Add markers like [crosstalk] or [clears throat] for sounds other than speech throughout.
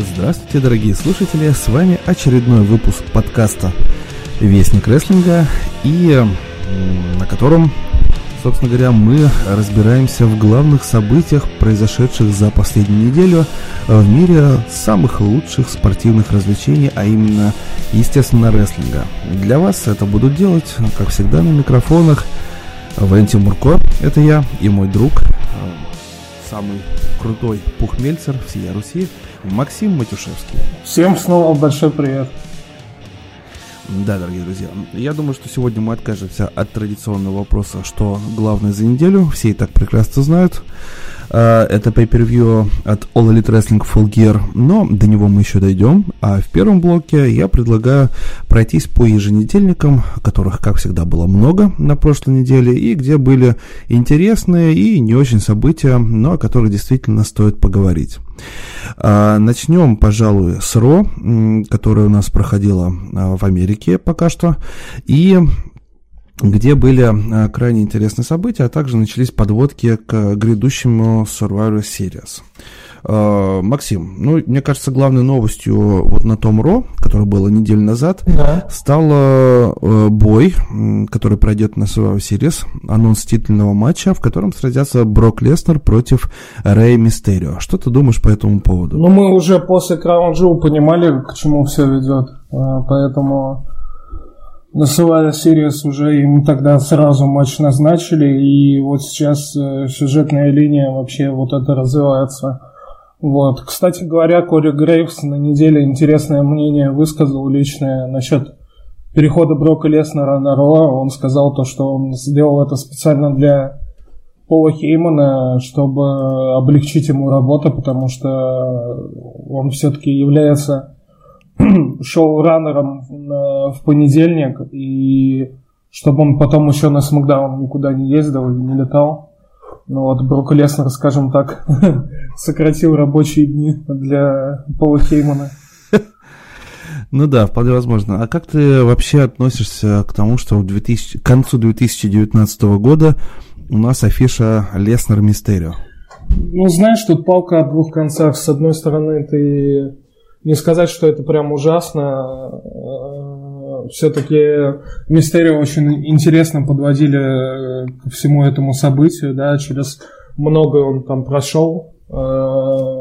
Здравствуйте, дорогие слушатели, с вами очередной выпуск подкаста «Вестник рестлинга», и на котором, собственно говоря, мы разбираемся в главных событиях, произошедших за последнюю неделю в мире самых лучших спортивных развлечений, а именно, естественно, рестлинга. Для вас это буду делать, как всегда, на микрофонах Валентин Мурко, это я и мой друг, самый крутой пухмельцер всей Руси, Максим Матюшевский. Всем снова большой привет. Да, дорогие друзья, я думаю, что сегодня мы откажемся от традиционного вопроса, что главное за неделю, все и так прекрасно знают. А, это pay-per-view от All Elite Wrestling Full Gear, но до него мы еще дойдем. А в первом блоке я предлагаю пройтись по еженедельникам, которых, как всегда, было много на прошлой неделе, и где были интересные и не очень события, но о которых действительно стоит поговорить. А, начнем, пожалуй, с Ро, которая у нас проходила а, в Америке пока что. И где были э, крайне интересные события, а также начались подводки к грядущему Survivor Series. Э, Максим, ну, мне кажется, главной новостью вот на том Ро, который было неделю назад, да. стал э, бой, который пройдет на Survivor Series, анонс титульного матча, в котором сразятся Брок Леснер против Рэй Мистерио. Что ты думаешь по этому поводу? Ну, мы уже после Краун Джоу понимали, к чему все ведет, поэтому Насылая Сириус уже им тогда сразу матч назначили, и вот сейчас э, сюжетная линия вообще вот это развивается. Вот. Кстати говоря, Кори Грейвс на неделе интересное мнение высказал личное насчет перехода Брока Леснера на Ро. Он сказал то, что он сделал это специально для Пола Хеймана, чтобы облегчить ему работу, потому что он все-таки является [clears throat] шоу-раннером в понедельник, и чтобы он потом еще на Смакдаун никуда не ездил и не летал. Ну вот, Брук Леснер, скажем так, [laughs] сократил рабочие дни для Пола Хеймана. [laughs] Ну да, вполне возможно. А как ты вообще относишься к тому, что в 2000, к концу 2019 года у нас афиша Леснер Мистерио? Ну, знаешь, тут палка о двух концах. С одной стороны, ты не сказать, что это прям ужасно. Э, Все-таки Мистерио очень интересно подводили к всему этому событию, да, через многое он там прошел. Э,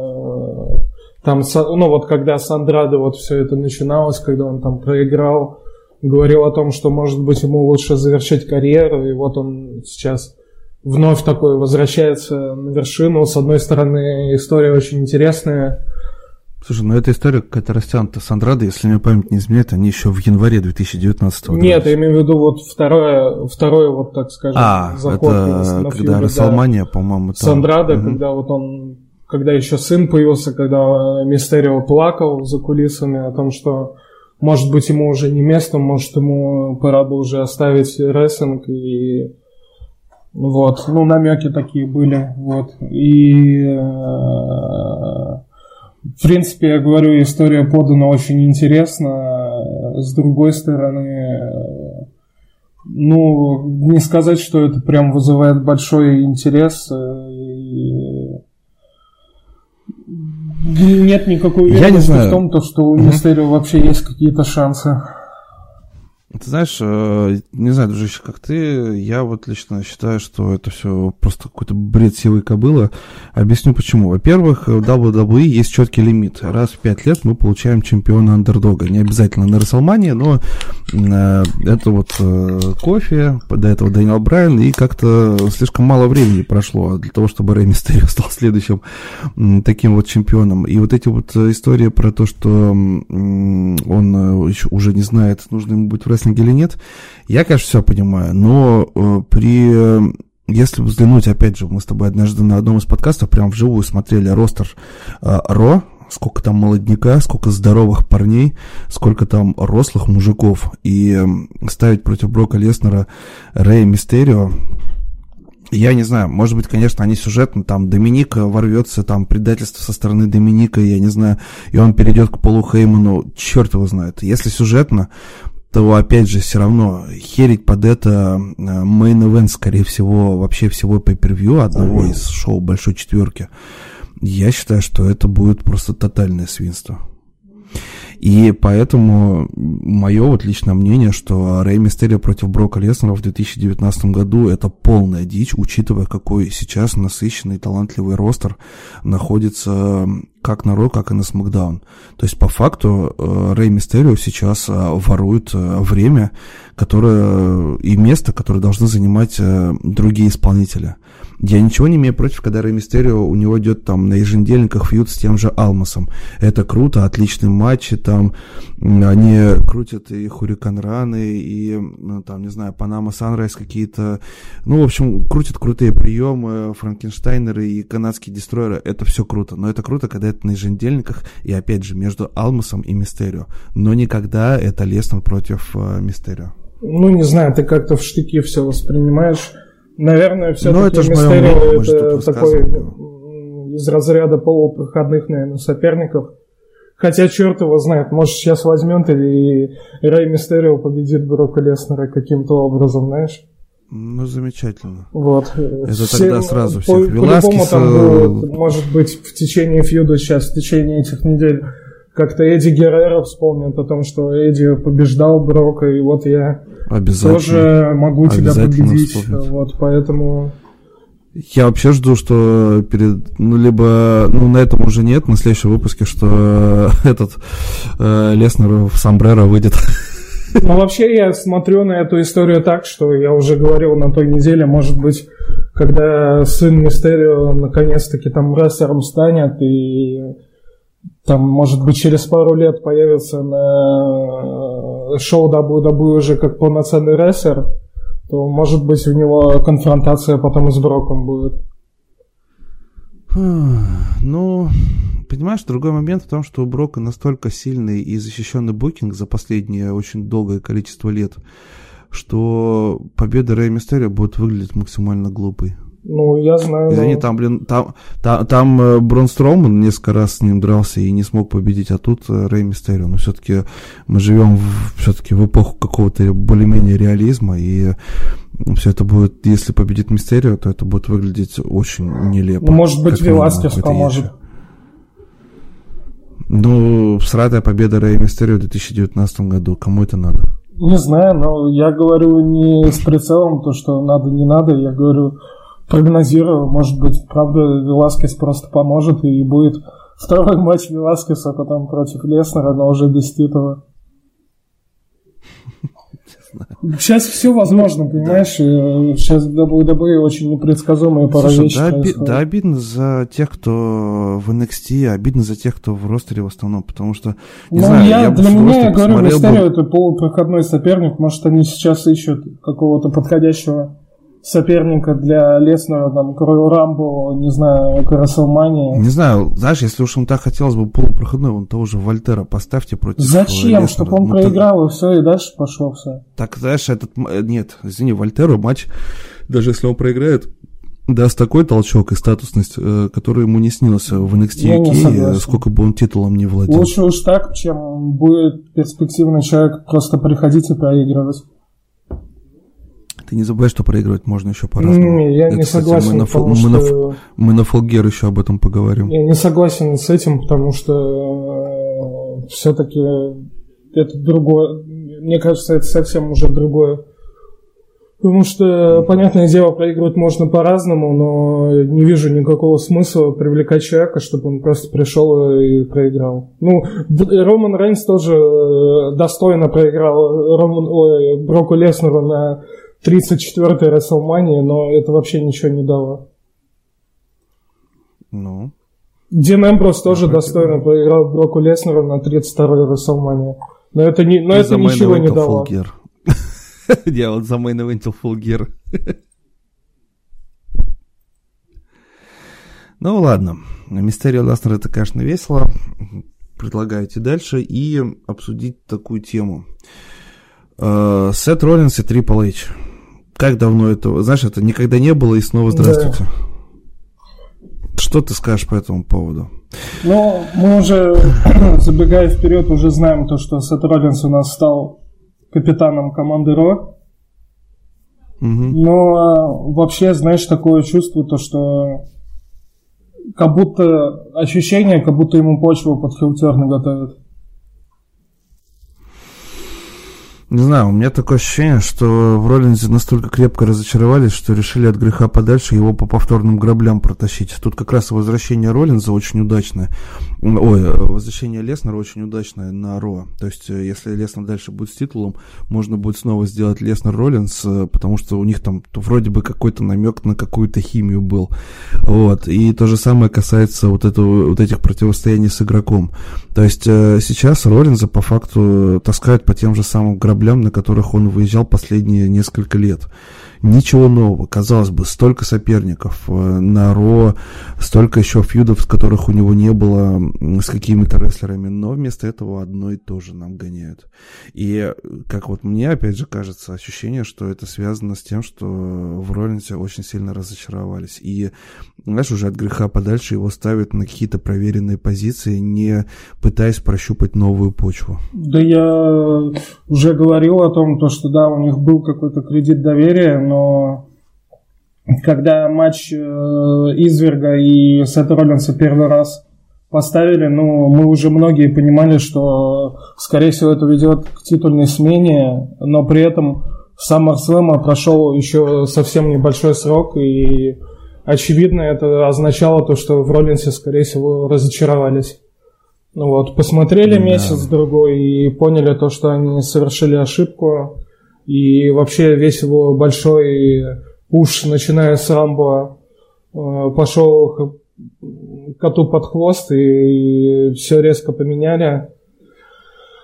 там, ну вот когда с Андрадо вот все это начиналось, когда он там проиграл, говорил о том, что может быть ему лучше завершить карьеру, и вот он сейчас вновь такой возвращается на вершину. С одной стороны, история очень интересная, Слушай, ну эта история какая-то растянута с Андрадо, если мне память не изменяет, они еще в январе 2019 года. Нет, я имею в виду вот второе, второе вот так скажем, а, заход это на когда Расселмания, по-моему, там. С Андрадо, угу. когда вот он, когда еще сын появился, когда Мистерио плакал за кулисами о том, что может быть ему уже не место, может ему пора бы уже оставить рестлинг и вот, ну намеки такие были, вот и э, в принципе, я говорю, история подана очень интересно. С другой стороны, ну, не сказать, что это прям вызывает большой интерес. И... Нет никакой уверенности в том, то, что у Мистерио вообще есть какие-то шансы. Ты знаешь, э, не знаю, дружище, как ты, я вот лично считаю, что это все просто какой-то бред силы кобыла. Объясню почему. Во-первых, в WWE есть четкий лимит. Раз в пять лет мы получаем чемпиона андердога. Не обязательно на Расселмане, но э, это вот э, кофе, до этого Дэниел Брайан, и как-то слишком мало времени прошло для того, чтобы Рэй Мистерио стал следующим таким вот чемпионом. И вот эти вот истории про то, что он уже не знает, нужно ему быть в рестлинге или нет, я, конечно, все понимаю, но э, при... Если взглянуть, опять же, мы с тобой однажды на одном из подкастов прям вживую смотрели ростер э, Ро, сколько там молодняка, сколько здоровых парней, сколько там рослых мужиков. И э, ставить против Брока Леснера Рэя Мистерио, я не знаю, может быть, конечно, они сюжетно, там Доминик ворвется, там предательство со стороны Доминика, я не знаю, и он перейдет к Полу Хейману, черт его знает. Если сюжетно, то, опять же, все равно херить под это мейн-эвент, скорее всего, вообще всего pay per одного из шоу Большой Четверки. Я считаю, что это будет просто тотальное свинство. И поэтому мое вот личное мнение, что Рэй Мистерио против Брока Леснера в 2019 году это полная дичь, учитывая, какой сейчас насыщенный, талантливый ростер находится как на Ро, как и на Смакдаун. То есть, по факту, э, Рэй Мистерио сейчас э, ворует э, время, которое и место, которое должны занимать другие исполнители. Я ничего не имею против, когда Рэй Мистерио, у него идет там на еженедельниках фьюд с тем же Алмасом. Это круто, отличные матчи, там они крутят и Хурикан Раны, и ну, там, не знаю, Панама Санрайз какие-то, ну, в общем, крутят крутые приемы, Франкенштайнеры и канадские дестройеры, это все круто. Но это круто, когда это на еженедельниках, и опять же, между Алмасом и Мистерио. Но никогда это Леснер против э, Мистерио. Ну, не знаю, ты как-то в штыки все воспринимаешь. Наверное, все-таки это Мистерио это такой из разряда полупроходных, наверное, соперников. Хотя черт его знает, может сейчас возьмет и Рэй Мистерио победит Брока Леснера каким-то образом, знаешь? Ну, замечательно. Вот. Это все, тогда сразу всех по, Веласкеса... По там будет, может быть, в течение фьюда сейчас, в течение этих недель как-то Эдди Геррера вспомнит о том, что Эдди побеждал Брока, и вот я тоже могу тебя победить. Вспомнит. Вот, поэтому... Я вообще жду, что перед, ну, либо, ну, на этом уже нет, на следующем выпуске, что этот э, Леснер в Самбреро выйдет. Ну, вообще, я смотрю на эту историю так, что я уже говорил на той неделе, может быть, когда сын Мистерио наконец-таки там рестлером станет и там, может быть, через пару лет появится на шоу WWE уже как полноценный рестлер, то, может быть, у него конфронтация потом с Броком будет. Ну, понимаешь, другой момент в том, что у Брока настолько сильный и защищенный букинг за последнее очень долгое количество лет, что победа Рэй Мистерио будет выглядеть максимально глупой. Ну, я знаю. Извини, но... там, блин, там, там, там э, Брон Строуман несколько раз с ним дрался и не смог победить, а тут э, Рэй Мистерио. Но все-таки мы живем в, все-таки в эпоху какого-то более-менее реализма, и все это будет, если победит Мистерио, то это будет выглядеть очень нелепо. Ну, может быть, Веласкес поможет. Ну, сратая победа Рэй Мистерио в 2019 году. Кому это надо? Не знаю, но я говорю не с прицелом то, что надо, не надо. Я говорю, прогнозирую, может быть, правда, Веласкес просто поможет и будет второй матч Веласкеса потом против Леснера, но уже без титула. [laughs] Сейчас все возможно, понимаешь? Да. Сейчас в WWE очень непредсказуемые пара Слушай, да, оби- да, обидно за тех, кто в NXT, обидно за тех, кто в ростере в основном, потому что, не ну, знаю, я, я для меня, я говорю, Мистерио бы... это полупроходной соперник, может, они сейчас ищут какого-то подходящего соперника для Леснера, там, к Рамбо, не знаю, к Расселмании. Не знаю, знаешь, если уж он так хотелось бы полупроходной, он того же Вольтера поставьте против Зачем? Чтобы он ну, проиграл, ты... и все, и дальше пошел все. Так, знаешь, этот... Э, нет, извини, Вольтеру матч, даже если он проиграет, даст такой толчок и статусность, э, который ему не снился в NXT UK, сколько бы он титулом не владел. Лучше уж так, чем будет перспективный человек просто приходить и проигрывать. Ты не забывай, что проигрывать можно еще по-разному. Я Это, не кстати, согласен, мы на, потому мы, на, мы на Фолгер еще об этом поговорим. Я не согласен с этим, потому что э, все-таки это другое. Мне кажется, это совсем уже другое. Потому что, понятное дело, проигрывать можно по-разному, но не вижу никакого смысла привлекать человека, чтобы он просто пришел и проиграл. Ну, Роман Рейнс тоже э, достойно проиграл Роман, ой, Броку Леснеру на 34-й WrestleMania, но это вообще ничего не дало. Ну. Дин Эмброс тоже ну, достойно проиграл Броку Леснеру на 32-й WrestleMania. Но это, не, но это ничего не дало. [laughs] Я вот за мейн-эвентил Full [laughs] Ну ладно, Мистерио Ласнер это, конечно, весело. Предлагаю идти дальше и обсудить такую тему. Э, Сет Роллинс и Трипл Эйч. Как давно это? Знаешь, это никогда не было, и снова здравствуйте. Да. Что ты скажешь по этому поводу? Ну, мы уже, [clears throat] забегая вперед, уже знаем то, что Сет Роллинс у нас стал капитаном команды Ро. Угу. Но а, вообще, знаешь, такое чувство, то, что как будто ощущение, как будто ему почву под хилтерны готовят. Не знаю, у меня такое ощущение, что в Роллинзе настолько крепко разочаровались, что решили от греха подальше его по повторным граблям протащить. Тут как раз возвращение Роллинза очень удачное. Ой, возвращение Леснера очень удачное на Ро. То есть, э, если Леснер дальше будет с титулом, можно будет снова сделать Леснер Роллинз, э, потому что у них там вроде бы какой-то намек на какую-то химию был. Вот. И то же самое касается вот, этого, вот этих противостояний с игроком. То есть, э, сейчас Роллинза по факту таскают по тем же самым граблям на которых он выезжал последние несколько лет. Ничего нового. Казалось бы, столько соперников э, на Ро, столько еще фьюдов, с которых у него не было с какими-то рестлерами, но вместо этого одно и то же нам гоняют. И как вот мне, опять же, кажется, ощущение, что это связано с тем, что в Роллинсе очень сильно разочаровались. И, знаешь, уже от греха подальше его ставят на какие-то проверенные позиции, не пытаясь прощупать новую почву. Да я уже говорил о том, то, что да, у них был какой-то кредит доверия, но когда матч э, Изверга и Сета Роллинса первый раз поставили, ну, мы уже многие понимали, что, скорее всего, это ведет к титульной смене, но при этом SummerSlam прошел еще совсем небольшой срок, и очевидно это означало то, что в Роллинсе, скорее всего, разочаровались. Ну вот, посмотрели да. месяц-другой и поняли то, что они совершили ошибку, и вообще весь его большой пуш, начиная с Рамбо, э, пошел коту под хвост, и все резко поменяли.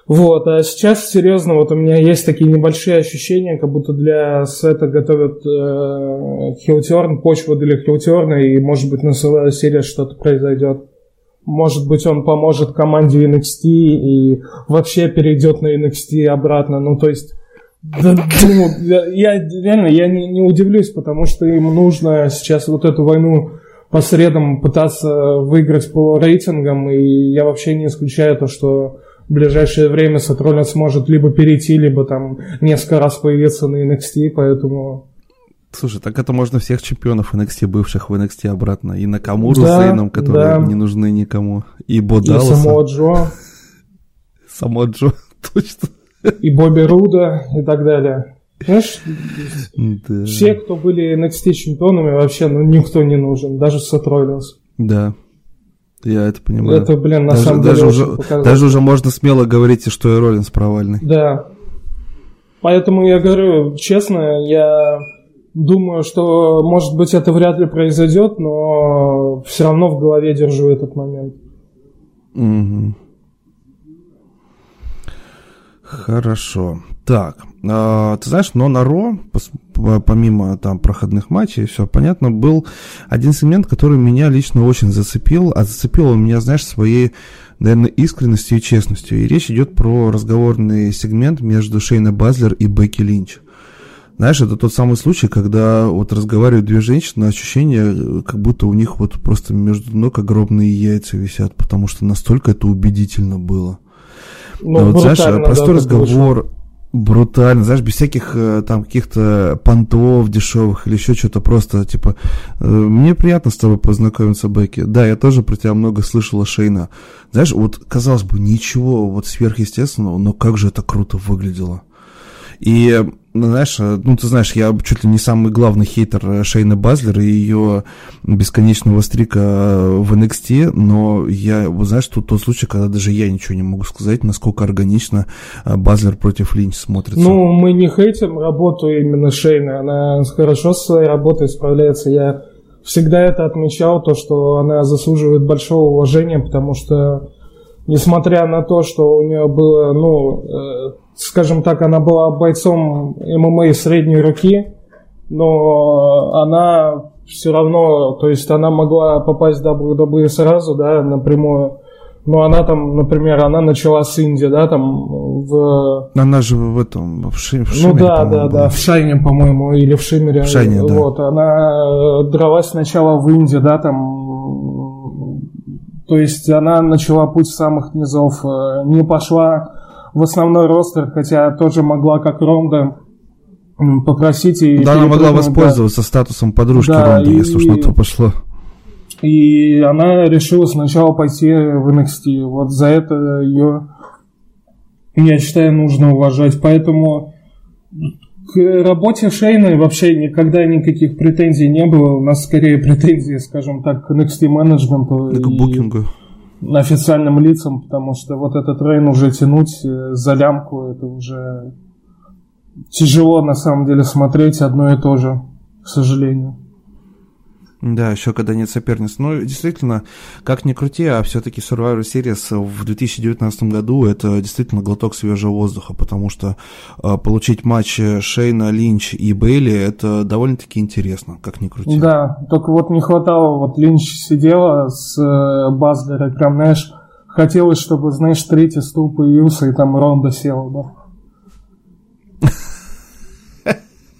Вот, а сейчас, серьезно, вот у меня есть такие небольшие ощущения, как будто для сета готовят э, хилтерн, почву для хилтерна, и, может быть, на серии что-то произойдет. Может быть, он поможет команде NXT и вообще перейдет на NXT обратно. Ну, то есть, да, ну, я, реально, я не, не удивлюсь, потому что им нужно сейчас вот эту войну по средам пытаться выиграть по рейтингам, и я вообще не исключаю то, что в ближайшее время Сатролин сможет либо перейти, либо там несколько раз появиться на NXT, поэтому... Слушай, так это можно всех чемпионов NXT, бывших в NXT обратно. И на Камуру да, с Зейном, которые да. не нужны никому. И Бо И Самуа Джо. [laughs] Самуа Джо, [laughs] точно и Бобби Руда и так далее. Знаешь, да. все, кто были NXT чемпионами, вообще, ну, никто не нужен, даже Сет Роллинс. Да, я это понимаю. Это, блин, на даже, самом даже деле уже, Даже уже можно смело говорить, что и Роллинс провальный. Да. Поэтому я говорю, честно, я думаю, что, может быть, это вряд ли произойдет, но все равно в голове держу этот момент. Угу. Хорошо. Так, ты знаешь, но на Ро, помимо там проходных матчей, все понятно, был один сегмент, который меня лично очень зацепил, а зацепил он меня, знаешь, своей, наверное, искренностью и честностью. И речь идет про разговорный сегмент между Шейна Базлер и Бекки Линч. Знаешь, это тот самый случай, когда вот разговаривают две женщины, ощущение, как будто у них вот просто между ног огромные яйца висят, потому что настолько это убедительно было. Ну, вот, знаешь, простой да, разговор, брутально, знаешь, без всяких э, там каких-то понтов дешевых или еще что-то просто, типа, э, мне приятно с тобой познакомиться, Бекки. Да, я тоже про тебя много слышала, Шейна. Знаешь, вот, казалось бы, ничего вот сверхъестественного, но как же это круто выглядело. И ну, знаешь, э, ну, ты знаешь, я чуть ли не самый главный хейтер э, Шейна Базлер и ее бесконечного стрика э, в NXT, но я, знаешь, тут тот случай, когда даже я ничего не могу сказать, насколько органично Базлер против Линч смотрится. Ну, мы не хейтим работу именно Шейна, она хорошо с своей работой справляется, я всегда это отмечал, то, что она заслуживает большого уважения, потому что, несмотря на то, что у нее было, ну, скажем так, она была бойцом ММА средней руки, но она все равно, то есть она могла попасть в WWE сразу, да, напрямую. Но она там, например, она начала с Инди, да, там в... Она же в этом, в, ши, в Шимере, Ну да, да, да, в Шайне, по-моему, или в Шимере. В Шайне, да. Вот, она дралась сначала в Инди, да, там... То есть она начала путь с самых низов, э, не пошла в основной ростер, хотя тоже могла, как Ронда, попросить и... Да, она могла воспользоваться да. статусом подружки да, Ронды, и... если уж на то пошло. И она решила сначала пойти в NXT. Вот за это ее, я считаю, нужно уважать. Поэтому к работе Шейна вообще никогда никаких претензий не было. У нас скорее претензии, скажем так, к NXT менеджменту. к букингу. Официальным лицам, потому что вот этот Рейн уже тянуть э, за лямку, это уже тяжело на самом деле смотреть одно и то же, к сожалению. Да, еще когда нет соперниц. Ну, действительно, как ни крути, а все-таки Survivor Series в 2019 году это действительно глоток свежего воздуха, потому что э, получить матч Шейна, Линч и Бейли это довольно-таки интересно, как ни крути. Да, только вот не хватало, вот Линч сидела с э, Базлерой, прям, знаешь, хотелось, чтобы, знаешь, третий стул появился и там Ронда села, да.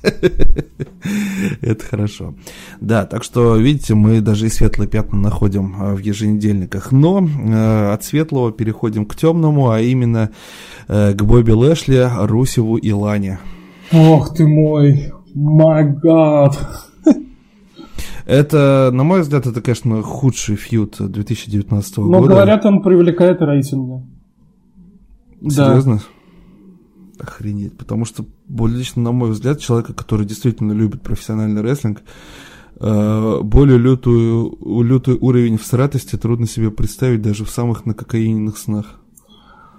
[laughs] Это хорошо. Да, так что, видите, мы даже и светлые пятна находим а, в еженедельниках. Но э, от светлого переходим к темному, а именно э, к Бобби Лэшли, Русеву и Лане. Ох ты мой, май гад. Это, на мой взгляд, это, конечно, худший фьют 2019 года. Но говорят, он привлекает рейтинги. Серьезно? Да. Охренеть. Потому что, лично, на мой взгляд, человека, который действительно любит профессиональный рестлинг, э, более лютую, лютый уровень всратости трудно себе представить даже в самых накокаиненных снах.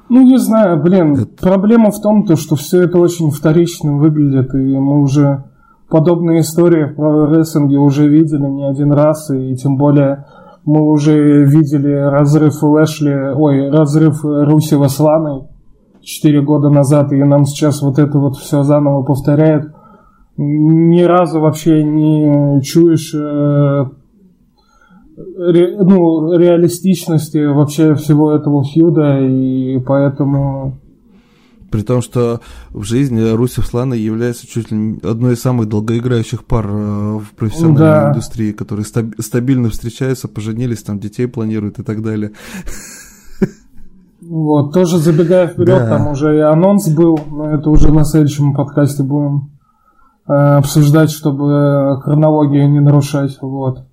Ну, не знаю, блин, это... проблема в том, то, что все это очень вторично выглядит, и мы уже подобные истории про рестлинге уже видели не один раз, и тем более мы уже видели разрыв Лэшли, ой, разрыв Русева с Ланой, 4 года назад, и нам сейчас вот это вот все заново повторяет. Ни разу вообще не чуешь э, ре, ну, реалистичности вообще всего этого фьюда, и поэтому... При том, что в жизни Русев Слана является чуть ли одной из самых долгоиграющих пар э, в профессиональной да. индустрии, которые стабильно встречаются, поженились, там детей планируют и так далее. Вот, тоже забегая вперед, да. там уже и анонс был, но это уже на следующем подкасте будем э, обсуждать, чтобы хронологию не нарушать, вот.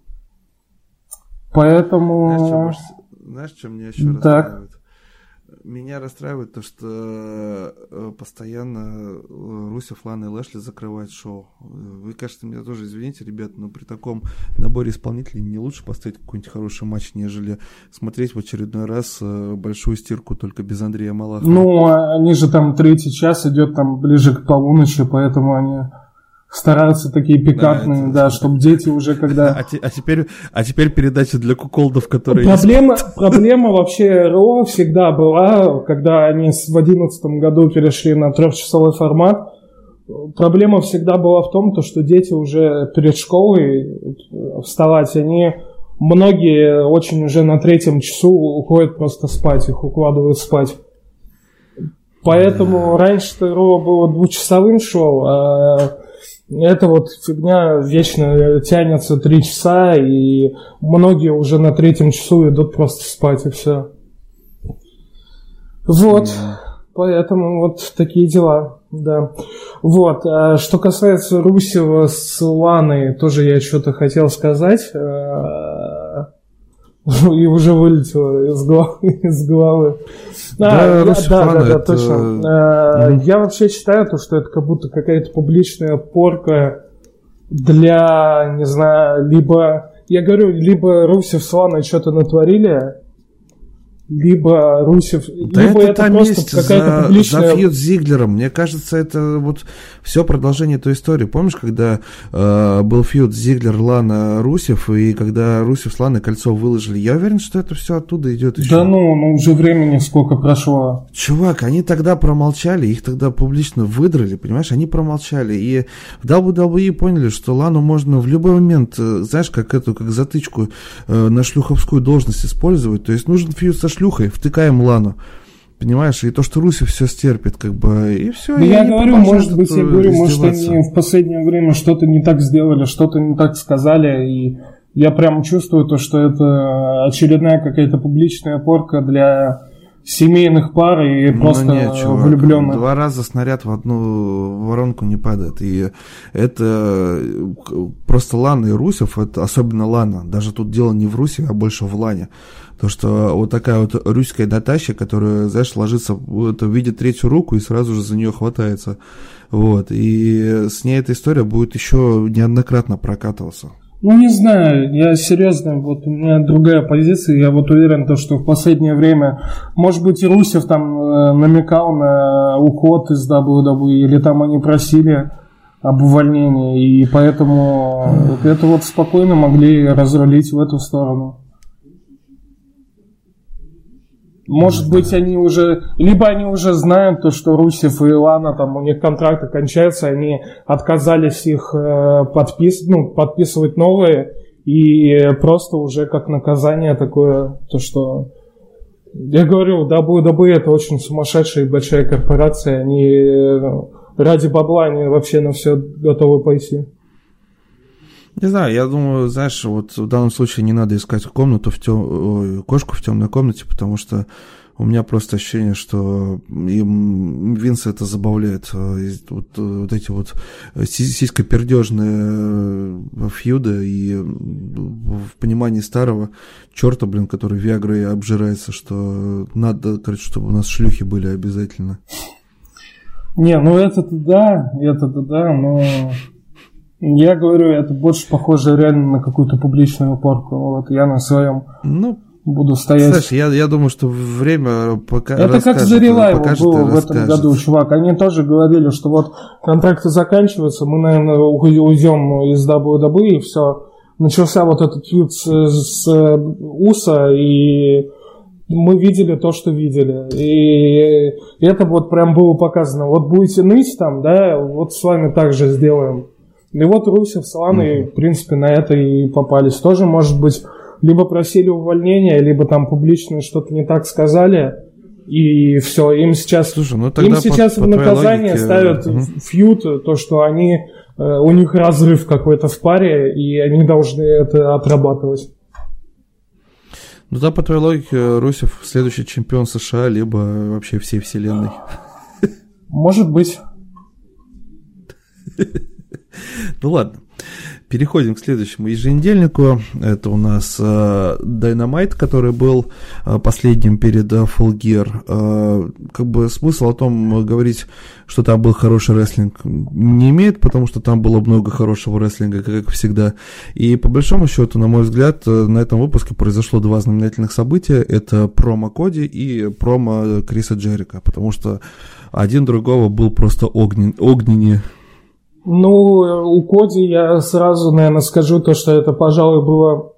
Поэтому... Знаешь, что, знаешь, что меня еще так. расстраивает? Меня расстраивает то, что э, постоянно э, Русев, Лана и Лэшли закрывают шоу. Вы, кажется, меня тоже извините, ребят, но при таком наборе исполнителей не лучше поставить какой-нибудь хороший матч, нежели смотреть в очередной раз э, большую стирку только без Андрея Малахова. Ну, а они же там третий час идет там ближе к полуночи, поэтому они стараются такие пикантные, да, да чтобы дети уже когда... А, а, теперь, а теперь передача для куколдов, которые... Проблема, проблема вообще РО всегда была, когда они в одиннадцатом году перешли на трехчасовой формат, проблема всегда была в том, то, что дети уже перед школой вставать, они многие очень уже на третьем часу уходят просто спать, их укладывают спать. Поэтому да. раньше-то РО было двухчасовым шоу, а эта вот фигня вечно тянется три часа, и многие уже на третьем часу идут просто спать, и все. Вот. Mm. Поэтому вот такие дела, да. Вот, а что касается Русева с Ланой, тоже я что-то хотел сказать. А, [laughs] и уже вылетело из головы. [laughs] Из головы. Да, а, да, да, да, это... точно. Mm-hmm. Я вообще считаю, то, что это как будто какая-то публичная порка для, не знаю, либо, я говорю, либо Русев с Ланой что-то натворили, либо Русев, да либо это, это просто какая-то публичная... За фьюд с Зиглером, мне кажется, это вот все продолжение той истории. Помнишь, когда э, был фьюд Зиглер, Лана, Русев, и когда Русев с Ланой кольцо выложили, я уверен, что это все оттуда идет еще. Да ну, ну уже времени сколько прошло. Чувак, они тогда промолчали, их тогда публично выдрали, понимаешь, они промолчали, и в WWE поняли, что Лану можно в любой момент, э, знаешь, как эту, как затычку э, на шлюховскую должность использовать, то есть нужен фьюд со шлюхой, втыкаем Лану. Понимаешь, и то, что Руси все стерпит, как бы, и все. Ну, я говорю, может быть, я говорю, может, они в последнее время что-то не так сделали, что-то не так сказали, и я прям чувствую то, что это очередная какая-то публичная порка для семейных пар и ну, просто ну, нет, чувак, влюбленных. Два раза снаряд в одну воронку не падает. И это просто Лана и Русев, это особенно Лана. Даже тут дело не в Русе, а больше в Лане. То, что вот такая вот русская дотаща, которая, знаешь, ложится, это видит третью руку и сразу же за нее хватается. Вот. И с ней эта история будет еще неоднократно прокатываться. Ну, не знаю, я серьезно, вот у меня другая позиция, я вот уверен, то, что в последнее время, может быть, и Русев там э, намекал на уход из WWE, или там они просили об увольнении, и поэтому это вот спокойно могли разрулить в эту сторону. Может быть, они уже, либо они уже знают то, что Русев и Илана, там у них контракты кончаются, они отказались их э, подпис, ну, подписывать новые, и просто уже как наказание такое, то что я говорю, WWE это очень сумасшедшая и большая корпорация, они э, ради бабла они вообще на все готовы пойти. Не знаю, я думаю, знаешь, вот в данном случае не надо искать комнату в тем, кошку в темной комнате, потому что у меня просто ощущение, что им Винса это забавляет. Э, вот, э, вот эти вот сиськопердежные э, фьюды и в понимании старого черта, блин, который Виагрой обжирается, что надо, короче, чтобы у нас шлюхи были обязательно. Не, ну это-то да, это-то да, но я говорю, это больше похоже реально на какую-то публичную порку. Вот я на своем ну, буду стоять. Знаешь, я, я думаю, что время пока Это как Зарилаева было в этом году, чувак. Они тоже говорили, что вот контракты заканчиваются, мы, наверное, уйдем из WWE, и все. Начался вот этот фьюд с, с УСА, и мы видели то, что видели. И это вот прям было показано. Вот будете ныть там, да, вот с вами также сделаем. И вот Русев с Ланой, mm-hmm. в принципе, на это и попались. Тоже, может быть, либо просили увольнения, либо там публично что-то не так сказали, и все, им сейчас, Слушай, ну им сейчас по, в наказание логике... ставят угу. фьют, то, что они, э, у них разрыв какой-то в паре, и они должны это отрабатывать. Ну да, по твоей логике, Русев следующий чемпион США, либо вообще всей вселенной. Может быть. [laughs] [laughs] Ну ладно. Переходим к следующему еженедельнику. Это у нас э, Dynamite, который был э, последним перед э, Full Gear. Э, как бы смысл о том говорить, что там был хороший рестлинг, не имеет, потому что там было много хорошего рестлинга, как всегда. И по большому счету, на мой взгляд, э, на этом выпуске произошло два знаменательных события. Это промо Коди и промо Криса Джерика, потому что один другого был просто огнен, огненнее ну, у Коди я сразу, наверное, скажу то, что это, пожалуй, было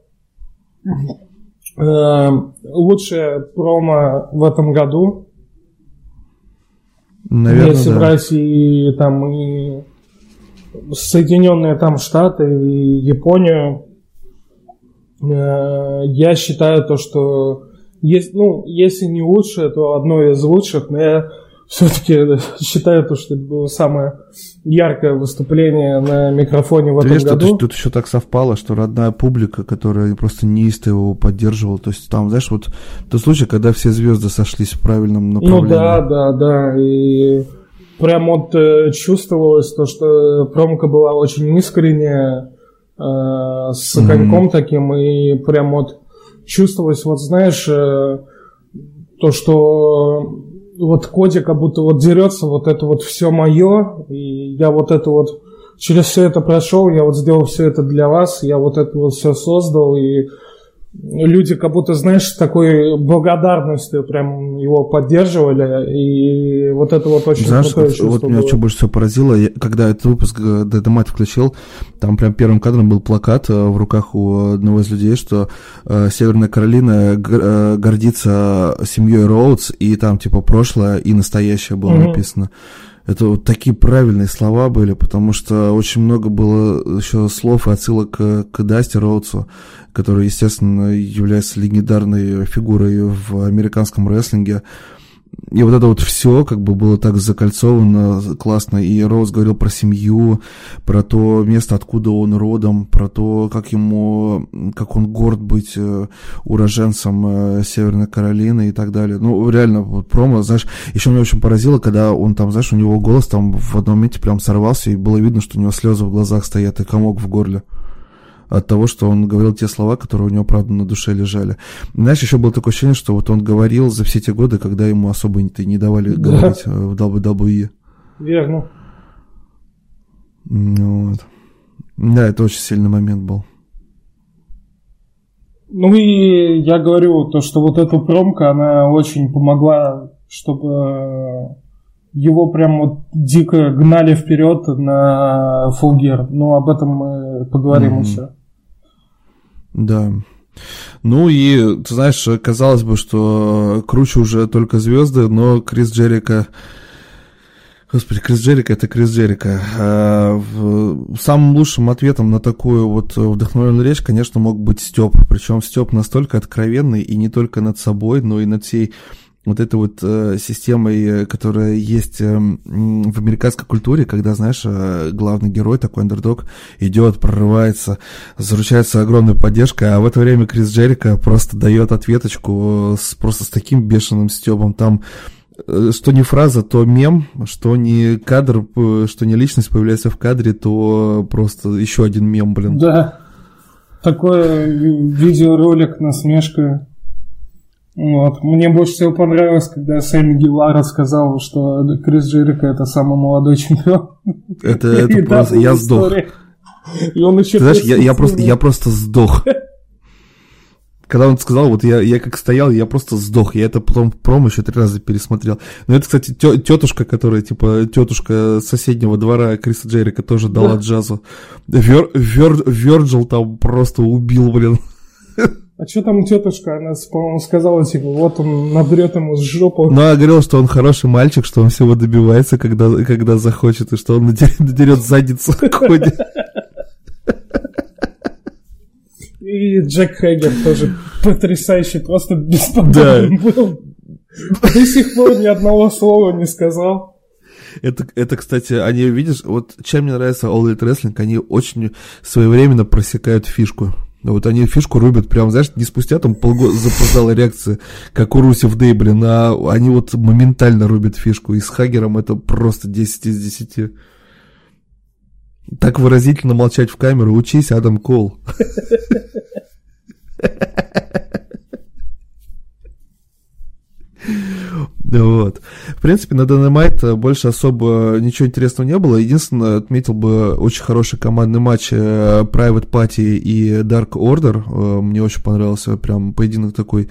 э, лучшее промо в этом году. Наверное, Если да. брать и там и Соединенные там Штаты и Японию, э, я считаю то, что есть, ну, если не лучшее, то одно из лучших, но я все-таки считаю то, что это было самое яркое выступление на микрофоне в Ты этом видишь, году. Тут, тут еще так совпало, что родная публика, которая просто неистово его поддерживала. То есть там, знаешь, вот тот случай, когда все звезды сошлись в правильном ну направлении. Ну да, да, да. И прям вот э, чувствовалось то, что промка была очень искренняя, э, с mm-hmm. коньком таким, и прям вот чувствовалось, вот знаешь, э, то, что вот Коди как будто вот дерется, вот это вот все мое, и я вот это вот через все это прошел, я вот сделал все это для вас, я вот это вот все создал, и люди как будто, знаешь, с такой благодарностью прям его поддерживали, и вот это вот очень Знаешь, крутое вот, вот меня было. что больше всего поразило, я, когда этот выпуск Дедомат включил, там прям первым кадром был плакат э, в руках у одного из людей, что э, Северная Каролина э, гордится семьей Роудс, и там типа прошлое и настоящее было mm-hmm. написано это вот такие правильные слова были, потому что очень много было еще слов и отсылок к, к Дасти Роудсу, который, естественно, является легендарной фигурой в американском рестлинге. И вот это вот все как бы было так закольцовано классно. И Роуз говорил про семью, про то место, откуда он родом, про то, как ему, как он горд быть э, уроженцем э, Северной Каролины и так далее. Ну, реально, вот промо, знаешь, еще меня очень поразило, когда он там, знаешь, у него голос там в одном моменте прям сорвался, и было видно, что у него слезы в глазах стоят и комок в горле от того, что он говорил те слова, которые у него, правда, на душе лежали. Знаешь, еще было такое ощущение, что вот он говорил за все те годы, когда ему особо не, не давали да. говорить э, в WWE. Верно. Ну вот. Да, это очень сильный момент был. Ну и я говорю, то, что вот эта промка, она очень помогла, чтобы его прям вот дико гнали вперед на Gear. Но об этом мы поговорим mm-hmm. еще. Да. Ну и, ты знаешь, казалось бы, что круче уже только звезды, но Крис Джерика... Господи, Крис Джерика это Крис Джерика. А, самым лучшим ответом на такую вот вдохновленную речь, конечно, мог быть Степ. Причем Степ настолько откровенный и не только над собой, но и над всей вот этой вот э, системой, которая есть э, в американской культуре, когда, знаешь, э, главный герой, такой андердог, идет, прорывается, заручается огромной поддержкой, а в это время Крис Джерика просто дает ответочку с, просто с таким бешеным стебом. Там э, что не фраза, то мем, что не кадр, э, что не личность появляется в кадре, то просто еще один мем, блин. Да. Такой видеоролик, насмешка вот. Мне больше всего понравилось, когда Сэмми Гилара сказал, что Крис Джерика это самый молодой [laughs] чемпион. Это, это просто... Я сдох. И он еще... Знаешь, я, я, просто, я просто сдох. Когда он сказал, вот я, я как стоял, я просто сдох. Я это потом промо еще три раза пересмотрел. Но это, кстати, тетушка, которая, типа, тетушка соседнего двора Криса Джерика тоже дала да. джазу. Вер, Вер, Верджил там просто убил, блин. А что там тетушка? Она, по-моему, сказала, типа, вот он наберет ему с жопу. Ну, а говорил, что он хороший мальчик, что он всего добивается, когда, когда захочет, и что он надерет, надерет задницу в ходе. И Джек Хейгер тоже потрясающий, просто бесподобный да. был. До сих пор ни одного слова не сказал. Это, это, кстати, они, видишь, вот чем мне нравится All Elite Wrestling, они очень своевременно просекают фишку. Вот они фишку рубят прям, знаешь, не спустя там полгода запоздала реакция, как у Русев Дэй, блин, а они вот моментально рубят фишку. И с Хагером это просто 10 из 10. Так выразительно молчать в камеру. Учись, Адам Кол. [laughs] Вот. В принципе, на Dynamite больше особо ничего интересного не было. Единственное, отметил бы очень хороший командный матч э, Private Party и Dark Order. Э, мне очень понравился, прям поединок такой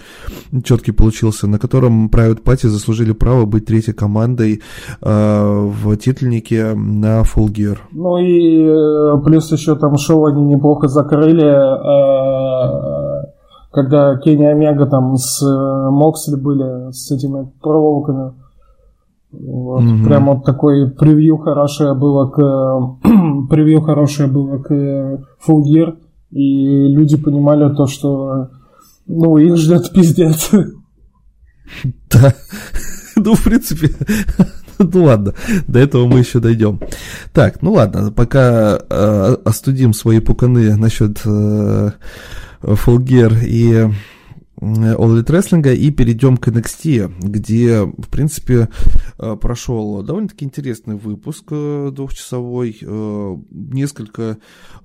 четкий получился, на котором Private Party заслужили право быть третьей командой э, в титульнике на Full Gear. Ну и плюс еще там шоу они неплохо закрыли когда Кенни Омега там с э, Моксли были, с этими проволоками. Вот, mm-hmm. Прям вот такой превью хорошее было к [clears throat] превью хорошее было к Full Gear, и люди понимали то, что ну их ждет пиздец. [laughs] Да. Ну, в принципе, [laughs] ну ладно, до этого мы еще дойдем. Так, ну ладно, пока э, остудим свои пуканы насчет э, Фулгер и э, All Elite Wrestling и перейдем к NXT, где, в принципе, э, прошел довольно-таки интересный выпуск э, двухчасовой, несколько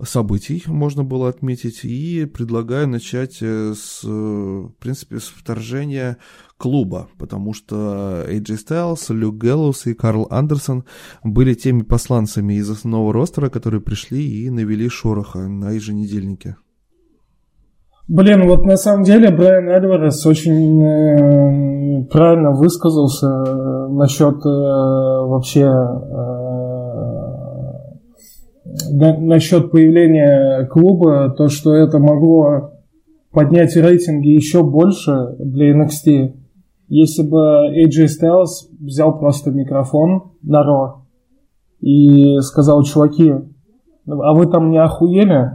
событий можно было отметить, и предлагаю начать с, в принципе, с вторжения клуба, потому что AJ Styles, Люк Гэллоус и Карл Андерсон были теми посланцами из основного ростера, которые пришли и навели шороха на еженедельнике. Блин, вот на самом деле Брайан Альварес очень э, правильно высказался э, насчет э, вообще насчет появления клуба, то, что это могло поднять рейтинги еще больше для NXT, если бы AJ Styles взял просто микрофон на Ро и сказал, чуваки, а вы там не охуели?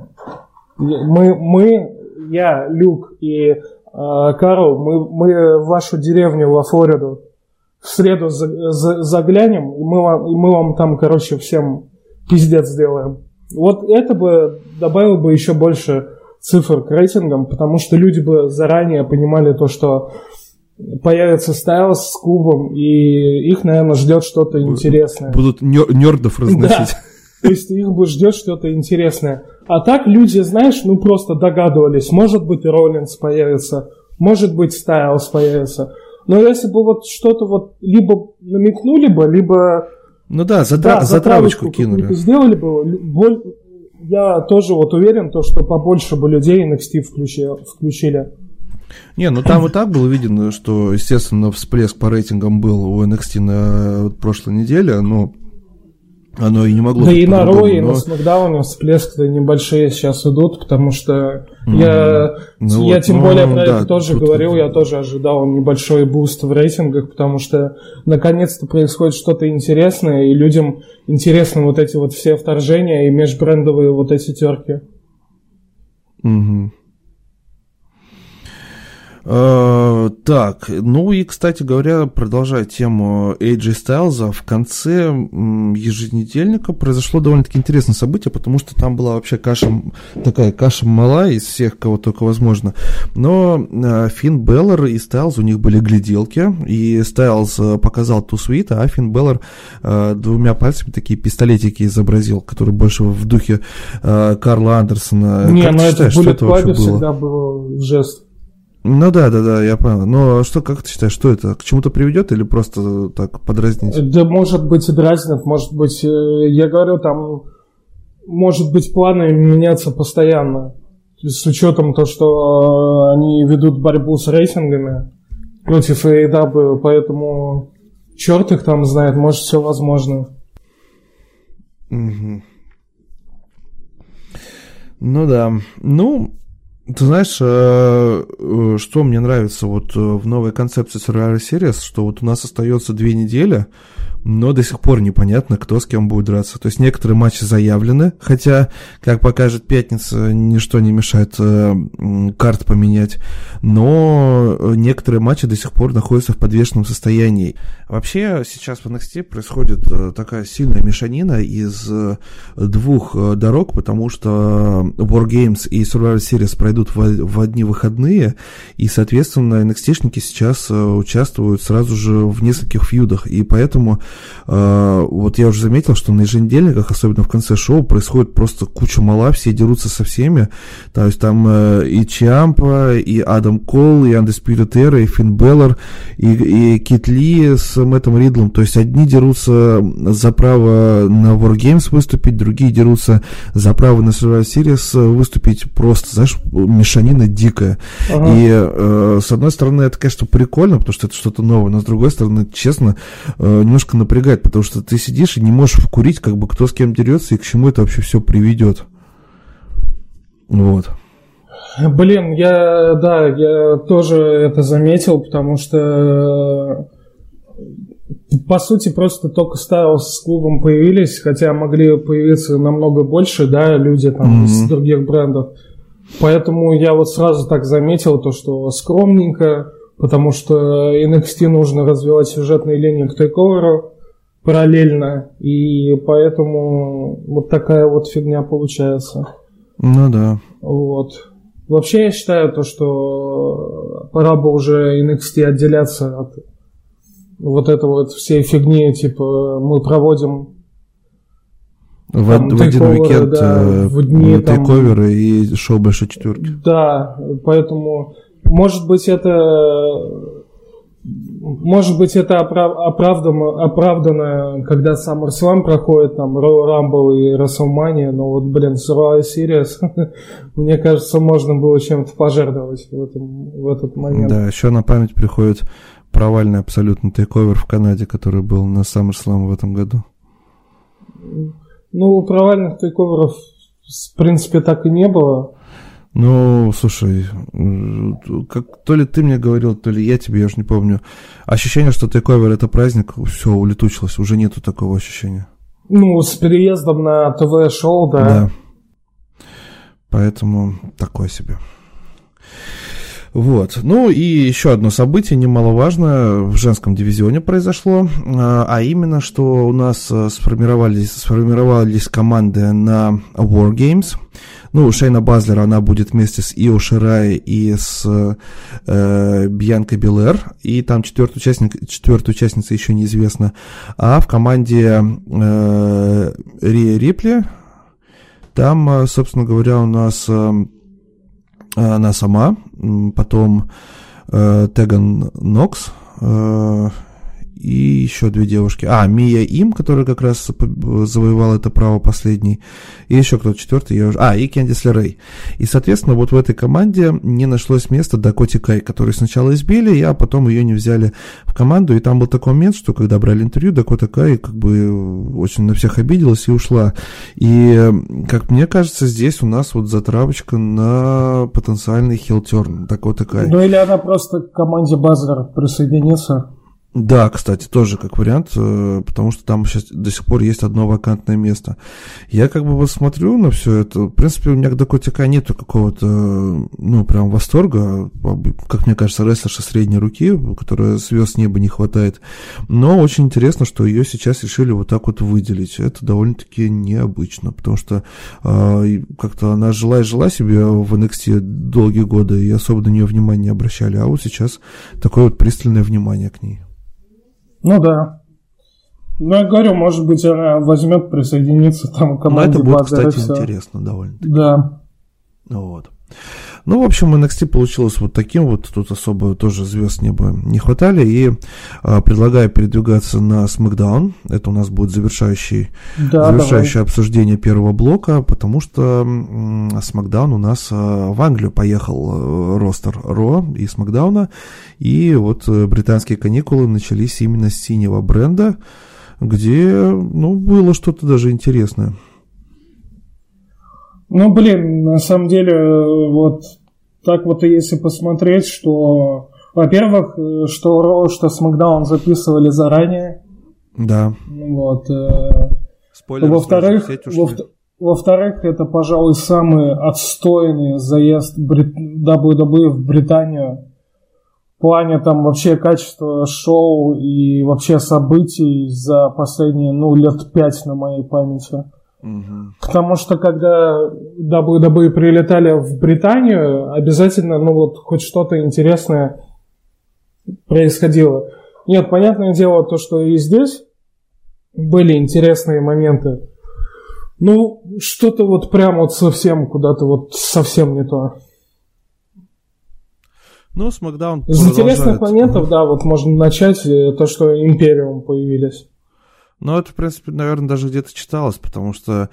Мы, мы я, Люк и э, Карл, мы, мы в вашу деревню во Флориду в среду за, за, заглянем, и мы, вам, и мы вам там, короче, всем пиздец сделаем. Вот это бы добавило бы еще больше цифр к рейтингам, потому что люди бы заранее понимали то, что появится Стайлс с клубом, и их, наверное, ждет что-то интересное. Будут нердов [laughs] разносить. Да. То есть их бы ждет что-то интересное. А так люди, знаешь, ну просто догадывались. Может быть, Роллинс появится, может быть, Стайлс появится. Но если бы вот что-то вот либо намекнули бы, либо... Ну да, затра... да, затравочку кинули. Сделали бы, я тоже вот уверен, то, что побольше бы людей NXT включили. включили. Не, ну там и так было видно, что, естественно, всплеск по рейтингам был у NXT на прошлой неделе, но оно и не могло Да и на Raw, и но... на Смакдауне всплеск-то небольшие сейчас идут, потому что mm-hmm. я, ну я вот, тем ну, более про да, это тоже говорил, вот... я тоже ожидал небольшой boost в рейтингах, потому что наконец-то происходит что-то интересное, и людям интересны вот эти вот все вторжения и межбрендовые вот эти терки. Угу. Э, так, ну и, кстати говоря, продолжая тему AJ Styles, в конце еженедельника произошло довольно-таки интересное событие, потому что там была вообще каша, такая каша мала из всех, кого только возможно. Но э, Финн Беллар и Стайлз, у них были гляделки, и Стайлз э, показал ту свит, а Финн Беллар двумя пальцами такие пистолетики изобразил, которые больше в духе Карла Андерсона. Не, ну это в Bullet Club всегда был жест. Ну да, да, да, я понял. Но что, как ты считаешь, что это? К чему-то приведет или просто так подразнить? Да, может быть, и дразнит, может быть, э, я говорю, там, может быть, планы меняться постоянно. С учетом то, что э, они ведут борьбу с рейтингами против AEW, поэтому черт их там знает, может, все возможно. Угу. Ну да. Ну, ты знаешь, э, э, что мне нравится вот э, в новой концепции Survivor Series, что вот у нас остается две недели, но до сих пор непонятно, кто с кем будет драться. То есть некоторые матчи заявлены, хотя, как покажет пятница, ничто не мешает э, карт поменять, но некоторые матчи до сих пор находятся в подвешенном состоянии. Вообще сейчас в NXT происходит э, такая сильная мешанина из э, двух э, дорог, потому что War Games и Survivor Series пройдут в, в одни выходные, и, соответственно, NXT-шники сейчас э, участвуют сразу же в нескольких фьюдах, и поэтому Э, вот я уже заметил, что на еженедельниках, особенно в конце шоу, происходит просто куча мала, все дерутся со всеми. То есть там э, и Чампа, и Адам Кол, и Undisputed Era, и Финн Беллар, и, и Кит Ли с Мэттом Ридлом. То есть одни дерутся за право на Wargames выступить, другие дерутся за право на Survivor Series выступить просто, знаешь, мешанина дикая. Ага. И э, с одной стороны, это, конечно, прикольно, потому что это что-то новое, но с другой стороны, честно, э, немножко напрягает, потому что ты сидишь и не можешь вкурить, как бы кто с кем дерется и к чему это вообще все приведет. Вот. Блин, я, да, я тоже это заметил, потому что по сути, просто только Стайлс с клубом появились, хотя могли появиться намного больше, да, люди там mm-hmm. из других брендов. Поэтому я вот сразу так заметил то, что скромненько, потому что NXT нужно развивать сюжетные линии к тейковеру параллельно, и поэтому вот такая вот фигня получается. Ну да. Вот. Вообще я считаю то, что пора бы уже NXT отделяться от вот этой вот всей фигни, типа мы проводим в, там, в один уикенд да, э, в дни, тейковеры и шоу большой четверки. Да, поэтому может быть это может быть, это оправдано, оправдано когда SummerSlam проходит, там, Royal Rumble и WrestleMania, но вот, блин, Survivor Series, [laughs] мне кажется, можно было чем-то пожертвовать в, этом, в этот момент. Да, еще на память приходит провальный абсолютно тейковер в Канаде, который был на SummerSlam в этом году. Ну, провальных тейковеров, в принципе, так и не было. Ну, слушай, как то ли ты мне говорил, то ли я тебе, я уже не помню. Ощущение, что тейковер это праздник, все улетучилось, уже нету такого ощущения. Ну, с переездом на ТВ-шоу, да. Да. Поэтому такое себе. Вот. Ну и еще одно событие немаловажное в женском дивизионе произошло, а, а именно, что у нас э, сформировались, сформировались команды на War Games. Ну, Шейна Базлер, она будет вместе с Ио Ширай и с э, Бьянкой Белер, и там четвертая участница еще неизвестна. А в команде э, Рия Рипли, там, э, собственно говоря, у нас э, она сама, потом э, Теган Нокс э, и еще две девушки. А, Мия Им, которая как раз завоевала это право последний. И еще кто-то четвертый. Я уже... А, и Кендис Лерей. И, соответственно, вот в этой команде не нашлось места Дакоти Кай, который сначала избили, а потом ее не взяли в команду. И там был такой момент, что когда брали интервью, Дакота Кай как бы очень на всех обиделась и ушла. И, как мне кажется, здесь у нас вот затравочка на потенциальный хилтерн Дакота Кай. Ну или она просто к команде Базлер присоединится. Да, кстати, тоже как вариант, э, потому что там сейчас до сих пор есть одно вакантное место. Я как бы вот смотрю на все это, в принципе, у меня к Дакотика нету какого-то, ну, прям восторга, как мне кажется, рестлерша средней руки, которая звезд неба не хватает, но очень интересно, что ее сейчас решили вот так вот выделить. Это довольно-таки необычно, потому что э, как-то она жила и жила себе в NXT долгие годы, и особо на нее внимания не обращали, а вот сейчас такое вот пристальное внимание к ней. Ну да. Ну, я говорю, может быть, она возьмет, присоединиться там к команде. Ну, это будет, кстати, интересно довольно. Да. Вот. Ну, в общем, NXT получилось вот таким вот, тут особо тоже звезд неба не хватали, и а, предлагаю передвигаться на SmackDown, это у нас будет завершающий, да, завершающее давай. обсуждение первого блока, потому что SmackDown у нас а, в Англию поехал а, ростер Ро и SmackDown, и вот э, британские каникулы начались именно с синего бренда, где, ну, было что-то даже интересное. Ну, блин, на самом деле, вот так вот если посмотреть, что, во-первых, что Ро, что Смакдаун записывали заранее. Да. Вот. Э, Спойлер, во-вторых, во во-вторых, это, пожалуй, самый отстойный заезд Брит... WWE в Британию в плане там вообще качества шоу и вообще событий за последние, ну, лет пять на моей памяти. Потому что когда WWE прилетали в Британию, обязательно, ну вот, хоть что-то интересное происходило. Нет, понятное дело, то, что и здесь были интересные моменты. Ну, что-то вот прям вот совсем куда-то вот совсем не то. Ну, Смакдаун Из интересных моментов, да, вот можно начать э, то, что Империум появились. Но это, в принципе, наверное, даже где-то читалось, потому что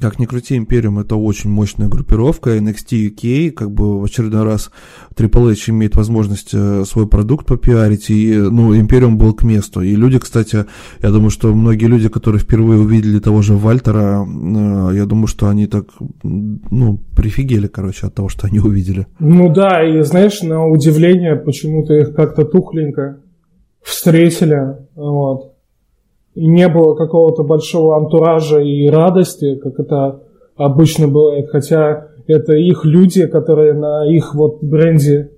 как ни крути, Империум это очень мощная группировка, NXT UK, как бы в очередной раз Triple H имеет возможность э, свой продукт попиарить, и, ну, Империум был к месту. И люди, кстати, я думаю, что многие люди, которые впервые увидели того же Вальтера, э, я думаю, что они так, ну, прифигели, короче, от того, что они увидели. Ну да, и знаешь, на удивление, почему-то их как-то тухленько встретили, вот и не было какого-то большого антуража и радости, как это обычно бывает, хотя это их люди, которые на их вот бренде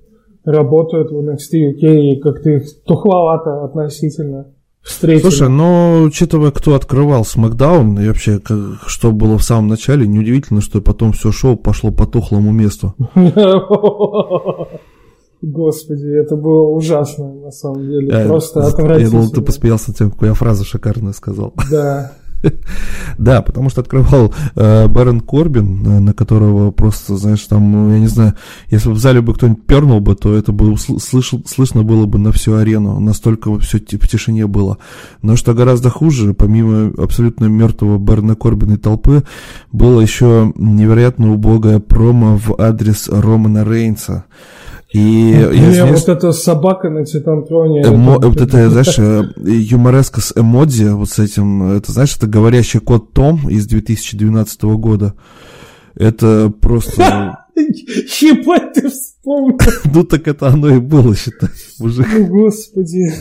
работают в NXT UK, и как-то их тухловато относительно встретили. Слушай, но учитывая, кто открывал SmackDown и вообще, как, что было в самом начале, неудивительно, что потом все шоу пошло по тухлому месту. [laughs] Господи, это было ужасно, на самом деле. Я, Просто отвратительно. Я думал, ты посмеялся тем, какую я фразу шикарную сказал. Да. [laughs] Да, потому что открывал э, Бэрон Корбин, э, на которого просто, знаешь, там, ну, я не знаю, если бы в зале бы кто-нибудь пернул бы, то это бы слышал, слышно было бы на всю арену, настолько все в тишине было. Но что гораздо хуже, помимо абсолютно мертвого Бэрона Корбина и толпы, было еще невероятно убогое промо в адрес Романа Рейнса. И ну, я, вот эта собака на Титантроне. Эмо, это, вот это, знаешь, [laughs] э, юмореска с эмодзи, вот с этим, это, знаешь, это говорящий кот Том из 2012 года. Это просто... [laughs] Ебать, ты вспомнил. [laughs] Ну так это оно и было, считай, мужик. О, господи.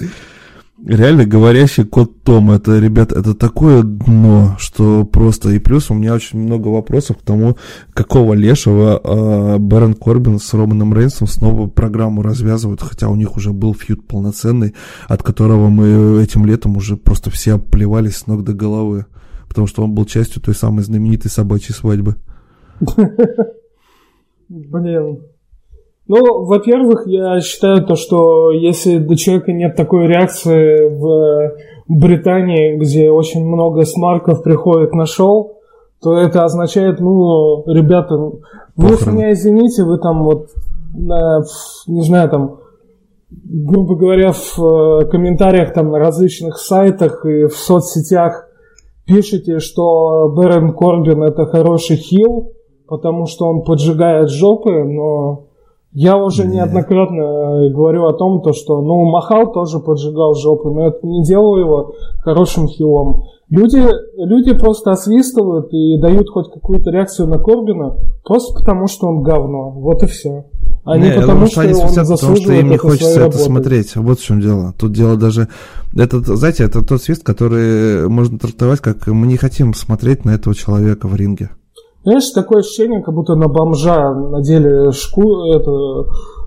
Реально говорящий кот Том. Это, ребят, это такое дно, что просто... И плюс у меня очень много вопросов к тому, какого лешего э, Бэрон Корбин с Романом Рейнсом снова программу развязывают, хотя у них уже был фьюд полноценный, от которого мы этим летом уже просто все оплевались с ног до головы, потому что он был частью той самой знаменитой собачьей свадьбы. [laughs] Блин, ну, во-первых, я считаю то, что если до человека нет такой реакции в Британии, где очень много смарков приходит на шоу, то это означает, ну, ребята, вы с меня извините, вы там вот, на, не знаю, там, грубо говоря, в э, комментариях там на различных сайтах и в соцсетях пишете, что Бэрон Корбин это хороший хил, потому что он поджигает жопы, но я уже Нет. неоднократно э, говорю о том, то, что ну, Махал тоже поджигал жопу, но это не делало его хорошим хилом. Люди, люди просто освистывают и дают хоть какую-то реакцию на Корбина просто потому, что он говно. Вот и все. А не, не потому, думаю, что, они он свистят, потому что им не хочется это смотреть. Вот в чем дело. Тут дело даже... Это, знаете, это тот свист, который можно трактовать как мы не хотим смотреть на этого человека в ринге. Знаешь, такое ощущение, как будто на бомжа надели шку, это,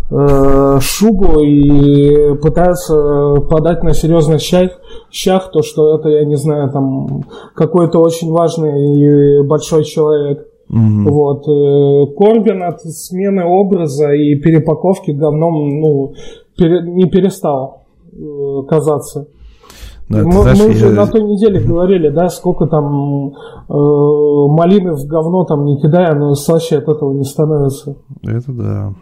э, шубу и пытаются подать на серьезный щах, щах то, что это, я не знаю, там какой-то очень важный и большой человек. Mm-hmm. Вот. Э, Корбин от смены образа и перепаковки говном ну, пере, не перестал э, казаться. Да, мы, знаешь, мы уже я... на той неделе говорили, да, сколько там э, малины в говно там не кидая, но слаще от этого не становится. Это да.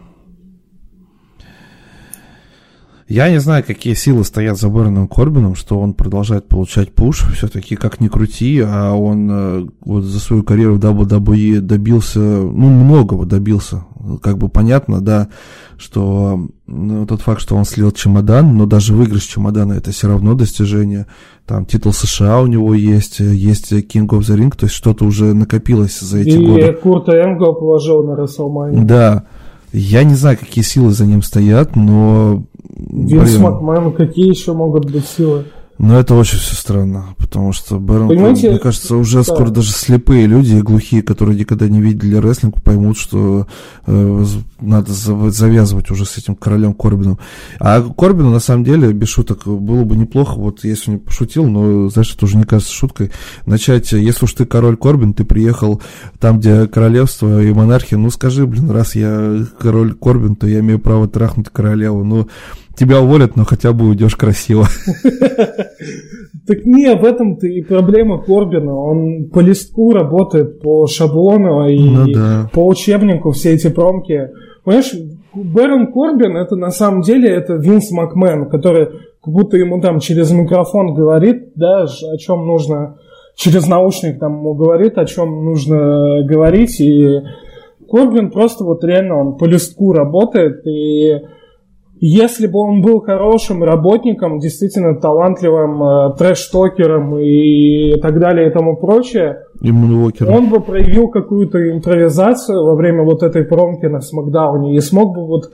Я не знаю, какие силы стоят за Бэроном Корбином, что он продолжает получать пуш. Все-таки, как ни крути, а он э, вот за свою карьеру в WWE добился, ну, многого добился. Как бы понятно, да, что ну, тот факт, что он слил чемодан, но даже выигрыш чемодана это все равно достижение. Там титул США у него есть, есть King of the Ring, то есть что-то уже накопилось за эти И годы. И Курта Энгла положил на WrestleMania. Да. Я не знаю, какие силы за ним стоят, но... Винс Макмен, какие еще могут быть силы? Но это очень все странно, потому что Бэрон, Понимаете, мне кажется, уже да. скоро даже слепые люди и глухие, которые никогда не видели рестлинг, поймут, что э, надо завязывать уже с этим королем Корбином. А Корбину, на самом деле, без шуток, было бы неплохо, вот если он не пошутил, но, знаешь, это уже не кажется шуткой, начать, если уж ты король Корбин, ты приехал там, где королевство и монархия, ну скажи, блин, раз я король Корбин, то я имею право трахнуть королеву, ну тебя уволят, но хотя бы уйдешь красиво. [laughs] Так не, в этом-то и проблема Корбина. Он по листку работает, по шаблону и ну, да. по учебнику все эти промки. Понимаешь, Бэрон Корбин это на самом деле это Винс Макмен, который как будто ему там через микрофон говорит, да, о чем нужно, через наушник там ему говорит, о чем нужно говорить. И Корбин просто вот реально он по листку работает и если бы он был хорошим работником, действительно талантливым э, трэш-токером и так далее и тому прочее, он бы проявил какую-то импровизацию во время вот этой промки на Смакдауне и смог бы вот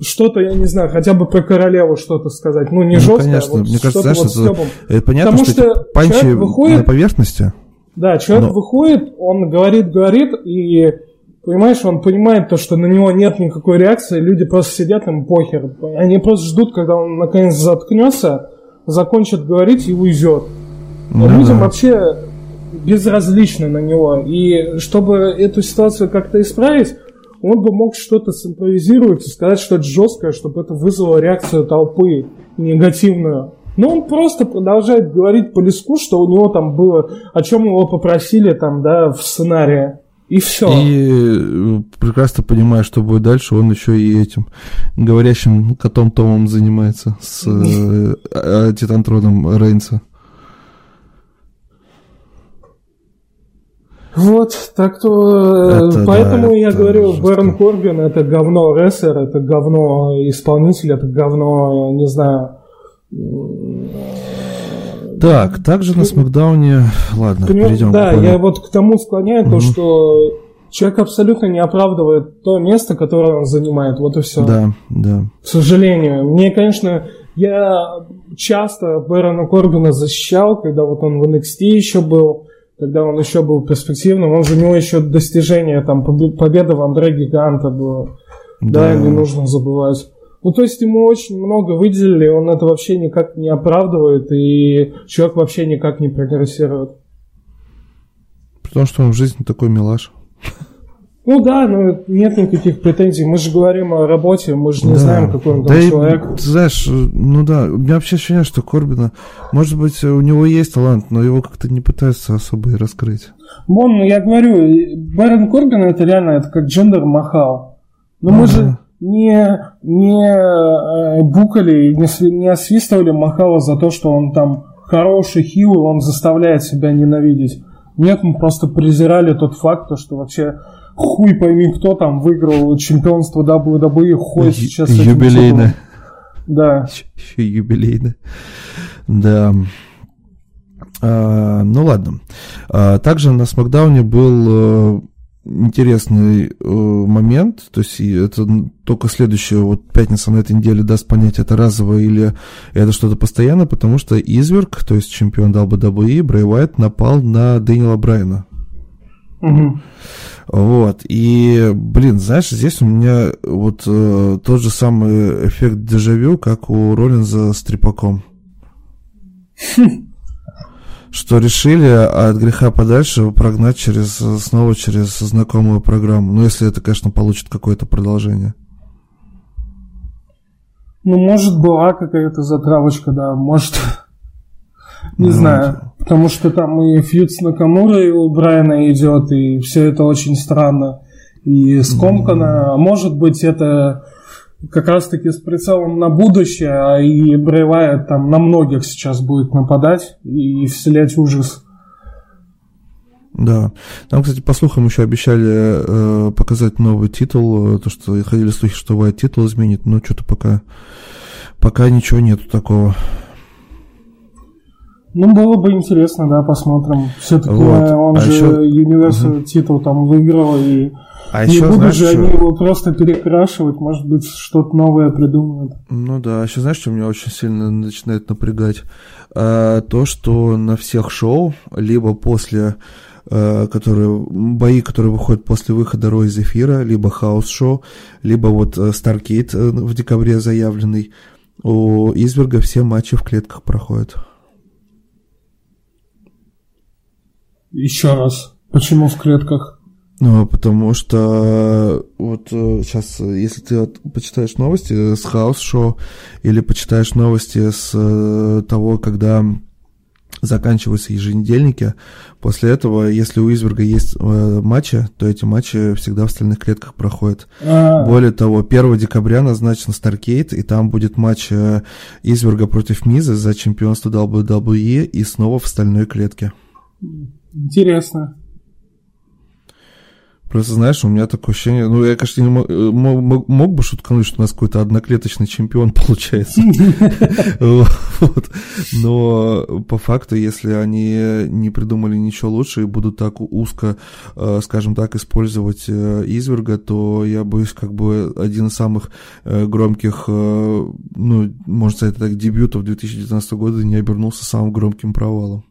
что-то, я не знаю, хотя бы про королеву что-то сказать. Ну, не ну, жестко, конечно. а вот Мне кажется, знаешь, вот это, это понятно, Потому что, что панчи выходит, на поверхности. Да, человек но... выходит, он говорит, говорит, и Понимаешь, он понимает то, что на него нет никакой реакции, люди просто сидят, им похер. Они просто ждут, когда он наконец заткнется, закончит говорить и уйдет. Ну, Людям да. вообще безразлично на него. И чтобы эту ситуацию как-то исправить, он бы мог что-то симпровизировать и сказать что-то жесткое, чтобы это вызвало реакцию толпы негативную. Но он просто продолжает говорить по леску, что у него там было, о чем его попросили там, да, в сценарии. И все. И э, прекрасно понимая, что будет дальше, он еще и этим говорящим котом Томом занимается с э, а, Титантроном Рейнса. Вот, так то это, поэтому да, я это говорю, жестко. Бэрон Корбин это говно рестлер, это говно исполнитель, это говно, не знаю, так, также на Смакдауне... Ладно, Понимаешь, перейдем Да, к я вот к тому склоняю, угу. то, что человек абсолютно не оправдывает то место, которое он занимает. Вот и все. Да, да. К сожалению. Мне, конечно, Я часто Бэрона Корбина защищал, когда вот он в NXT еще был, когда он еще был перспективным. Он же у него еще достижение, там, победа в Андре Гиганта было. Да. да, не нужно забывать. Ну, то есть ему очень много выделили, он это вообще никак не оправдывает, и человек вообще никак не прогрессирует. Потому что он в жизни такой милаш. Ну да, но нет никаких претензий. Мы же говорим о работе, мы же не да. знаем, какой он там да человек. И, ты знаешь, ну да, у меня вообще ощущение, что Корбина, может быть, у него есть талант, но его как-то не пытаются особо и раскрыть. Вон, ну я говорю, Бэрон Корбин это реально это как Джендер Махал. Но мы же не, не э, букали, не, не освистывали Махала за то, что он там хороший хил, и он заставляет себя ненавидеть. Нет, мы просто презирали тот факт, что вообще хуй пойми, кто там выиграл чемпионство WWE, ходит сейчас... Юбилейно. Да. Еще юбилейно. Да. А, ну ладно. А, также на Смакдауне был э, интересный э, момент, то есть это только следующая вот пятница на этой неделе даст понять, это разово или это что-то постоянно, потому что Изверг, то есть чемпион WWE, Брэй Уайт напал на Дэниела Брайана. Угу. Вот, и, блин, знаешь, здесь у меня вот э, тот же самый эффект дежавю, как у Роллинза с трепаком. [laughs] Что решили от греха подальше прогнать через, снова через знакомую программу. Ну, если это, конечно, получит какое-то продолжение. Ну, может, была какая-то затравочка, да, может, не ну, знаю. Потому что там и фьюд с Накамурой у Брайана идет, и все это очень странно и скомкано. А может быть, это как раз-таки с прицелом на будущее, а и Брейвая там на многих сейчас будет нападать и вселять ужас. Да. Там, кстати, по слухам еще обещали э, показать новый титул, э, то, что ходили слухи, что Вайт титул изменит, но что-то пока, пока ничего нету такого. Ну, было бы интересно, да, посмотрим. Все-таки вот. он а же еще... Universal угу. титул там выиграл, и а не еще, будут знаешь, же что... они его просто перекрашивать, может быть, что-то новое придумают. Ну да, еще знаешь, что меня очень сильно начинает напрягать? А, то, что на всех шоу, либо после а, которые, бои, которые выходят после выхода Raw из эфира, либо house show, либо вот Старкейт э, в декабре заявленный, у Изверга все матчи в клетках проходят. Еще раз. Почему в клетках? Ну, потому что вот сейчас, э, если ты почитаешь новости с house show или почитаешь новости с э, того, когда заканчиваются еженедельники. После этого, если у Изверга есть э, матчи, то эти матчи всегда в стальных клетках проходят. А-а-а. Более того, 1 декабря назначен Старкейт, и там будет матч э, Изверга против Миза за чемпионство WWE и снова в стальной клетке. Интересно. Просто, знаешь, у меня такое ощущение, ну, я, конечно, не мог, мог, мог бы шуткануть, что у нас какой-то одноклеточный чемпион [laughs] получается. Но по факту, если они не придумали ничего лучше и будут так узко, э, скажем так, использовать э, изверга, то я боюсь, как бы один из самых э, громких, ну, можно сказать так, дебютов 2019 года не обернулся самым громким провалом.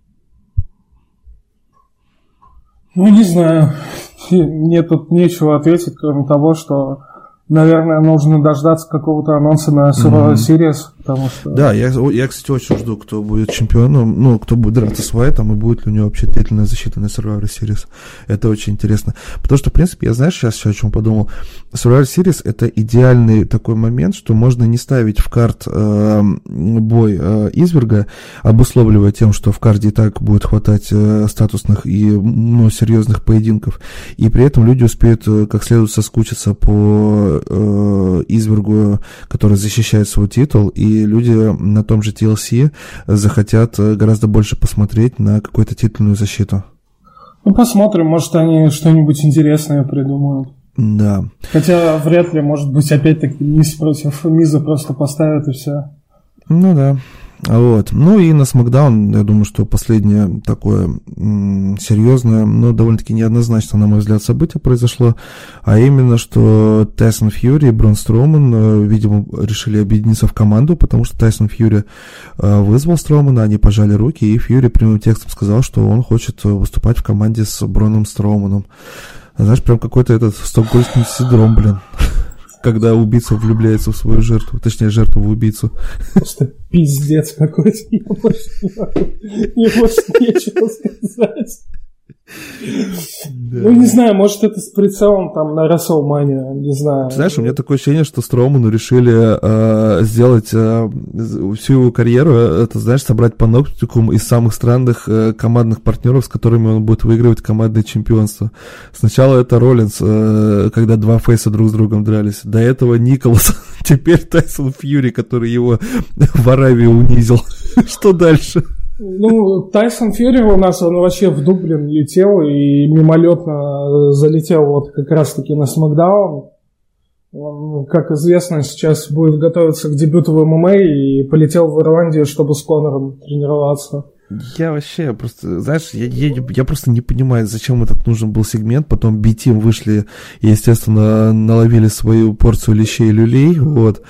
Ну, не знаю. [laughs] Мне тут нечего ответить, кроме того, что Наверное, нужно дождаться какого-то анонса на Survivor mm-hmm. Series, потому что... Да, я, я, кстати, очень жду, кто будет чемпионом, ну, кто будет драться с Вайтом, и будет ли у него вообще длительная защита на Survivor Series. Это очень интересно. Потому что, в принципе, я, знаешь, сейчас еще о чем подумал. Survivor Series — это идеальный такой момент, что можно не ставить в карт э, бой э, Изверга, обусловливая тем, что в карде и так будет хватать э, статусных и ну, серьезных поединков, и при этом люди успеют э, как следует соскучиться по э, Извергу, который защищает свой титул, и люди на том же TLC захотят э, гораздо больше посмотреть на какую-то титульную защиту. Ну, посмотрим, может, они что-нибудь интересное придумают. Да. Хотя вряд ли, может быть, опять-таки Миз против Миза просто поставят и все. Ну да. Вот. Ну и на Смакдаун, я думаю, что последнее такое серьезное, но довольно-таки неоднозначно, на мой взгляд, событие произошло, а именно, что Тайсон Фьюри и Брон Строуман, э, видимо, решили объединиться в команду, потому что Тайсон Фьюри э, вызвал Строумана, они пожали руки, и Фьюри прямым текстом сказал, что он хочет выступать в команде с Броном Строуманом. Знаешь, прям какой-то этот стокгольмский синдром, блин [laughs] когда убийца влюбляется в свою жертву, точнее, жертва в убийцу. Просто пиздец какой-то. Я больше не больше нечего сказать. Ну, не знаю, может, это с прицелом там на Расселмане, не знаю. Знаешь, у меня такое ощущение, что Строуману решили э, сделать э, всю его карьеру, это, знаешь, собрать паноптикум из самых странных э, командных партнеров, с которыми он будет выигрывать командное чемпионство. Сначала это Роллинс, э, когда два фейса друг с другом дрались. До этого Николас, [laughs] теперь Тайсон Фьюри, который его [laughs] в Аравии унизил. [laughs] Что дальше? Ну, Тайсон Фьюри у нас, он вообще в Дублин летел и мимолетно залетел вот как раз-таки на Смакдаун. Он, как известно, сейчас будет готовиться к дебюту в ММА и полетел в Ирландию, чтобы с Конором тренироваться. Я вообще просто, знаешь, я, я, я просто не понимаю, зачем этот нужен был сегмент. Потом B-Team вышли и, естественно, наловили свою порцию лещей и люлей. Вот.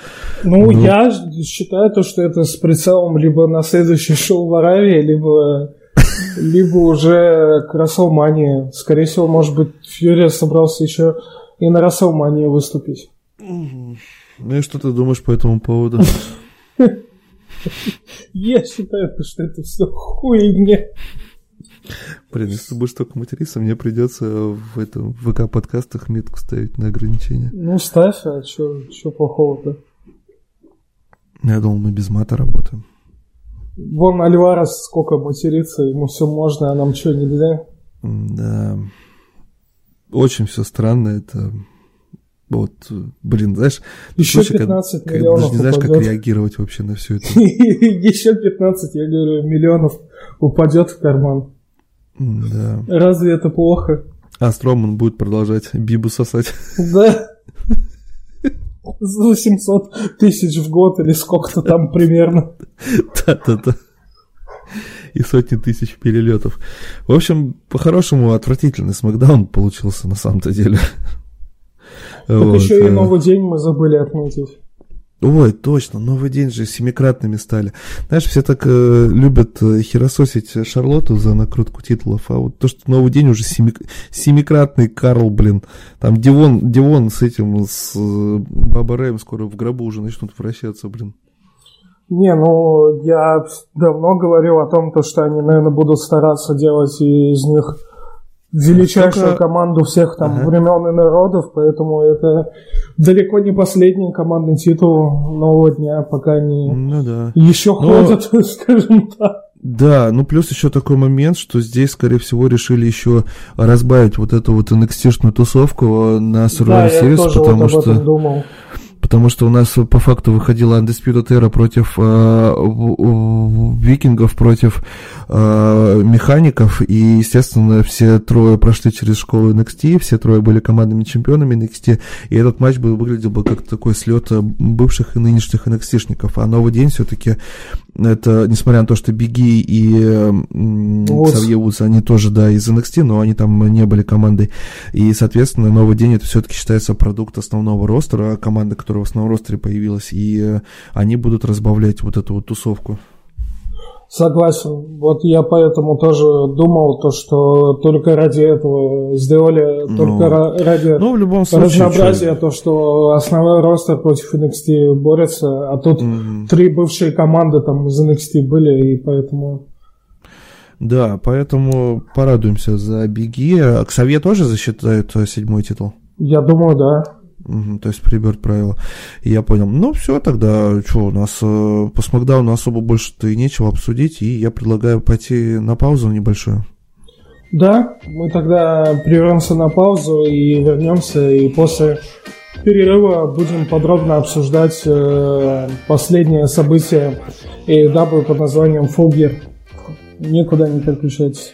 Ну, Но... я считаю то, что это с прицелом либо на следующее шоу в Аравии, либо, [laughs] либо уже к Расселмании. Скорее всего, может быть, Фьюри собрался еще и на Расселмании выступить. Ну и что ты думаешь по этому поводу? [laughs] Я считаю, что это все хуйня. Блин, если ты будешь только материться, мне придется в этом ВК-подкастах метку ставить на ограничение. Ну, ставь, а что плохого-то? Я думал, мы без мата работаем. Вон Альварес сколько матерится, ему все можно, а нам что, нельзя? Да. Очень все странно, это вот, блин, знаешь, еще 15 как, миллионов даже не знаешь, упадет. как реагировать вообще на все это. [laughs] Еще 15, я говорю, миллионов упадет в карман. Да. Разве это плохо? А Строман будет продолжать Бибу сосать. Да. За 800 тысяч в год или сколько-то там примерно. Да-да-да. И сотни тысяч перелетов. В общем, по-хорошему, отвратительный смакдаун получился на самом-то деле. Так вот. еще и э. новый день мы забыли отметить. Ой, точно, новый день же семикратными стали. Знаешь, все так э, любят э, херососить Шарлотту за накрутку титулов, а вот то, что новый день уже семи, семикратный Карл, блин. Там Дивон, Дивон с этим, с э, Баба Рэем скоро в гробу уже начнут вращаться, блин. Не, ну, я давно говорил о том, то, что они, наверное, будут стараться делать из них величайшую Только... команду всех там ага. времен и народов, поэтому это далеко не последний командный титул нового дня, пока они ну, да. еще Но... ходят, [laughs] скажем так. Да, ну плюс еще такой момент, что здесь, скорее всего, решили еще разбавить вот эту вот NXT-шную тусовку на Survivor да, Series, потому вот что... Думал потому что у нас по факту выходила Undisputed Era против э, викингов, против э, механиков, и, естественно, все трое прошли через школу NXT, все трое были командными чемпионами NXT, и этот матч бы выглядел бы как такой слет бывших и нынешних NXT-шников, а новый день все-таки это, несмотря на то, что Беги и Ксавье Вудс, они тоже, да, из NXT, но они там не были командой. И, соответственно, новый день это все-таки считается продукт основного ростера, команда, которая в основном ростере появилась, и э, они будут разбавлять вот эту вот тусовку. Согласен. Вот я поэтому тоже думал, то, что только ради этого сделали, ну, только ради ну, в любом случае, разнообразия, что... то, что основной ростер против NXT борется, а тут mm-hmm. три бывшие команды там из NXT были, и поэтому... Да, поэтому порадуемся за Беги. А Ксавье тоже засчитают э, седьмой титул? Я думаю, да. То есть приберт правила. Я понял. Ну, все, тогда что, у нас э, по Смакдауну особо больше-то и нечего обсудить, и я предлагаю пойти на паузу небольшую. Да, мы тогда прервемся на паузу и вернемся, и после перерыва будем подробно обсуждать э, последнее событие AEW под названием Full Никуда не переключайтесь.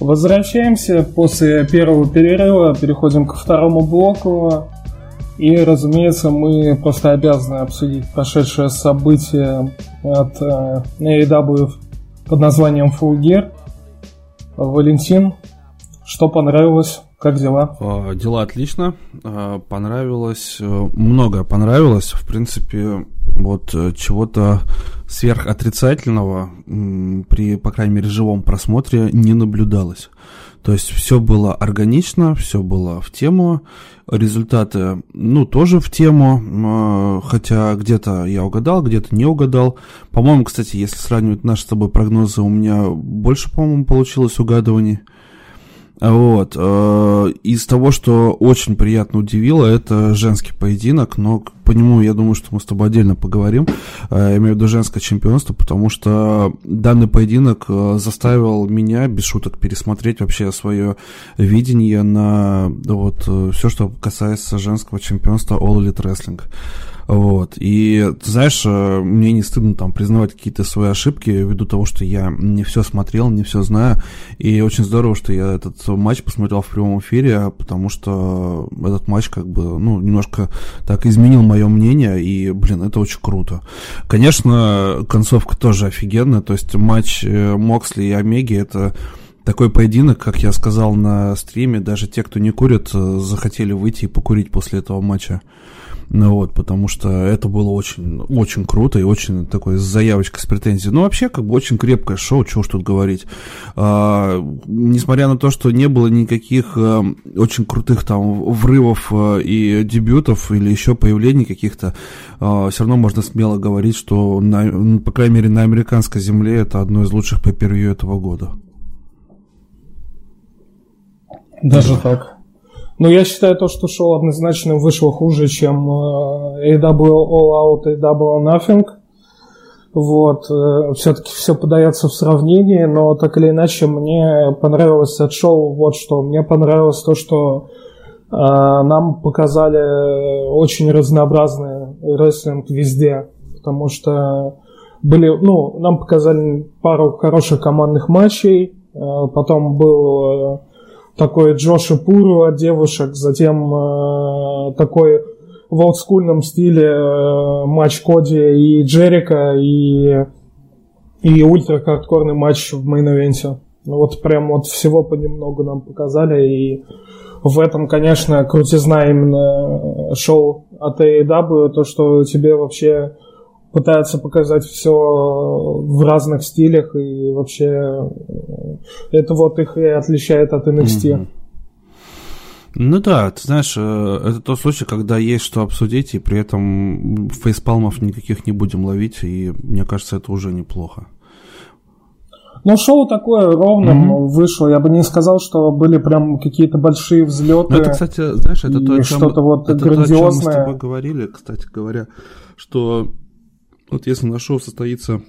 Возвращаемся после первого перерыва, переходим ко второму блоку. И, разумеется, мы просто обязаны обсудить прошедшее событие от э, AEW под названием Full Gear. Валентин, что понравилось? Как дела? А, дела отлично. А, понравилось, э, многое понравилось. В принципе, вот э, чего-то сверхотрицательного при, по крайней мере, живом просмотре не наблюдалось. То есть все было органично, все было в тему, результаты, ну, тоже в тему, а, хотя где-то я угадал, где-то не угадал. По-моему, кстати, если сравнивать наши с тобой прогнозы, у меня больше, по-моему, получилось угадываний. Вот. Э, из того, что очень приятно удивило, это женский поединок, но по нему, я думаю, что мы с тобой отдельно поговорим. Э, я имею в виду женское чемпионство, потому что данный поединок э, заставил меня, без шуток, пересмотреть вообще свое видение на вот, все, что касается женского чемпионства All Elite Wrestling. Вот. И, ты знаешь, э, мне не стыдно там признавать какие-то свои ошибки ввиду того, что я не все смотрел, не все знаю. И очень здорово, что я этот матч посмотрел в прямом эфире, потому что этот матч как бы, ну, немножко так изменил мое мнение, и, блин, это очень круто. Конечно, концовка тоже офигенная, то есть матч э, Моксли и Омеги это такой поединок, как я сказал на стриме, даже те, кто не курит, э, захотели выйти и покурить после этого матча. Ну вот, потому что это было очень, очень круто и очень такой с заявочкой, с претензией. Ну, вообще, как бы очень крепкое шоу, чего уж тут говорить. А, несмотря на то, что не было никаких а, очень крутых там врывов а, и дебютов или еще появлений каких-то, а, все равно можно смело говорить, что, на, по крайней мере, на американской земле это одно из лучших по этого года. Даже так. Но я считаю то, что шоу однозначно вышло хуже, чем э, AW All Out и AW Nothing. Вот, э, все-таки все подается в сравнении, но так или иначе мне понравилось от шоу вот что. Мне понравилось то, что э, нам показали очень разнообразный рестлинг везде, потому что были, ну, нам показали пару хороших командных матчей, э, потом был такой Джоша Пуру от девушек, затем э, такой в олдскульном стиле э, матч Коди и Джерика и, и ультра хардкорный матч в мейн-эвенте. Ну, вот прям вот всего понемногу нам показали, и в этом, конечно, крутизна именно шоу от AEW, то, что тебе вообще пытаются показать все в разных стилях, и вообще это вот их и отличает от NXT. Mm-hmm. Ну да, ты знаешь, э, это тот случай, когда есть что обсудить, и при этом фейспалмов никаких не будем ловить, и мне кажется, это уже неплохо. Ну, шоу такое ровным mm-hmm. вышло. Я бы не сказал, что были прям какие-то большие взлеты. Ну, это, кстати, знаешь, это то, о чем, что-то вот это грандиозное. то, о чем мы с тобой говорили, кстати говоря, что вот если на шоу состоится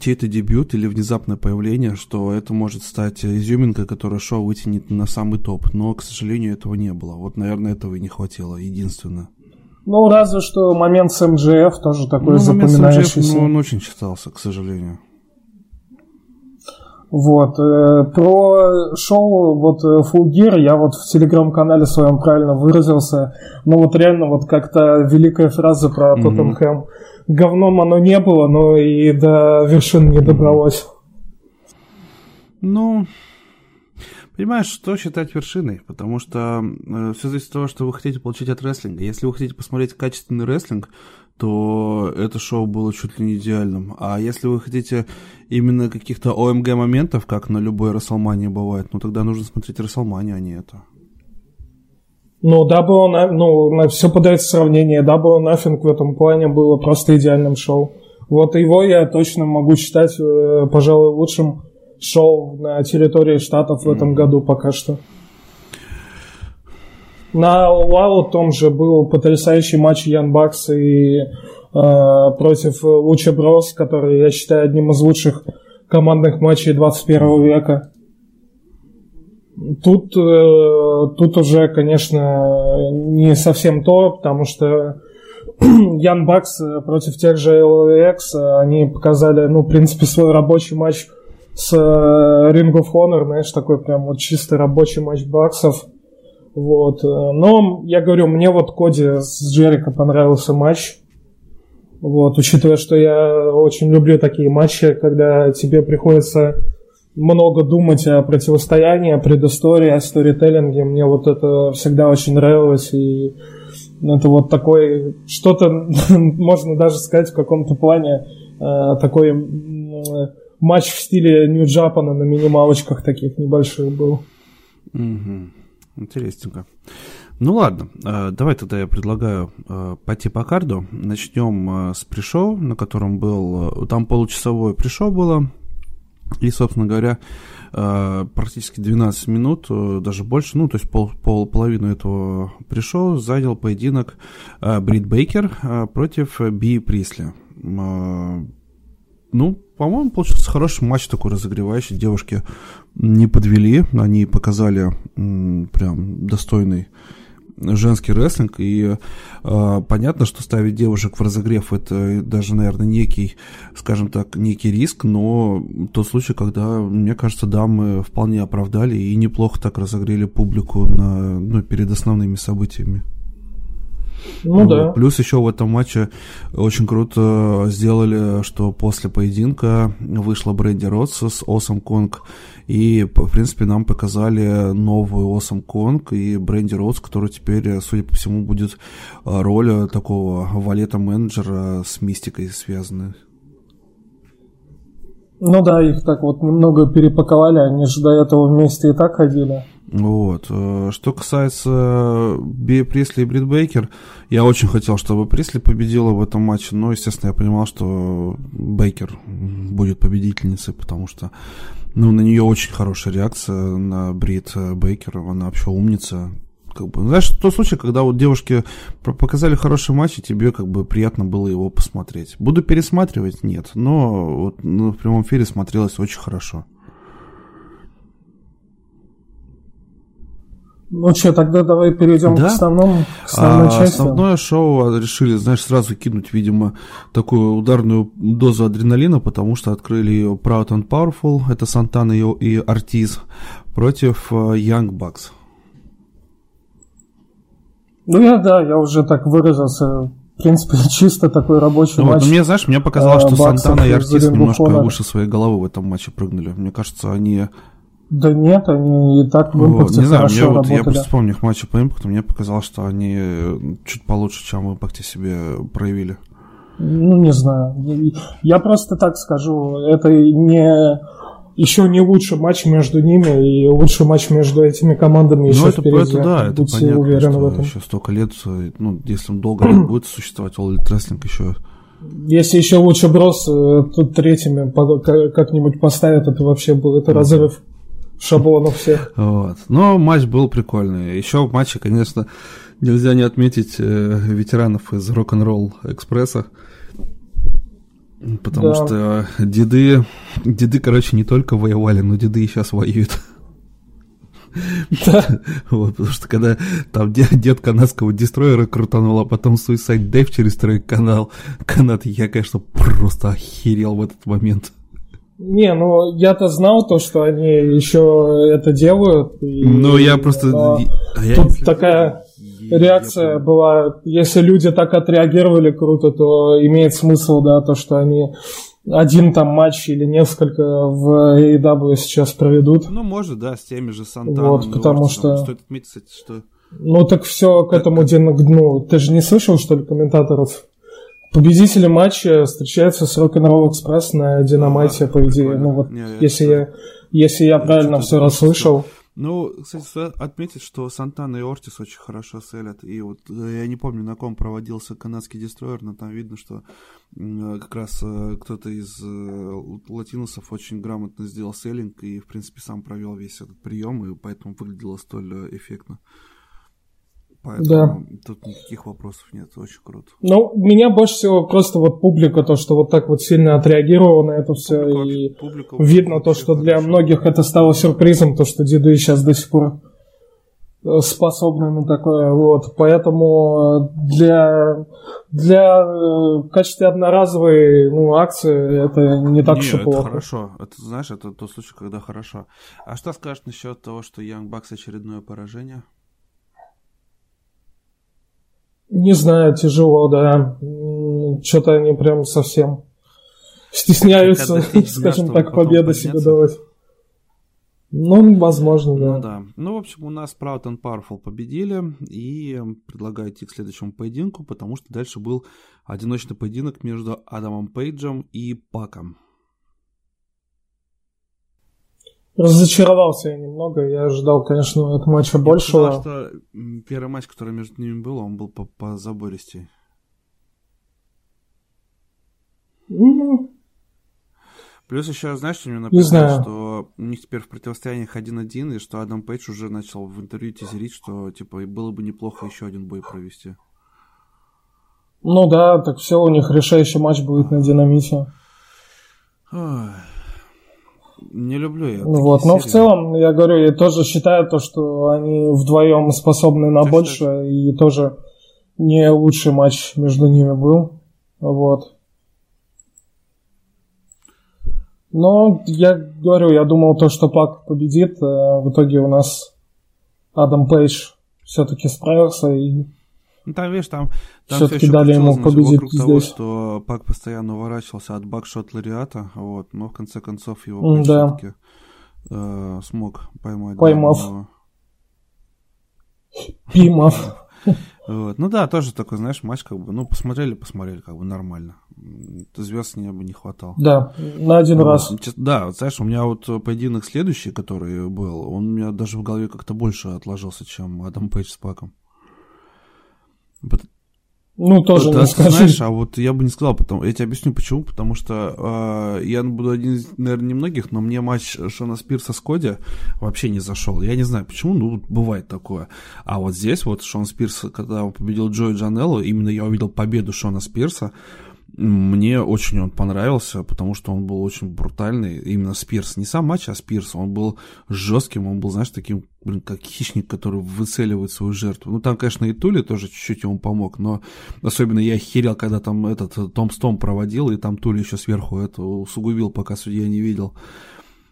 чей-то дебют или внезапное появление, что это может стать изюминкой, которая шоу вытянет на самый топ. Но, к сожалению, этого не было. Вот, наверное, этого и не хватило, единственное. Ну, разве что момент с МЖФ тоже такой ну, запоминающийся. МЖФ, ну, он очень читался, к сожалению. Вот. Э, про шоу вот э, Full Gear я вот в телеграм-канале своем правильно выразился. Но вот реально вот как-то великая фраза про mm-hmm. Тоттенхэм говном оно не было, но и до вершин не добралось. Ну, понимаешь, что считать вершиной? Потому что э, все зависит от того, что вы хотите получить от рестлинга. Если вы хотите посмотреть качественный рестлинг, то это шоу было чуть ли не идеальным. А если вы хотите именно каких-то ОМГ моментов, как на любой Расселмании бывает, ну тогда нужно смотреть Расселмани, а не это. Ну, было, на, ну, на все подается сравнение. Было нафиг в этом плане было просто идеальным шоу. Вот его я точно могу считать, э, пожалуй, лучшим шоу на территории штатов в этом году пока что. На Лау том же был потрясающий матч Ян Бакс и э, против Луча Брос, который я считаю одним из лучших командных матчей 21 века. Тут, э, тут уже, конечно, не совсем то, потому что [clears throat] Ян Бакс против тех же LAX, они показали, ну, в принципе, свой рабочий матч с э, Ring of Honor, знаешь, такой прям вот чистый рабочий матч Баксов. Вот. Но я говорю, мне вот Коди с Джерика понравился матч. Вот, учитывая, что я очень люблю такие матчи, когда тебе приходится много думать о противостоянии, о предыстории, о сторителлинге. Мне вот это всегда очень нравилось. И это вот такой, что-то, [laughs] можно даже сказать, в каком-то плане э, такой матч в стиле Нью Джапана на минималочках таких небольших был. Угу. Интересненько. Ну ладно, э, давай тогда я предлагаю э, пойти по карду. Начнем с пришоу, на котором был... Там получасовое пришоу было. И, собственно говоря, практически 12 минут, даже больше, ну, то есть пол, пол, половину этого пришел, занял поединок Брит Бейкер против Би Присли. Ну, по-моему, получился хороший матч такой разогревающий. Девушки не подвели, они показали прям достойный женский рестлинг, и э, понятно, что ставить девушек в разогрев это даже, наверное, некий, скажем так, некий риск, но тот случай, когда, мне кажется, дамы вполне оправдали и неплохо так разогрели публику на, ну, перед основными событиями. Ну да. Плюс еще в этом матче очень круто сделали, что после поединка вышла Бренди Ротс с Осом Конг. И, в принципе, нам показали новую Осом Конг и Бренди Ротс, который теперь, судя по всему, будет а, роль такого валета-менеджера с мистикой связанной. Ну да, их так вот немного перепаковали, они же до этого вместе и так ходили. Вот. Э, что касается Би Присли и Брит Бейкер, я очень хотел, чтобы Присли победила в этом матче, но, естественно, я понимал, что Бейкер будет победительницей, потому что ну, на нее очень хорошая реакция на Брит Бейкер, она вообще умница. Как бы, знаешь, тот случай, когда вот девушки показали хороший матч, и тебе как бы приятно было его посмотреть. Буду пересматривать? Нет. Но вот, ну, в прямом эфире смотрелось очень хорошо. Ну что, тогда давай перейдем да? к основному, к основной а, части. Основное шоу решили, знаешь, сразу кинуть, видимо, такую ударную дозу адреналина, потому что открыли Proud and Powerful, это Сантана и, и Артиз, против uh, Young Bucks. Ну я, да, я уже так выразился. В принципе, [laughs] чисто такой рабочий ну, матч. Вот, мне, знаешь, мне показалось, что Сантана и Артиз немножко выше своей головы в этом матче прыгнули. Мне кажется, они да нет, они и так в импакте Не знаю, мне вот, я просто вспомню их матчи по импакту, мне показалось, что они э, чуть получше, чем в импакте себе проявили. Ну, не знаю. Я просто так скажу, это не еще не лучший матч между ними и лучший матч между этими командами еще ну, это, впереди. Это, да, это Будьте понятно, уверены что в этом. еще столько лет, ну, если он долго будет существовать, All Elite Wrestling еще если еще лучше брос э, тут третьими как-нибудь поставят, это вообще будет разрыв шаблонов всех. Вот. Но матч был прикольный. Еще в матче, конечно, нельзя не отметить э, ветеранов из рок-н-ролл экспресса. Потому да. что деды, деды, короче, не только воевали, но деды и сейчас воюют. Да. Вот, потому что когда там дед, дед канадского дестройера крутанул, а потом Suicide Dave через трек канал, канат, я, конечно, просто охерел в этот момент. Не, ну я-то знал то, что они еще это делают. И, ну, я просто... А я тут такая реакция я... была, если люди так отреагировали круто, то имеет смысл, да, то, что они один там матч или несколько в AEW сейчас проведут. Ну, может, да, с теми же Сантаном. Вот, потому Орти, что... Стоит отметить, что... Ну, так все к этому день, ну, ты же не слышал, что ли, комментаторов? Победители матча встречаются с Rock'n'Roll Express на Динамайте, по идее. Ну вот, не, если я, если я правильно все расслышал. Ну, кстати, отметить, что Сантана и Ортис очень хорошо селят. И вот э, я не помню, на ком проводился канадский дестройер, но там видно, что как раз э, кто-то из э, латиносов очень грамотно сделал селлинг и, в принципе, сам провел весь этот прием, и поэтому выглядело столь эффектно. Поэтому да. тут никаких вопросов нет, очень круто. Ну, меня больше всего просто вот публика, то, что вот так вот сильно отреагировала на это все. Публика, и публика, видно то, что для хорошо. многих это стало сюрпризом, то, что деды сейчас до сих пор э, способны на такое. Вот. Поэтому для, для э, в качестве одноразовой ну, акции это не так уж и плохо. Это хорошо. Это, знаешь, это тот случай, когда хорошо. А что скажешь насчет того, что Young Bucks очередное поражение? Не знаю, тяжело, да. Что-то они прям совсем стесняются, [laughs] скажем так, победы себе давать. Ну, возможно, да. Ну да. Ну, в общем, у нас Proud and Powerful победили, и предлагаю идти к следующему поединку, потому что дальше был одиночный поединок между Адамом Пейджем и Паком. Разочаровался я немного, я ожидал, конечно, от матча большего. Я что первый матч, который между ними был, он был по, по забористей. Ну, Плюс еще, знаешь, что мне написано, что у них теперь в противостояниях один-один, и что Адам Пейдж уже начал в интервью тизерить, что, типа, было бы неплохо еще один бой провести. Ну да, так все, у них решающий матч будет на динамите. Ой. Не люблю я. Ну вот, но в серии. целом, я говорю, я тоже считаю то, что они вдвоем способны на Так больше, и тоже не лучший матч между ними был. Вот. Но я говорю, я думал то, что Пак победит, а в итоге у нас Адам Пейдж все-таки справился и Ну, там, видишь, там, там Всё-таки всё ещё дали ему победить вокруг того, здесь. что Пак постоянно уворачивался от бакшот лариата, вот, но в конце концов его да. э, смог поймать. Поймав. данного. [laughs] Пимов. [laughs] Вот. Ну да, тоже такой, знаешь, матч, как бы, ну, посмотрели, посмотрели, как бы нормально. Звезд с неба не хватало. Да, на один Вот. раз. Да, вот знаешь, у меня вот поединок следующий, который был, он у меня даже в голове как-то больше отложился, чем Адам Пейдж с Паком. Ну, тоже Да, не скажи. знаешь, а вот я бы не сказал, потому, я тебе объясню почему, потому что э, я буду один из, наверное, немногих, но мне матч Шона Спирса с Коди вообще не зашел. Я не знаю почему, ну, бывает такое. А вот здесь вот Шон Спирс, когда он победил Джои Джанелло, именно я увидел победу Шона Спирса, мне очень он понравился, потому что он был очень брутальный. Именно Спирс. Не сам матч, а Спирс. Он был жестким, он был, знаешь, таким, блин, как хищник, который выцеливает свою жертву. Ну, там, конечно, и Тули тоже чуть-чуть ему помог, но особенно я охерел, когда там этот э, Том Стом проводил, и там Тули еще сверху это усугубил, пока судья не видел.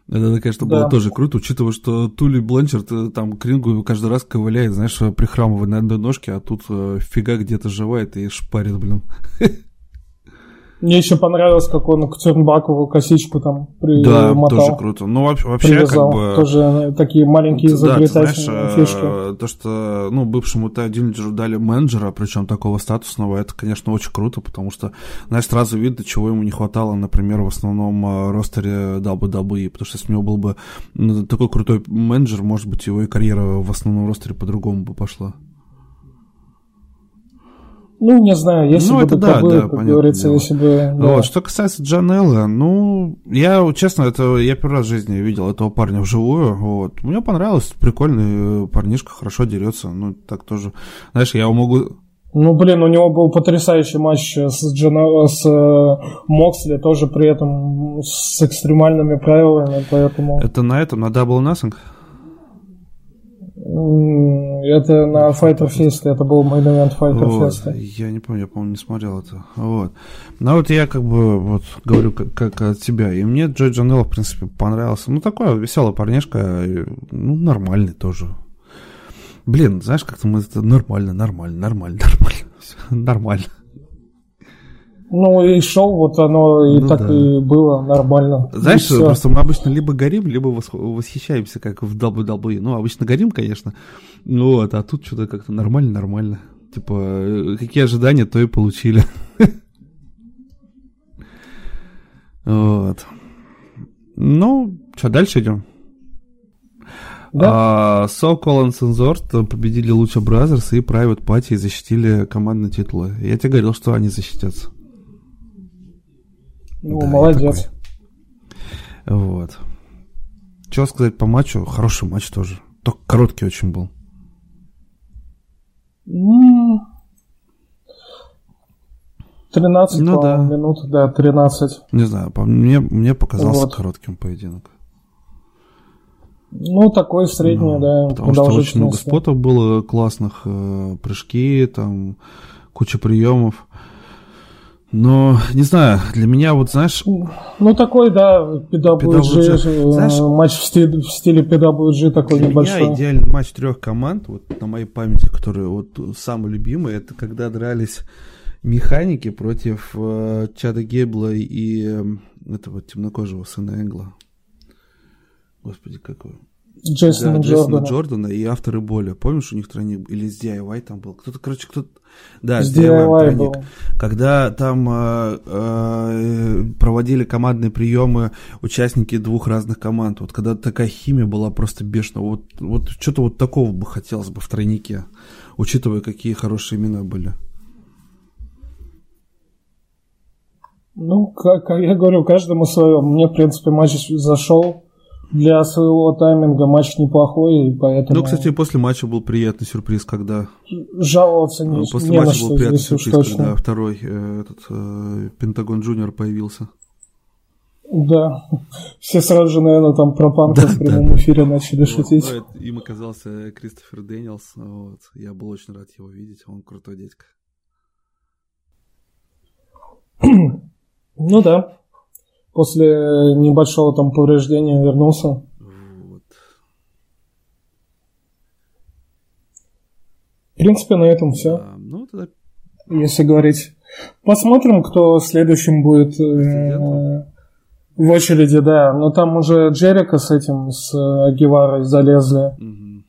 Это, конечно, было Да. тоже круто, учитывая, что Тули Бланчард э, там к рингу каждый раз ковыляет, знаешь, прихрамывая на одной ножке, а тут э, фига где-то живает и шпарит, блин. [laughs] Мне еще понравилось, как он к Тюрнбакову косичку там Да, примотал. тоже круто. Ну, вообще, привязал. как бы... Тоже э, такие маленькие Да, изобретательные знаешь, фишки. э, то, что, ну, бывшему Тай Диллинджеру дали менеджера, причем такого статусного, это, конечно, очень круто, потому что, знаешь, сразу видно, чего ему не хватало, например, в основном э, ростере WWE, потому что если у него был бы ну, такой крутой менеджер, может быть, его и карьера в основном ростере по-другому бы пошла. Ну, не знаю, если Ну, бы это да, было, да, как говорится, дело. если бы... да. Вот, что касается Джанелла, ну, я, честно, это я первый раз в жизни видел этого парня вживую, вот. Мне понравилось, прикольный э, парнишка, хорошо дерется, ну, так тоже, знаешь, я его могу... Ну, блин, у него был потрясающий матч с, Джана- с э, Моксли, тоже при этом с экстремальными правилами, поэтому... Это на этом, на Double Nothing? Это на Fighter Fest, это был main event Fighter Вот, Fest. я не помню, я, по-моему, не смотрел это. Вот. Ну, вот я как бы вот говорю как, как от себя. И мне Джой Джанелло, в принципе, понравился. Ну, такой веселый парнишка, ну, нормальный тоже. Блин, знаешь, как-то мы это нормально, нормально, нормально, нормально. [laughs] Нормально. Ну, и шоу, вот оно и Ну так да. и было нормально. Знаешь, И просто мы обычно либо горим, либо восх- восхищаемся, как в WWE. Ну, обычно горим, конечно. Ну, вот, а тут что-то как-то нормально, нормально. Типа, э, какие ожидания, то и получили. [laughs] Вот. Ну, что, дальше идем? Да. А, So Collins and Zord победили Lucha Brothers и Private Party и защитили командные титулы. Я тебе говорил, что они защитятся. Ну, Да, молодец. такой. Вот. Что сказать по матчу? Хороший матч тоже. Только короткий очень был. М, 13 Ну да. минут, да, 13. Не знаю, по мне, мне показался Вот. коротким поединок. Ну, такой средний, Ну, да, Потому что очень много спотов было классных, э, прыжки, там, куча приемов. Но, не знаю, для меня вот, знаешь... Ну, такой, да, PWG, PWG. Знаешь, матч в стиле, в стиле PWG такой для небольшой. Для меня идеальный матч трех команд, вот на моей памяти, который вот самый любимый, это когда дрались механики против э, Чада Гебла и э, этого темнокожего сына Энгла. Господи, какой. Джейсона, да, Джейсона Джордана. Джордана и авторы боли. Помнишь, у них тройник, или с DIY там был? Кто-то, короче, кто-то... Да, с DIY, тройник. Был. Когда там э, э, проводили командные приемы участники двух разных команд. Вот когда такая химия была просто бешеная. Вот, вот что-то вот такого бы хотелось бы в тройнике, учитывая, какие хорошие имена были. Ну, как, как я говорю, каждому свое. Мне, в принципе, матч зашел для своего тайминга матч неплохой, и поэтому... Ну, кстати, после матча был приятный сюрприз, когда... Жаловаться не, После не матча был приятный сюрприз, точно. когда второй э, этот э, Пентагон Джуниор появился. Да, все сразу же, наверное, там про [laughs] панка да, в прямом да, эфире начали вот, шутить. Ну, им оказался Кристофер Дэниелс, вот. я был очень рад его видеть, он крутой дядька. Ну да, после небольшого там повреждения вернулся. Вот. В принципе, на этом все. Да, ну, тогда... Если говорить. Посмотрим, кто следующим будет э, в очереди, да. Но там уже Джерика с этим, с Агиварой залезли. Угу.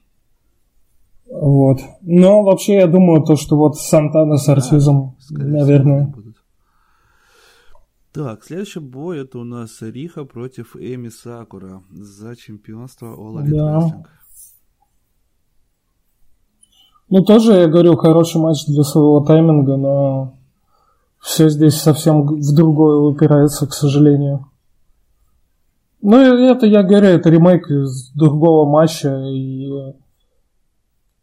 Вот. Но вообще я думаю, то, что вот Сантана с Артизом, да, наверное. Будут. Так, следующий бой это у нас Риха против Эми Сакура за чемпионство All Elite да. Wrestling. Ну, тоже, я говорю, хороший матч для своего тайминга, но все здесь совсем в другое упирается, к сожалению. Ну, это, я говорю, это ремейк из другого матча, и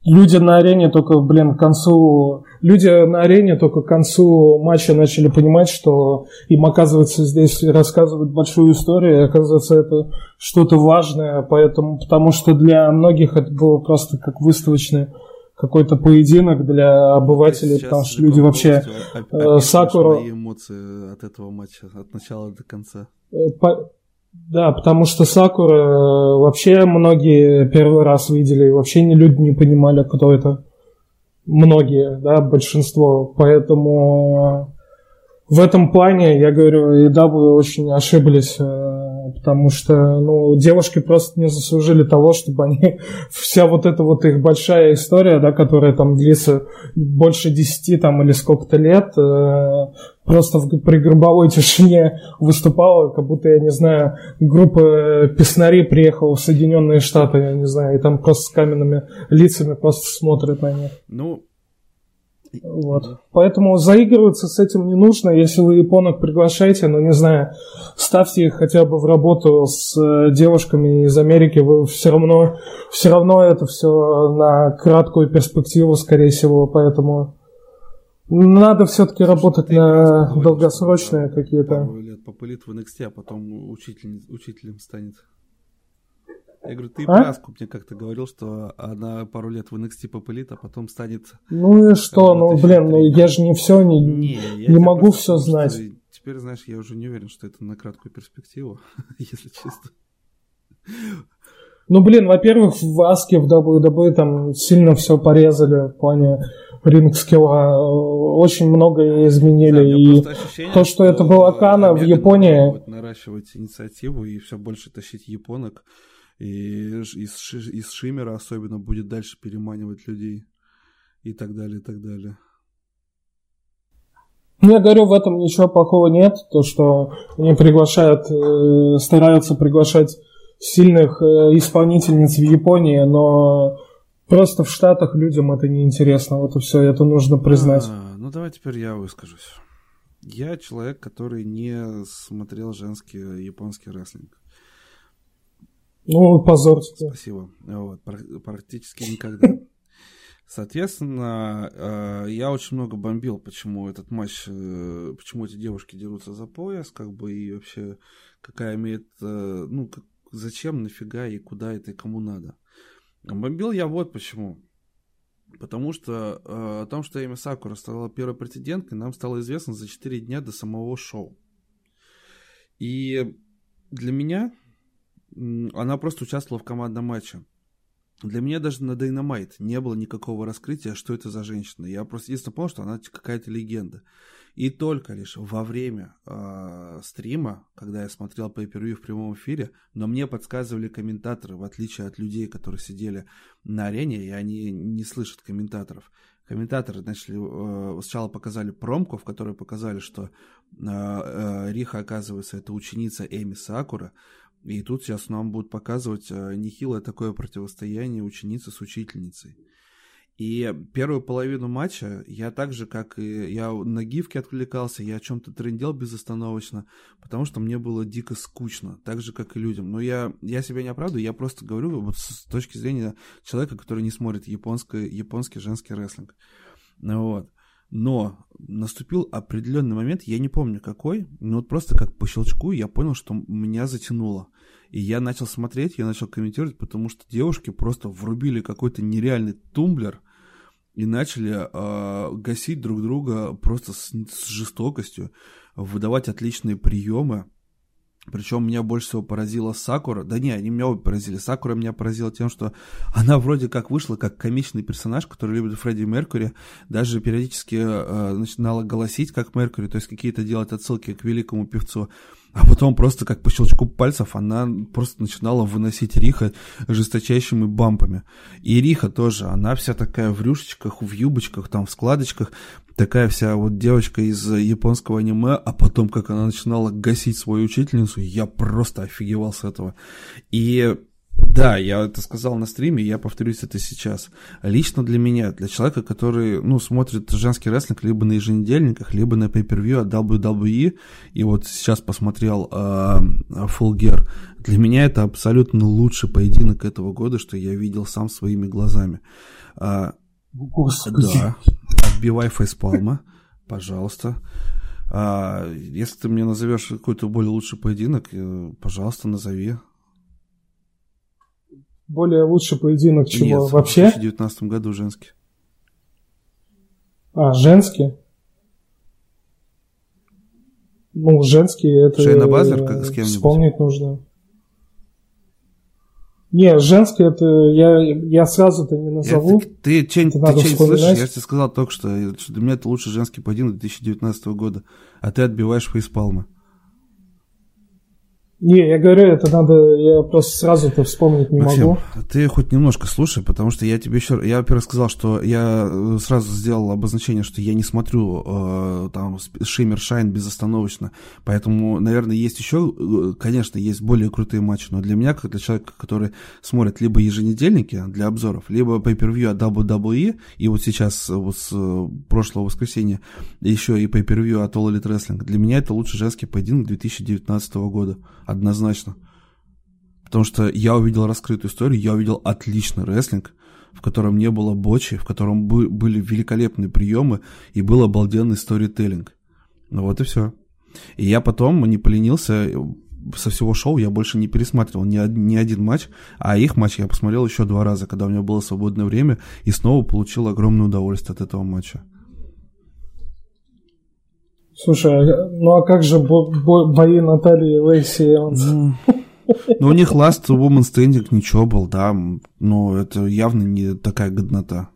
люди на арене только, блин, к концу... Люди на арене только к концу матча начали понимать, что им, оказывается, здесь рассказывают большую историю, и, оказывается, это что-то важное, поэтому, потому что для многих это было просто как выставочный какой-то поединок для обывателей, Сейчас потому что люди вообще... Э, Сакуру... эмоции от этого матча, от начала до конца. Э, по да, потому что Сакура э, вообще многие первый раз видели, вообще не люди не понимали, кто это. Многие, да, большинство. Поэтому в этом плане, я говорю, и дабы очень ошиблись, э, потому что, ну, девушки просто не заслужили того, чтобы они, [laughs] вся вот эта вот их большая история, да, которая там длится больше десяти там или сколько-то лет, э, просто в, при гробовой [laughs] тишине выступала, как будто, я не знаю, группа песнарей приехала в Соединенные Штаты, я не знаю, и там просто с каменными лицами просто смотрят на них. Ну, вот. Поэтому заигрываться с этим не нужно. Если вы японок приглашаете, ну не знаю, ставьте их хотя бы в работу с э, девушками из Америки, вы все равно, все равно это все на краткую перспективу, скорее всего, поэтому надо все-таки работать на долгосрочные какие-то. лет попылит в NXT, а потом учитель, учителем станет. Я говорю, ты а? Праску мне как-то говорил, что она пару лет в NXT попылит, а потом станет... Ну и что, ну блин, ну я же не все, не, не, не могу все знать. Теперь, знаешь, я уже не уверен, что это на краткую перспективу, [laughs] если честно. Ну, блин, во-первых, в Аске, в WWE там сильно все порезали в плане ринг скилла. Очень многое изменили. Да, и то, что, что это была Кана в Японии... наращивать инициативу и все больше тащить японок и из, из Шиммера особенно будет дальше переманивать людей и так далее, и так далее. Ну, я говорю, в этом ничего плохого нет. То, что они приглашают, э, стараются приглашать сильных э, исполнительниц в Японии, но просто в Штатах людям это неинтересно. Вот и все, это нужно признать. А, ну, давай теперь я выскажусь. Я человек, который не смотрел женский японский рестлинг. Ну, позор тебе. Спасибо. Вот, практически никогда. Соответственно, э, я очень много бомбил, почему этот матч, э, почему эти девушки дерутся за пояс, как бы, и вообще, какая имеет, э, ну, зачем, нафига и куда это и кому надо. Бомбил я вот почему. Потому что о том, что Эми Сакура стала первой претенденткой, нам стало известно за 4 дня до самого шоу. И для меня она просто участвовала в командном матче. Для меня даже на Dynamite не было никакого раскрытия, что это за женщина. Я просто единственное понял, что она какая-то легенда. И только лишь во время э, стрима, когда я смотрел по в прямом эфире, но мне подсказывали комментаторы, в отличие от людей, которые сидели на арене, и они не слышат комментаторов. Комментаторы начали, э, сначала показали промку, в которой показали, что э, э, Риха, оказывается, это ученица Эми Сакура, и тут сейчас нам будут показывать э, нехилое такое противостояние ученицы с учительницей. И первую половину матча я так же, как и я на гифке отвлекался, я о чем-то трендел безостановочно, потому что мне было дико скучно, так же, как и людям. Но я, я себя не оправдываю, я просто говорю вот с точки зрения человека, который не смотрит японский, японский женский рестлинг. Вот. Но наступил определенный момент, я не помню какой, но вот просто как по щелчку я понял, что меня затянуло. И я начал смотреть, я начал комментировать, потому что девушки просто врубили какой-то нереальный тумблер и начали э, гасить друг друга просто с, с жестокостью, выдавать отличные приемы. Причем меня больше всего поразила Сакура. Да не, они меня обе поразили. Сакура меня поразила тем, что она вроде как вышла как комичный персонаж, который любит Фредди Меркури. Даже периодически э, начинала голосить как Меркури, то есть какие-то делать отсылки к великому певцу. А потом просто как по щелчку пальцев она просто начинала выносить Риха жесточайшими бампами. И Риха тоже, она вся такая в рюшечках, в юбочках, там в складочках, такая вся вот девочка из японского аниме, а потом как она начинала гасить свою учительницу, я просто офигевал с этого. И да, я это сказал на стриме, я повторюсь это сейчас. Лично для меня, для человека, который, ну, смотрит женский рестлинг либо на еженедельниках, либо на pay-per-view от WWE, и вот сейчас посмотрел э, Full Gear, для меня это абсолютно лучший поединок этого года, что я видел сам своими глазами. Э, да, отбивай фейспалма, пожалуйста. А, если ты мне назовешь какой-то более лучший поединок, э, пожалуйста, назови более лучший поединок чего Нет, вообще? в 2019 году женский. А, женский? Ну, женский это... Шейна Базер как, с кем-нибудь? Вспомнить нужно. Не, женский это я, я сразу-то не назову. Я, ты ты что-нибудь слышишь? Я тебе сказал только что, что для меня это лучший женский поединок 2019 года, а ты отбиваешь фейспалмы. Не, я говорю, это надо, я просто сразу-то вспомнить не Максим, могу. ты хоть немножко слушай, потому что я тебе еще, я, во-первых, сказал, что я э, сразу сделал обозначение, что я не смотрю э, там Шиммер Шайн безостановочно, поэтому, наверное, есть еще, э, конечно, есть более крутые матчи, но для меня, как для человека, который смотрит либо еженедельники для обзоров, либо pay-per-view от WWE, и вот сейчас, вот с э, прошлого воскресенья, еще и pay-per-view от All Elite Wrestling, для меня это лучший женский поединок 2019 года однозначно. Потому что я увидел раскрытую историю, я увидел отличный рестлинг, в котором не было бочи, в котором были великолепные приемы и был обалденный сторителлинг. Ну вот и все. И я потом не поленился, со всего шоу я больше не пересматривал ни, ни один матч, а их матч я посмотрел еще два раза, когда у меня было свободное время, и снова получил огромное удовольствие от этого матча. Слушай, а, ну а как же бо- бо- бои Натальи и Лейси Эванс? Ну, ну, у них Last Woman Standing ничего был, да, но это явно не такая годнота.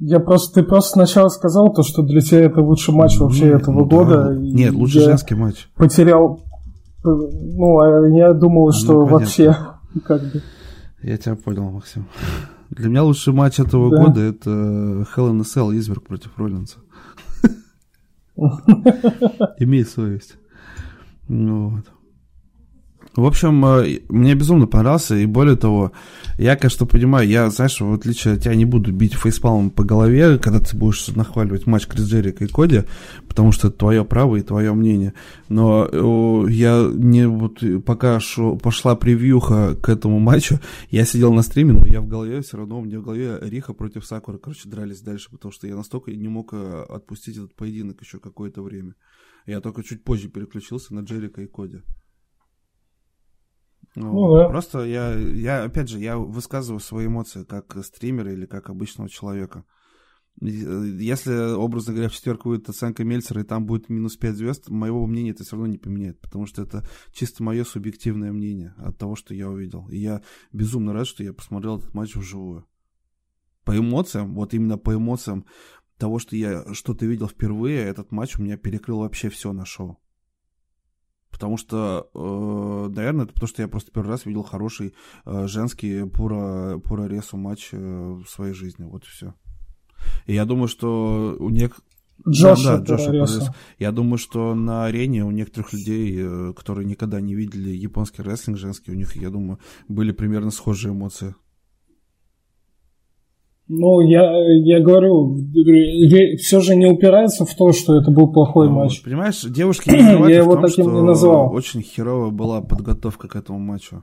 Я просто, ты просто сначала сказал то, что для тебя это лучший матч вообще ну, этого ну, года. Да. Нет, лучший женский матч. Потерял, ну, а я думал, ну, что ну, вообще, [laughs] как бы. Я тебя понял, Максим. Для меня лучший матч этого да. года это Hell in a Cell Изверг против Роллинса. [laughs] Имей совесть. Ну вот. В общем, э, мне безумно понравился, и более того, я, конечно, понимаю, я, знаешь, в отличие от тебя не буду бить фейспалмом по голове, когда ты будешь нахваливать матч Крис Джерика и Коди, потому что это твое право и твое мнение. Но я не вот пока шо, пошла превьюха к этому матчу, я сидел на стриме, но я в голове все равно, у меня в голове Риха против Сакура, короче, дрались дальше, потому что я настолько не мог э, отпустить этот поединок еще какое-то время. Я только чуть позже переключился на Джерика и Коди. Ну, ну, да. Просто я, я, опять же, я высказываю свои эмоции как стримера или как обычного человека. Если, образно говоря, в четверку будет оценка Мельцера, и там будет минус 5 звезд, моего мнения это все равно не поменяет, потому что это чисто мое субъективное мнение от того, что я увидел. И я безумно рад, что я посмотрел этот матч вживую. По эмоциям, вот именно по эмоциям того, что я что-то видел впервые, этот матч у меня перекрыл вообще все на шоу. Потому что, э, наверное, это потому что я просто первый раз видел хороший э, женский пуро, пуро ресу матч э, в своей жизни. Вот и все. И я думаю, что у некоторых... Джоша, да, да, Джоша. Я думаю, что на арене у некоторых людей, э, которые никогда не видели японский рестлинг женский, у них, я думаю, были примерно схожие эмоции. Ну, я, я говорю, все же не упирается в то, что это был плохой ну, матч. Понимаешь, девушки [clears throat] не я его том, таким что не назвал. очень херовая была подготовка к этому матчу.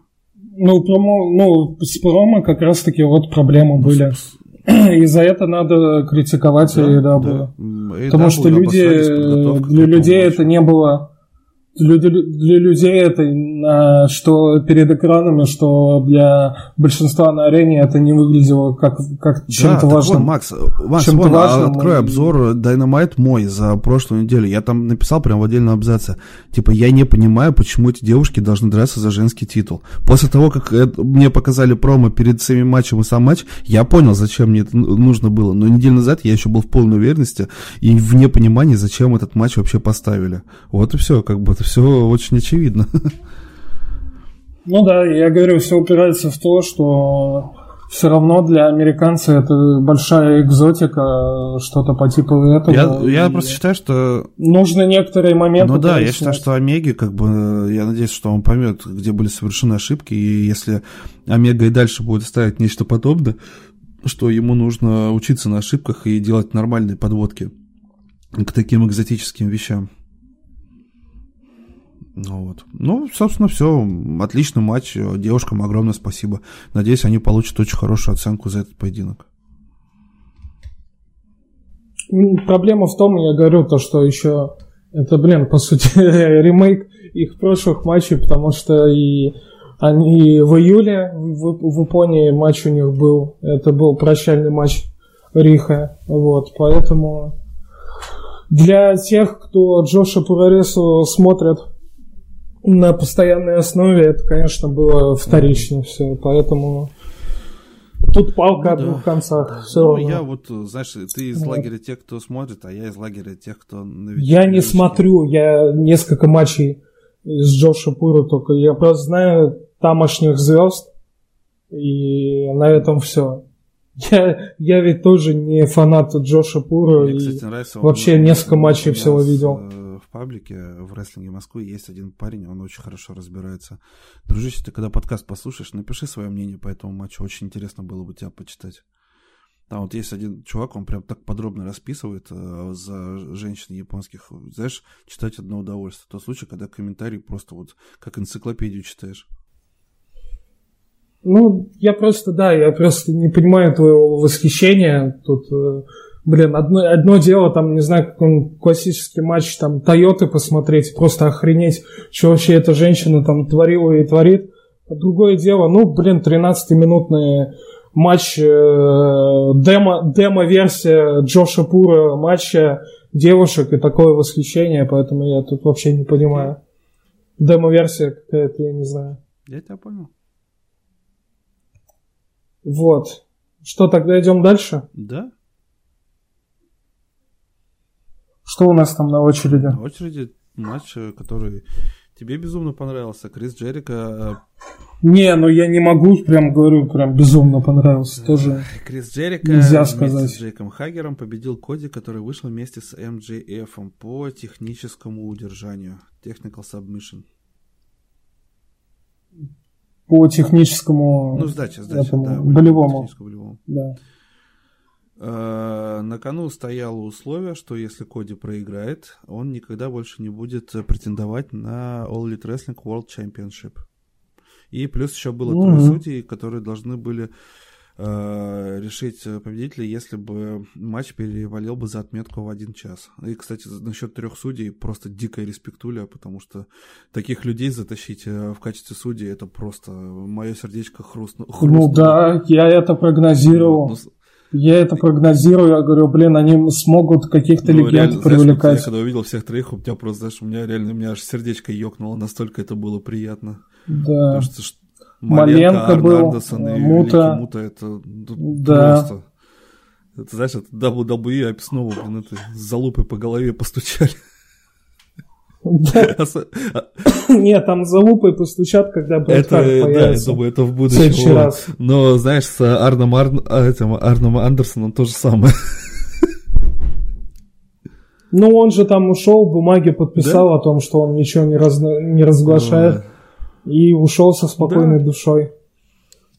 Ну, промо, ну, с промо как раз-таки вот проблемы ну, были. [clears throat] И за это надо критиковать да, AEW. Да. Потому что люди, для людей это не было для, для людей это, что перед экранами, что для большинства на арене это не выглядело как, как чем-то да, важным. Вон, Макс, Макс чем-то вон, важным. открой обзор Dynamite мой за прошлую неделю. Я там написал прям в отдельном абзаце. Типа, я не понимаю, почему эти девушки должны драться за женский титул. После того, как это, мне показали промо перед самим матчем и сам матч, я понял, зачем мне это нужно было. Но неделю назад я еще был в полной уверенности и вне понимания, зачем этот матч вообще поставили. Вот и все, как бы это все очень очевидно. [laughs] Ну да, я говорю, все упирается в то, что все равно для американца это большая экзотика, что-то по типу этого. Я, я просто считаю, что... Нужны некоторые моменты. Ну да, я считаю, что Омеги, как бы, я надеюсь, что он поймет, где были совершены ошибки, и если Омега и дальше будет ставить нечто подобное, что ему нужно учиться на ошибках и делать нормальные подводки к таким экзотическим вещам. Ну, вот. ну, собственно, все. Отличный матч. Девушкам огромное спасибо. Надеюсь, они получат очень хорошую оценку за этот поединок. Проблема в том, я говорю, то, что еще это, блин, по сути, [laughs] ремейк их прошлых матчей, потому что и они в июле в, в Японии матч у них был. Это был прощальный матч Риха. Вот, поэтому для тех, кто Джоша Пураресу смотрит на постоянной основе это, конечно, было вторично все, поэтому тут палка ну, о двух концах. Да. Все ну, я вот, знаешь, ты из лагеря тех, кто смотрит, а я из лагеря тех, кто новички. Я не смотрю, я несколько матчей с Джо Шапура только, я просто знаю тамошних звезд, и на этом все. Я, я ведь тоже не фанат Джоша Пура. Мне, кстати, нравится, вообще несколько матчей всего видел. Э, паблике в рестлинге Москвы есть один парень, он очень хорошо разбирается. Дружище, ты когда подкаст послушаешь, напиши свое мнение по этому матчу. Очень интересно было бы тебя почитать. Там вот есть один чувак, он прям так подробно расписывает э, за женщин японских. Знаешь, читать одно удовольствие. Тот случай, когда комментарий просто вот как энциклопедию читаешь. Ну, я просто, да, я просто не понимаю твоего восхищения. Тут э, Блин, одно, одно дело, там, не знаю, как он классический матч, там, Тойоты посмотреть, просто охренеть, что вообще эта женщина там творила и творит. А другое дело, ну, блин, 13-минутный матч, э, демо, демо-версия Джоша Пура матча девушек и такое восхищение, поэтому я тут вообще не понимаю. Демо-версия какая-то, я не знаю. Я тебя понял. Вот. Что, тогда идем дальше? Да. Что у нас там на очереди? На очереди матч, э, который тебе безумно понравился. Крис Джерика. Э, не, ну я не могу, прям говорю, прям безумно понравился. Тоже Крис Джерика нельзя сказать. с Джейком Хаггером победил Коди, который вышел вместе с MJF по техническому удержанию. Technical Submission. По техническому... Ну, сдача, сдача, этому, да. Болевому. болевому. Да. Э, на кону стояло условие, что если Коди проиграет, он никогда больше не будет претендовать на All Elite Wrestling World Championship. И плюс еще было mm-hmm. трое судей, которые должны были э, решить победителя, если бы матч перевалил бы за отметку в один час. И, кстати, насчет трех судей просто дикая респектуля, потому что таких людей затащить э, в качестве судей, это просто мое сердечко хрустнуло. Ну да, я это прогнозировал. Ну, я это прогнозирую, я говорю, блин, они смогут каких-то ну, легенд реально, привлекать. Знаешь, я когда увидел всех троих, у меня просто, знаешь, у меня реально, у меня аж сердечко ёкнуло, настолько это было приятно. Да. Потому что Маленко, был, Андерсон и Мута. Мута, это да. просто... Это, знаешь, это WWE а снова, блин, это залупы по голове постучали. Нет, там за лупой постучат, когда Брэд Это, да, я думаю, это в будущем. раз. Но, знаешь, с Арном, Арн... А, Арном Андерсоном то же самое. [laughs] Ну, он же там ушел, бумаги подписал да? о том, что он ничего не, раз... не разглашает. Да. И ушел со спокойной да. душой.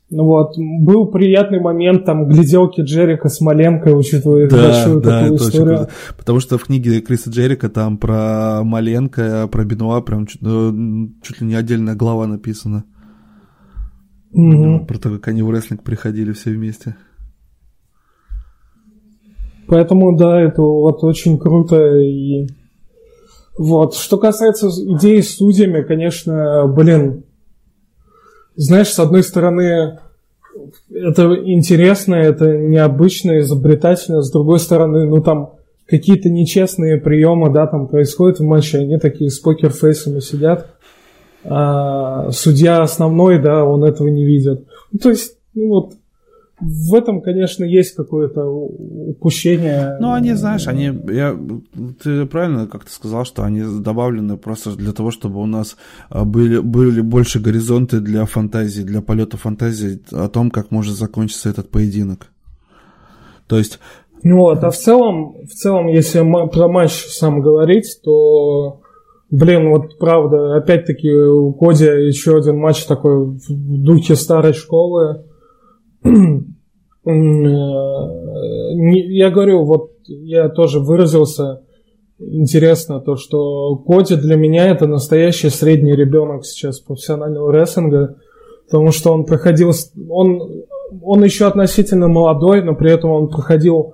Ну вот, был приятный момент, там, гляделки Джерика Смоленко, учитывая да, большую да, такую историю. Очень Потому что в книге Криса Джерика там про Маленко, про Бенуа прям чуть, ну, чуть ли не отдельная глава написана. Угу. Про то, как они в рестлинг приходили все вместе. Поэтому, да, это вот очень круто. И вот, что касается идеи с судьями, конечно, блин, знаешь, с одной стороны, это интересно, это необычно, изобретательно, с другой стороны, ну там какие-то нечестные приемы, да, там происходят в матче, они такие с покерфейсами сидят, а судья основной, да, он этого не видит. Ну, то есть, ну вот, в этом, конечно, есть какое-то упущение. Ну, они, знаешь, они, я, ты правильно как-то сказал, что они добавлены просто для того, чтобы у нас а, были, были больше горизонты для фантазии, для полета фантазии о том, как может закончиться этот поединок. То есть... Ну вот, а в целом, в целом, если про матч сам говорить, то, блин, вот правда, опять-таки у Коди еще один матч такой в духе старой школы, я говорю, вот я тоже выразился. Интересно, то, что Коди для меня это настоящий средний ребенок сейчас профессионального рестлинга, потому что он проходил, он, он еще относительно молодой, но при этом он проходил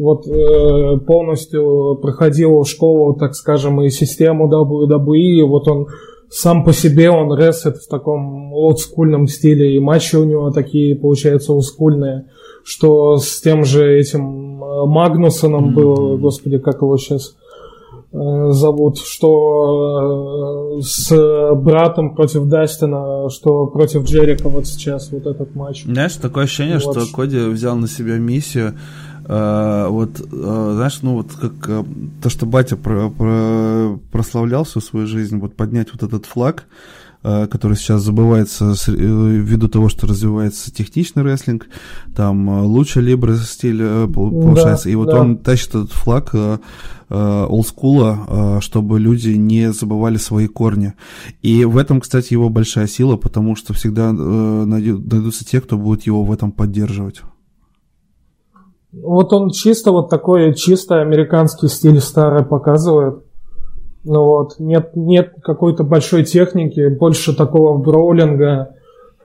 вот э, полностью проходил школу, так скажем, и систему WWE, и вот он сам по себе он ресет в таком олдскульном стиле, и матчи у него такие, получаются, олдскульные, что с тем же этим э, Магнусоном mm-hmm. было, господи, как его сейчас э, зовут, что э, с братом против Дастина, что против Джерика вот сейчас вот этот матч. Знаешь, такое ощущение, вот. что Коди взял на себя миссию вот, uh, знаешь, ну вот как uh, то, что батя про, про, прославлял всю свою жизнь, вот поднять вот этот флаг, который сейчас забывается ввиду того, что развивается техничный рестлинг, там лучше либо стиль получается, да, и вот да. он тащит этот флаг олдскула, чтобы люди не забывали свои корни. И в этом, кстати, его большая сила, потому что всегда найдутся те, кто будет его в этом поддерживать. Вот он чисто вот такой чисто американский стиль старый показывает. Ну вот, нет, нет какой-то большой техники, больше такого броулинга.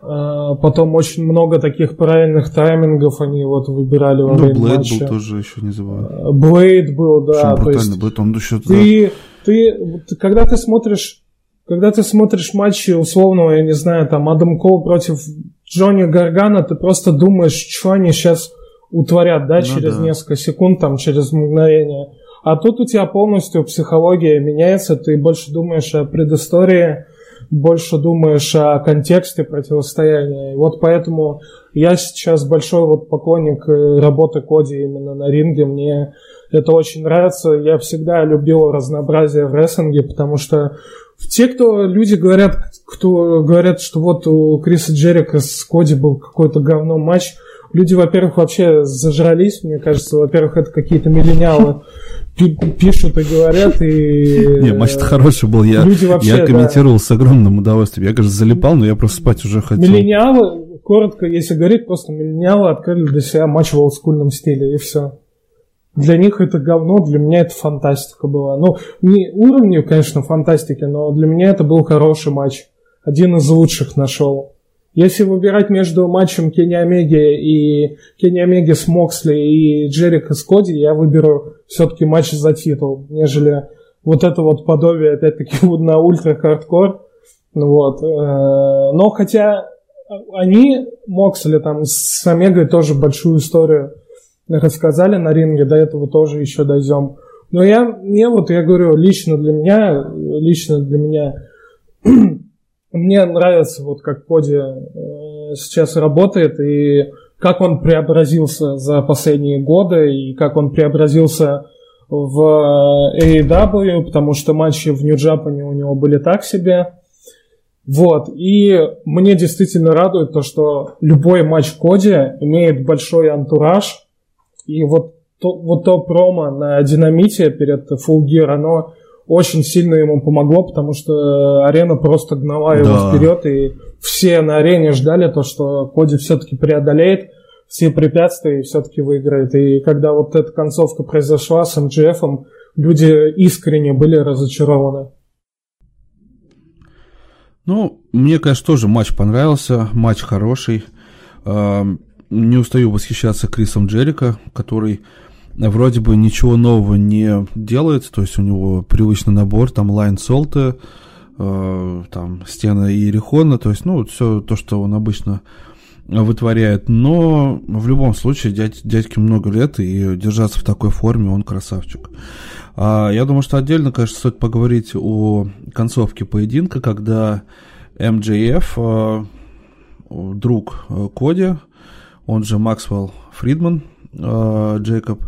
А, потом очень много таких правильных таймингов они вот выбирали во ну, время Блейд матча. был тоже еще не забывай. Блейд был, да. то есть Блейд, он еще... Ты, ты, когда ты смотришь когда ты смотришь матчи условного, я не знаю, там Адам Кол против Джонни Гаргана, ты просто думаешь, что они сейчас утворят, да, ну, через да. несколько секунд, там, через мгновение. А тут у тебя полностью психология меняется, ты больше думаешь о предыстории, больше думаешь о контексте противостояния. И вот поэтому я сейчас большой вот поклонник э, работы Коди именно на ринге. Мне это очень нравится. Я всегда любил разнообразие в рестлинге, потому что те, кто люди говорят, кто говорят, что вот у Криса Джерика с Коди был какой-то говно матч, люди, во-первых, вообще зажрались, мне кажется. Во-первых, это какие-то миллениалы пишут и говорят, и... [laughs] Не, матч хороший был, я, люди вообще, я комментировал да. с огромным удовольствием. Я, конечно, залипал, но я просто спать уже хотел. Миллениалы, коротко, если говорить, просто миллениалы открыли для себя матч в олдскульном стиле, и все. Для них это говно, для меня это фантастика была. Ну, не уровню, конечно, фантастики, но для меня это был хороший матч. Один из лучших нашел. Если выбирать между матчем Кенни Омеги и Кенни Омеги с Моксли и Джерика с Коди, я выберу все-таки матч за титул, нежели вот это вот подобие, опять-таки, [laughs] на ультра-хардкор. Вот. Э, но хотя они, Моксли там с Омегой тоже большую историю рассказали на ринге, до этого тоже еще дойдем. Но я, мне вот, я говорю, лично для меня, лично для меня, [clears throat] мне нравится вот как Коди э, сейчас работает и как он преобразился за последние годы и как он преобразился в AEW, потому что матчи в Нью-Джапане у него были так себе. Вот, и мне действительно радует то, что любой матч Коди имеет большой антураж, и вот то, вот то промо на динамите перед Full Gear, оно очень сильно ему помогло, потому что арена просто гнала его да. вперед, и все на арене ждали то, что Коди все-таки преодолеет все препятствия и все-таки выиграет. И когда вот эта концовка произошла с МГФ, люди искренне были разочарованы. Ну, мне, конечно, тоже матч понравился, матч хороший. Не устаю восхищаться Крисом Джерика, который вроде бы ничего нового не делает, то есть у него привычный набор, там Lionsault, там стена Иерихона, то есть, ну, все то, что он обычно вытворяет, но в любом случае дядь, дядьке много лет, и держаться в такой форме он красавчик. А, я думаю, что отдельно, конечно, стоит поговорить о концовке поединка, когда MJF, а, друг а, Коди, он же Максвелл Фридман, а, Джейкоб,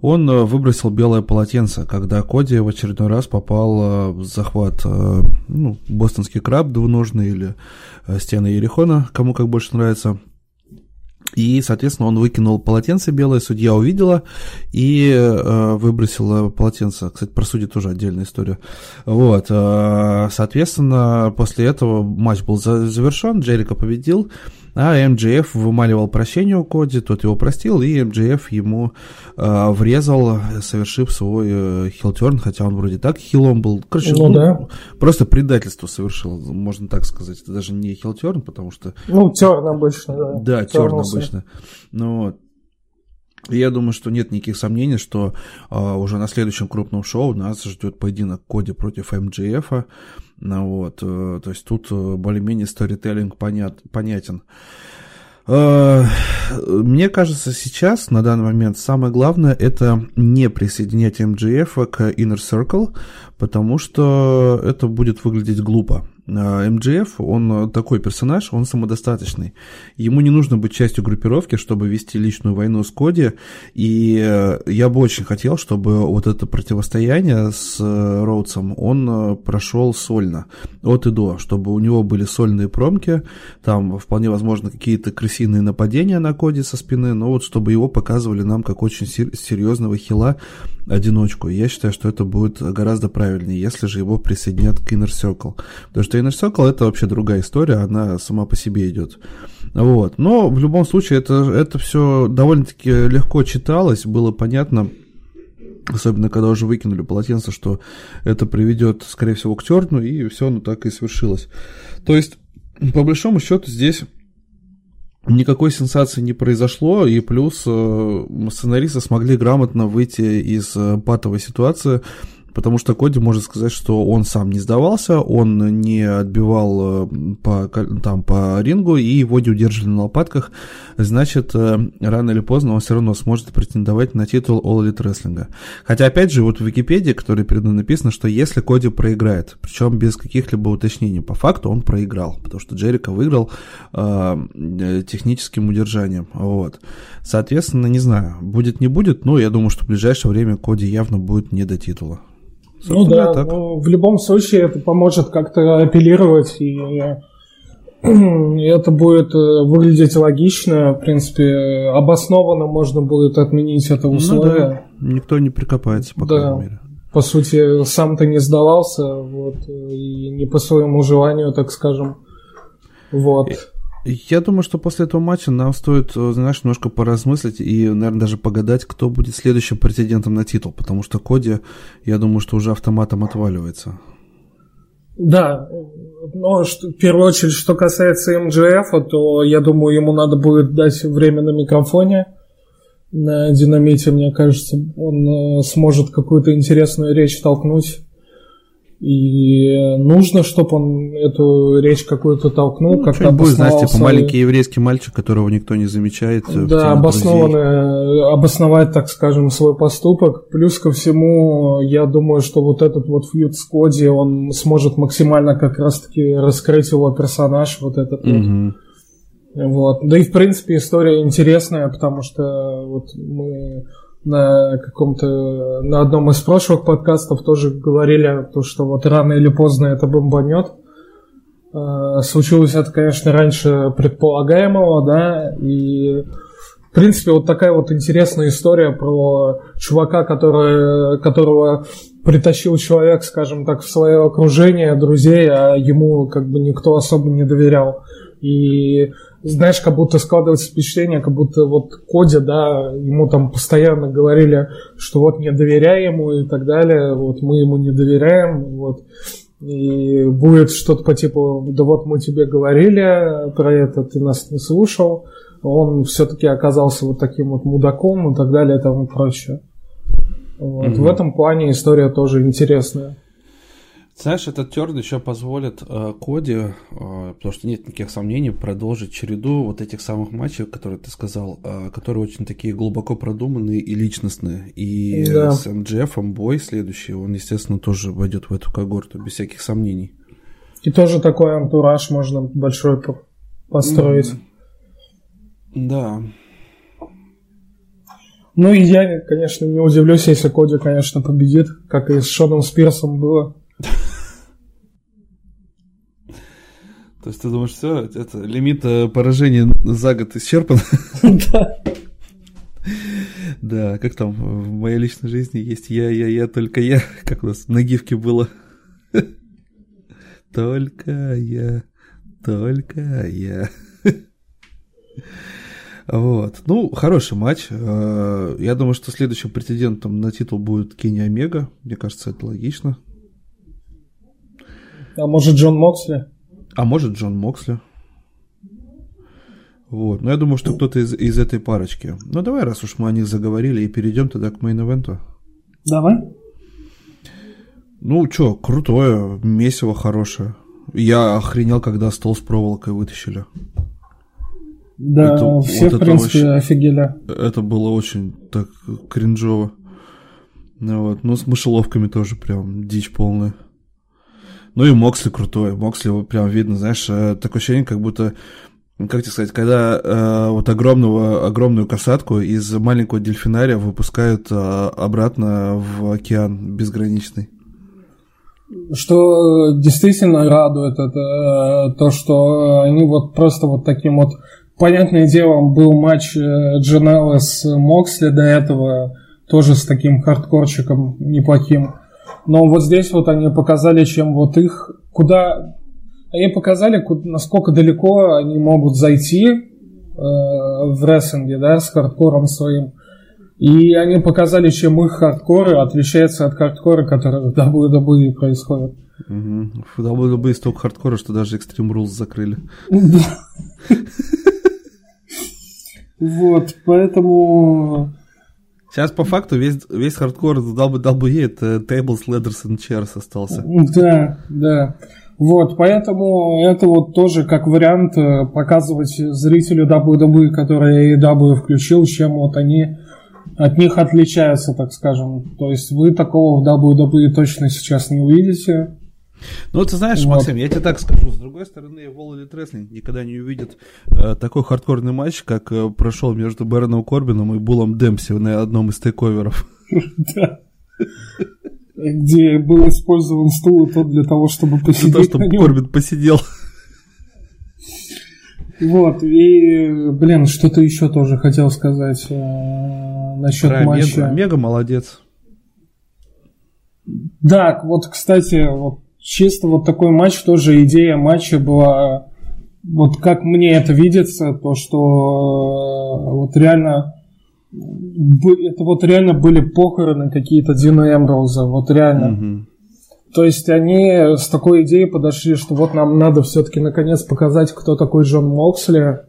он выбросил белое полотенце, когда Коди в очередной раз попал в захват, ну, бостонский краб двуножный или стены Ерехона, кому как больше нравится – и, соответственно, он выкинул полотенце белое, судья увидела и э, выбросила полотенце. Кстати, про судьи тоже отдельная история. Вот, э, соответственно, после этого матч был завершен, Джерика победил. А МДФ вымаливал прощение у Коди, тот его простил, и МДФ ему э, врезал, совершив свой э, хилтерн, хотя он вроде так хилом был. Короче, ну, ну, да. просто предательство совершил, можно так сказать. Это даже не хилтерн, потому что... Ну, терн обычно, да. Да, терн обычно. Ну, вот. Я думаю, что нет никаких сомнений, что э, уже на следующем крупном шоу нас ждет поединок Коди против МДФ. Ну, вот, э, то есть тут э, более-менее сторителлинг понят, понятен. Э, мне кажется, сейчас, на данный момент, самое главное это не присоединять MGF к Inner Circle, потому что это будет выглядеть глупо. А, МГФ, он такой персонаж, он самодостаточный. Ему не нужно быть частью группировки, чтобы вести личную войну с Коди, и э, я бы очень хотел, чтобы вот это противостояние с э, Роудсом, он э, прошел сольно, от и до, чтобы у него были сольные промки, там вполне возможно какие-то крысиные нападения на Коди со спины, но вот чтобы его показывали нам как очень серьезного хила одиночку. Я считаю, что это будет гораздо правильнее, если же его присоединят к Inner Circle. Потому что Inner Circle это вообще другая история, она сама по себе идет. Вот. Но в любом случае это, это все довольно-таки легко читалось, было понятно, особенно когда уже выкинули полотенце, что это приведет, скорее всего, к терну, и все оно так и свершилось. То есть, по большому счету, здесь никакой сенсации не произошло, и плюс э, сценаристы смогли грамотно выйти из э, патовой ситуации, Потому что Коди может сказать, что он сам не сдавался, он не отбивал э, по, там, по рингу, и его не удерживали на лопатках. Значит, э, рано или поздно он все равно сможет претендовать на титул All Elite Wrestling. Хотя, опять же, вот в Википедии, которая перед нами написано, что если Коди проиграет, причем без каких-либо уточнений, по факту он проиграл, потому что Джерика выиграл э, техническим удержанием. Вот. Соответственно, не знаю, будет не будет, но я думаю, что в ближайшее время Коди явно будет не до титула. Ну да, так. Ну, в любом случае это поможет как-то апеллировать, и [clears throat] это будет э, выглядеть логично, в принципе, обоснованно можно будет отменить это условие. Ну, да. Никто не прикопается, по да. крайней мере. По сути, сам ты не сдавался, вот, и не по своему желанию, так скажем. Вот. Я думаю, что после этого матча нам стоит, э, знаешь, немножко поразмыслить и, наверное, даже погадать, кто будет следующим претендентом на титул, потому что Коди, я думаю, что уже автоматом отваливается. Да, но что, в первую очередь, что касается МГФ, то я думаю, ему надо будет дать время на микрофоне на динамите, мне кажется, он э, сможет какую-то интересную речь толкнуть. И нужно, чтобы он эту речь какую-то толкнул, ну, как-то будет, знаешь, типа маленький еврейский мальчик, которого никто не замечает. Э, да, обоснованно, обосновать, так скажем, свой поступок. Плюс ко всему, я думаю, что вот этот вот фьюд с Коди, он сможет максимально как раз-таки раскрыть его персонаж, вот этот угу. вот. Вот. Да и, в принципе, история интересная, потому что вот мы на каком-то, на одном из прошлых подкастов тоже говорили, то, что вот рано или поздно это бомбанет. А, случилось это, конечно, раньше предполагаемого, да, и в принципе, вот такая вот интересная история про чувака, который, которого притащил человек, скажем так, в свое окружение, друзей, а ему как бы никто особо не доверял. И знаешь, как будто складывается впечатление, как будто вот Коди, да, ему там постоянно говорили, что вот не доверяй ему и так далее, вот мы ему не доверяем, вот. И будет что-то по типу, да вот мы тебе говорили про это, ты нас не слушал. Он все-таки оказался вот таким вот мудаком и так далее и тому прочее. Вот. Mm-hmm. В этом плане история тоже интересная. Знаешь, этот терн еще позволит э, Коди, э, потому что нет никаких сомнений, продолжить череду вот этих самых матчей, которые ты сказал, э, которые очень такие глубоко продуманные и личностные. И да. с МДФ, бой следующий, он, естественно, тоже войдет в эту когорту, без всяких сомнений. И тоже такой антураж можно большой построить. Mm. Да. Ну и я, конечно, не удивлюсь, если Коди, конечно, победит, как и с Шоном Спирсом было. То есть ты думаешь, все, это лимит э, поражений за год исчерпан? [laughs] Да. Да, как там в моей личной жизни есть я, я, я, только я. Как у нас на гифке было. [laughs] Только я, только я. [laughs] Вот. Ну, хороший матч. Э, я думаю, что следующим претендентом на титул будет Кенни Омега. Мне кажется, это логично. А может Джон Моксли? А может Джон Моксли. Вот. Но я думаю, что кто-то из, из этой парочки. Ну давай, раз уж мы о них заговорили, и перейдем тогда к мейн-эвенту. Давай. Ну, что, крутое, месиво хорошее. Я охренел, когда стол с проволокой вытащили. Да, это, все, вот в принципе, очень, офигели. Это было очень так кринжово. Ну, вот. Ну, с мышеловками тоже прям дичь полная. Ну и Моксли крутой. Моксли вот прям видно, знаешь, э, такое ощущение, как будто как тебе сказать, когда э, вот огромного, огромную касатку из маленького дельфинария выпускают э, обратно в океан безграничный. Что действительно радует, это э, то, что они вот просто вот таким вот... Понятное дело, был матч э, Джанелла с Моксли до этого, тоже с таким хардкорчиком неплохим. Но вот здесь вот они показали, чем вот их, куда... Они показали, насколько далеко они могут зайти э, в рестлинге, да, с хардкором своим. И они показали, чем их хардкоры отличаются от хардкора, который в WWE происходит. Угу. В WWE столько хардкора, что даже Extreme Rules закрыли. [laughs] Вот, поэтому Сейчас по факту весь, весь хардкор WWE это Tables, Ladders and Chairs остался. Да, да. Вот, поэтому это вот тоже как вариант э, показывать зрителю WWE, который AEW включил, чем вот они от них отличаются, так скажем. То есть вы такого в WWE точно сейчас не увидите. Ну, ты знаешь, вот. Максим, я тебе так скажу. С другой стороны, Elite Wrestling никогда не увидит э, такой хардкорный матч, как э, прошел между Бэроном Корбином и Булом Демпси на одном из тейковеров. [laughs] Да. Где был использован стул и тот для того, чтобы посидеть Для того, чтобы Корбин посидел. Вот, и, блин, что-то еще тоже хотел сказать э, насчет Про матча. Омега, Омега молодец. Да, вот, кстати, вот чисто вот такой матч, тоже идея матча была, вот как мне это видится, то, что э, вот реально это вот реально были похороны какие-то Дина Эмброуза, вот реально. То есть они с такой идеей подошли, что вот нам надо все-таки наконец показать, кто такой Джон Моксли,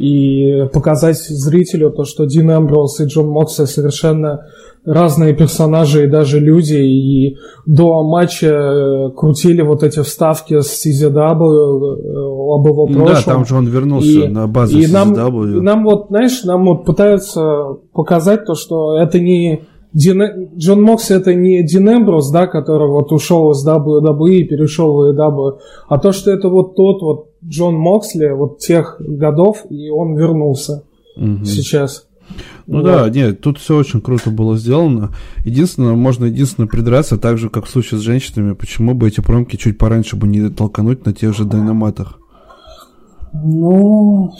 и показать зрителю то, что Дин Эмброуз и Джон Моксли совершенно разные персонажи и даже люди, и до матча э, крутили вот эти вставки с CZW об его прошлом. Да, там же он вернулся и, на базу и CZW. Нам, нам вот, знаешь, нам вот пытаются показать то, что это не Дин, Джон Мокс это не Дин Эмброс, да, который вот ушел из WWE и перешел в AEW, а то, что это вот тот вот Джон Моксли вот тех годов, и он вернулся угу. сейчас. Ну вот. да, нет, тут все очень круто было сделано. Единственное, можно единственное придраться, так же, как в случае с женщинами, почему бы эти промки чуть пораньше бы не толкануть на тех же динаматах. Ну,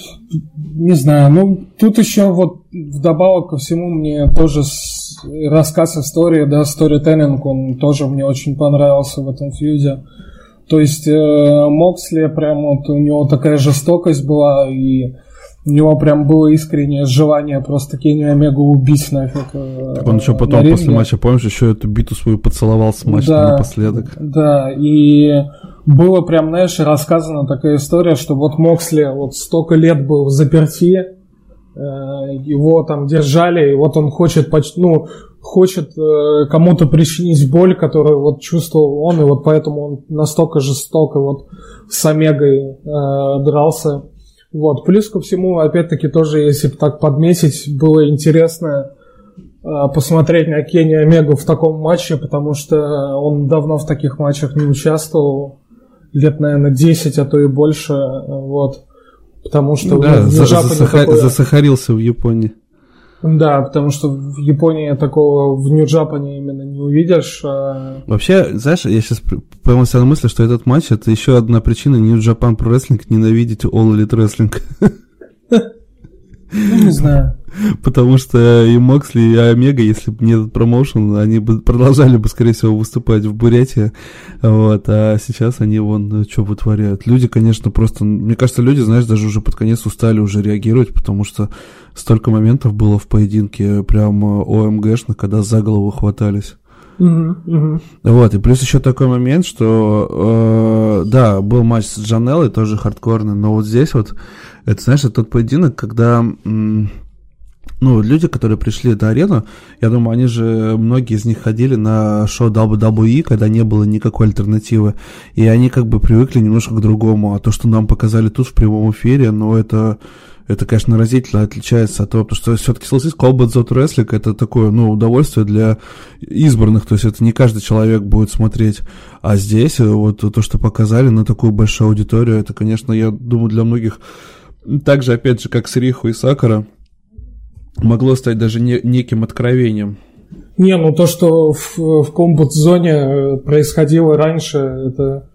не знаю. Ну, тут еще вот вдобавок ко всему мне тоже с... рассказ истории, да, сторителлинг, он тоже мне очень понравился в этом фьюзе. То есть э, Моксли прям вот у него такая жестокость была, и у него прям было искреннее желание просто Кенни Омегу убить нафиг. Э, так он еще потом после матча, помнишь, еще эту биту свою поцеловал с матчем да, напоследок. Да, и было прям, знаешь, рассказана такая история, что вот Моксли вот столько лет был в заперти, э, его там держали, и вот он хочет, ну, хочет э, кому-то причинить боль, которую вот чувствовал он, и вот поэтому он настолько жестоко вот с Омегой э, дрался. Вот. Плюс ко всему, опять-таки, тоже, если так подметить, было интересно э, посмотреть на Кенни Омегу в таком матче, потому что он давно в таких матчах не участвовал, лет, наверное, 10, а то и больше, вот. Потому что ну, да, за, такое... засахарился в Японии. Да, потому что в Японии такого в Нью-Джапане именно не увидишь. А... Вообще, знаешь, я сейчас поймал себя на мысли, что этот матч это еще одна причина Нью-Джапан Pro Wrestling ненавидеть All Elite Wrestling. [laughs] Ну, не знаю. [laughs] Потому что и Моксли, и Омега, если бы не этот промоушен, они бы [laughs] продолжали бы, скорее всего, выступать в Бурятии. Вот, а сейчас они вон что вытворяют. Люди, конечно, просто... Мне кажется, люди, знаешь, даже уже под конец устали уже реагировать, потому что столько моментов было в поединке прям ОМГшных, когда за голову хватались. Вот, и плюс еще такой момент, что, э, да, был матч с Джанеллой, тоже хардкорный, но вот здесь вот, это, знаешь, это тот поединок, когда, ну, люди, которые пришли на арену, я думаю, они же, многие из них ходили на шоу WWE, когда не было никакой альтернативы, и они как бы привыкли немножко к другому, а то, что нам показали тут в прямом эфире, ну, это это, конечно, разительно отличается от того, потому что все-таки согласись, Combat Zone Wrestling это такое, ну, удовольствие для избранных, то есть это не каждый человек будет смотреть, а здесь э, вот то, что показали на такую большую аудиторию, это, конечно, я думаю, для многих, так же, опять же, как с Риху и Сакара, могло стать даже не, неким откровением. Не, ну то, что в, в комбат-зоне э, происходило раньше, это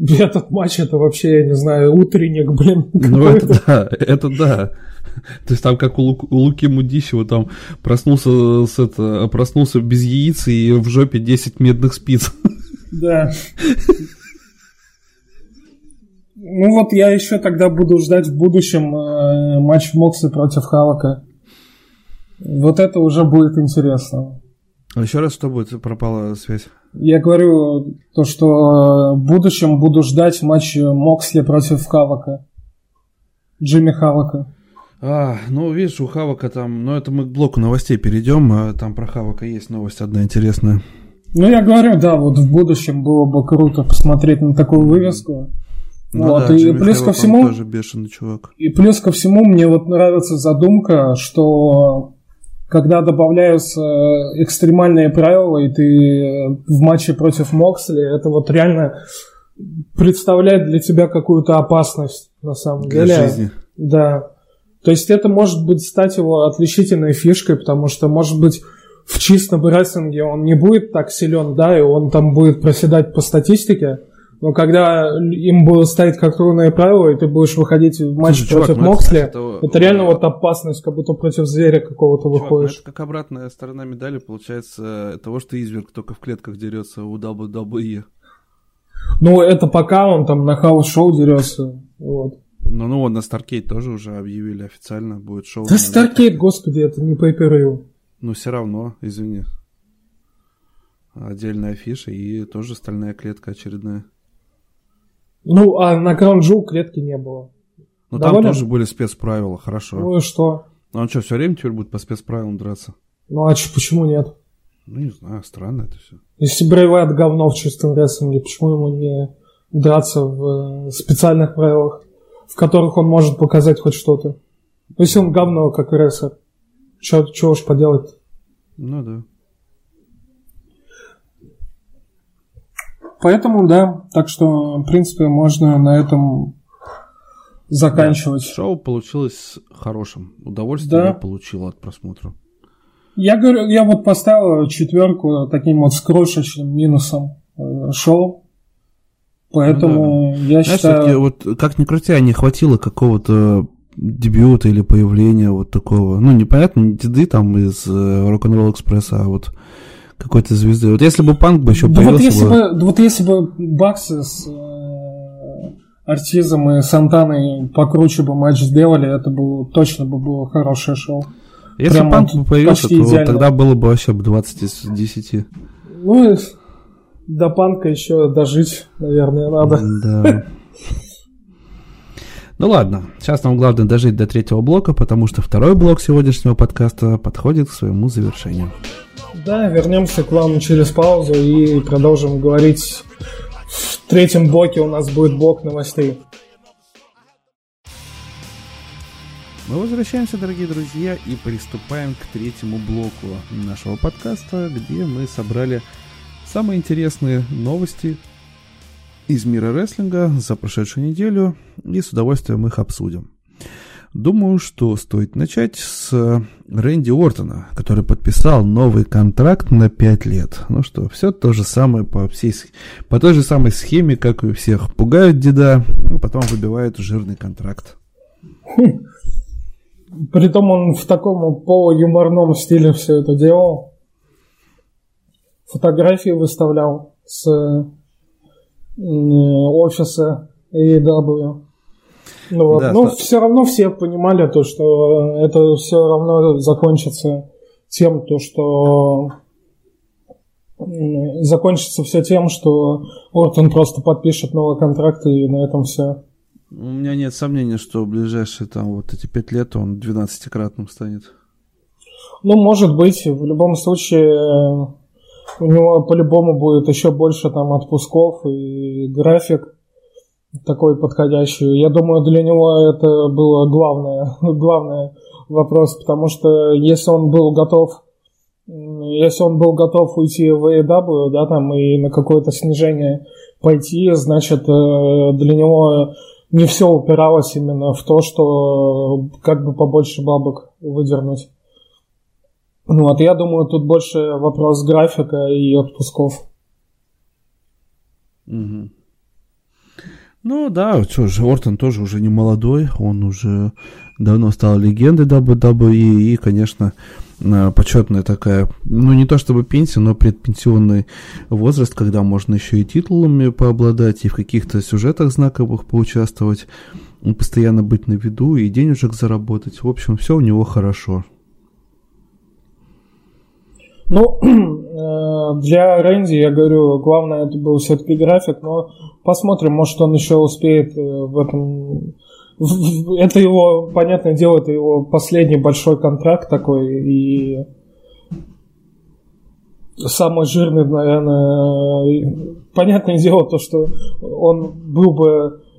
[laughs] этот матч это вообще, я не знаю, утренник, блин. [laughs] Ну это да, это да. [laughs] То есть там как у, Лук, у Луки Мудищева там проснулся с это, проснулся без яиц и в жопе 10 медных спиц. Да. Ну вот я еще тогда буду ждать в будущем э, матч Мокса против Халака. Вот это уже будет интересно. А еще раз, что будет? Пропала связь. Я говорю то, что э, в будущем буду ждать матч Моксли против Хавака. Джимми Хавака. А, ну, видишь, у Хавака там... Ну, это мы к блоку новостей перейдем. А там про Хавака есть новость одна интересная. Ну, я говорю, да, вот в будущем было бы круто посмотреть на такую вывеску. Ну, вот, да, и Джимми плюс Хавак, ко всему... тоже бешеный чувак. И плюс ко всему мне вот нравится задумка, что когда добавляются экстремальные правила, и ты в матче против Моксли, это вот реально представляет для тебя какую-то опасность, на самом для деле. жизни. Да. То есть это может быть стать его отличительной фишкой, потому что, может быть, в чистом рестлинге он не будет так силен, да, и он там будет проседать по статистике, но когда им будут ставить как трудное правило, и ты будешь выходить в матч Слушай, против чувак, ну Моксли, это, это реально вот опасность, как будто против зверя какого-то чувак, ну выходишь. это как обратная сторона медали, получается, того, что изверг только в клетках дерется у WWE. Ну, это пока он там на house show дерется. Вот. Ну, ну, вот на Starrcade тоже уже объявили официально, будет шоу. Да Starrcade, господи, это не pay per Ну, все равно, извини. отдельная афиша и тоже стальная клетка очередная. Ну, а на Crown Jewel клетки не было. Ну там тоже были спецправила, хорошо. Ну и что? Ну он что, все время теперь будет по спецправилам драться? Ну а че, почему нет? Ну не знаю, странно это все. Если Брейвайт говно в чистом рестлинге, почему ему не драться в э, специальных правилах, в которых он может показать хоть что-то? Если он говно, как рестлер, что уж поделать? Ну да. Поэтому, да, так что, в принципе, можно на этом заканчивать. Да, шоу получилось хорошим. Удовольствие да. я получил от просмотра. Я говорю, я вот поставил четверку таким вот с крошечным минусом э, шоу. Поэтому ну, да. я Знаешь, считаю... вот как ни крути, а не хватило какого-то дебюта или появления вот такого. Ну, непонятно, не деды там из Рок-н-ролл экспресса, а вот какой-то звезды. Вот если бы Панк бы еще да появился... Вот если бы, бы, вот если бы Баксы с э, Артизом и Сантаной покруче бы матч сделали, это бы точно бы было хорошее шоу. Если Прям Панк бы появился, то идеально. тогда было бы вообще 20 из 10. Ну, до Панка еще дожить, наверное, надо. Да. [laughs] Ну ладно, сейчас нам главное дожить до третьего блока, потому что второй блок сегодняшнего подкаста подходит к своему завершению. Да, вернемся к вам через паузу и продолжим говорить. В третьем блоке у нас будет блок новостей. Мы возвращаемся, дорогие друзья, и приступаем к третьему блоку нашего подкаста, где мы собрали самые интересные новости из мира рестлинга за прошедшую неделю и с удовольствием их обсудим. Думаю, что стоит начать с Рэнди Ортона, который подписал новый контракт на 5 лет. Ну что, все то же самое по, всей, по той же самой схеме, как и у всех. Пугают деда, а потом выбивают жирный контракт. Притом он в таком полуюморном стиле все это делал. Фотографии выставлял с офиса AEW. Ну, вот. да, Но да. все равно все понимали то, что это все равно закончится тем, то, что закончится все тем, что Ортон просто подпишет новый контракт и на этом все. У меня нет сомнений, что в ближайшие там вот эти пять лет он 12-кратным станет. Ну, может быть. В любом случае, у него по-любому будет еще больше там отпусков и график такой подходящий. Я думаю, для него это было главное, [laughs] главный вопрос, потому что если он был готов если он был готов уйти в AEW, да, там, и на какое-то снижение пойти, значит, э, для него не все упиралось именно в то, что как бы побольше бабок выдернуть. Ну вот, я думаю, тут больше вопрос графика и отпусков. Угу. Ну да, что же, Ортон тоже уже не молодой, он уже давно стал легендой WWE, и, конечно, э, почетная такая, ну не то чтобы пенсия, но предпенсионный возраст, когда можно еще и титулами пообладать, и в каких-то сюжетах знаковых поучаствовать, постоянно быть на виду, и денежек заработать. В общем, все у него хорошо. Ну, [clears throat] для Рэнди, я говорю, главное это был все-таки график, но посмотрим, может он еще успеет э, в этом... Это его, понятное дело, это его последний большой контракт такой, и самый жирный, наверное, понятное дело, то, что он был бы Э,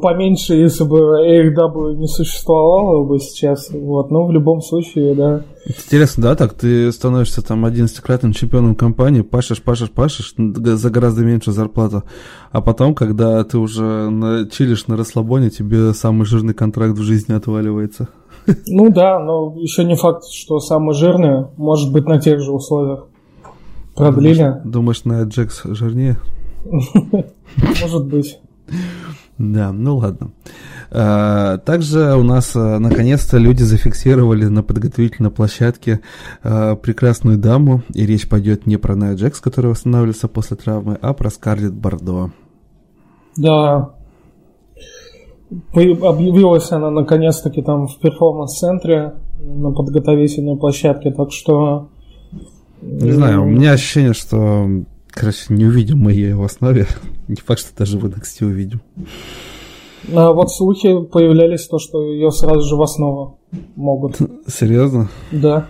поменьше, если бы AEW не существовало бы сейчас. Вот. Но в любом случае, да. Интересно, да, так ты становишься там 11-кратным чемпионом компании, пашешь, пашешь, пашешь за гораздо меньше зарплату. А потом, когда ты уже на, чилишь на расслабоне, тебе самый жирный контракт в жизни отваливается. [laughs] Ну да, но еще не факт, что самый жирный может быть на тех же условиях. Продлили. Думаешь, думаешь на Джекс жирнее? [laughs] Может быть. Да, ну ладно. А, также у нас а, наконец-то люди зафиксировали на подготовительной площадке а, прекрасную даму, и речь пойдет не про Найя Джекс, которая восстанавливается после травмы, а про Скарлетт Бордо. Да. Объявилась она наконец-таки там в перформанс-центре на подготовительной площадке, так что Не знаю, у меня ощущение, что, короче, не увидим мы ее в основе. [laughs] Не факт, что даже в NXT увидим. А вот слухи появлялись, то, что ее сразу же в основу могут. [laughs] Серьезно? Да.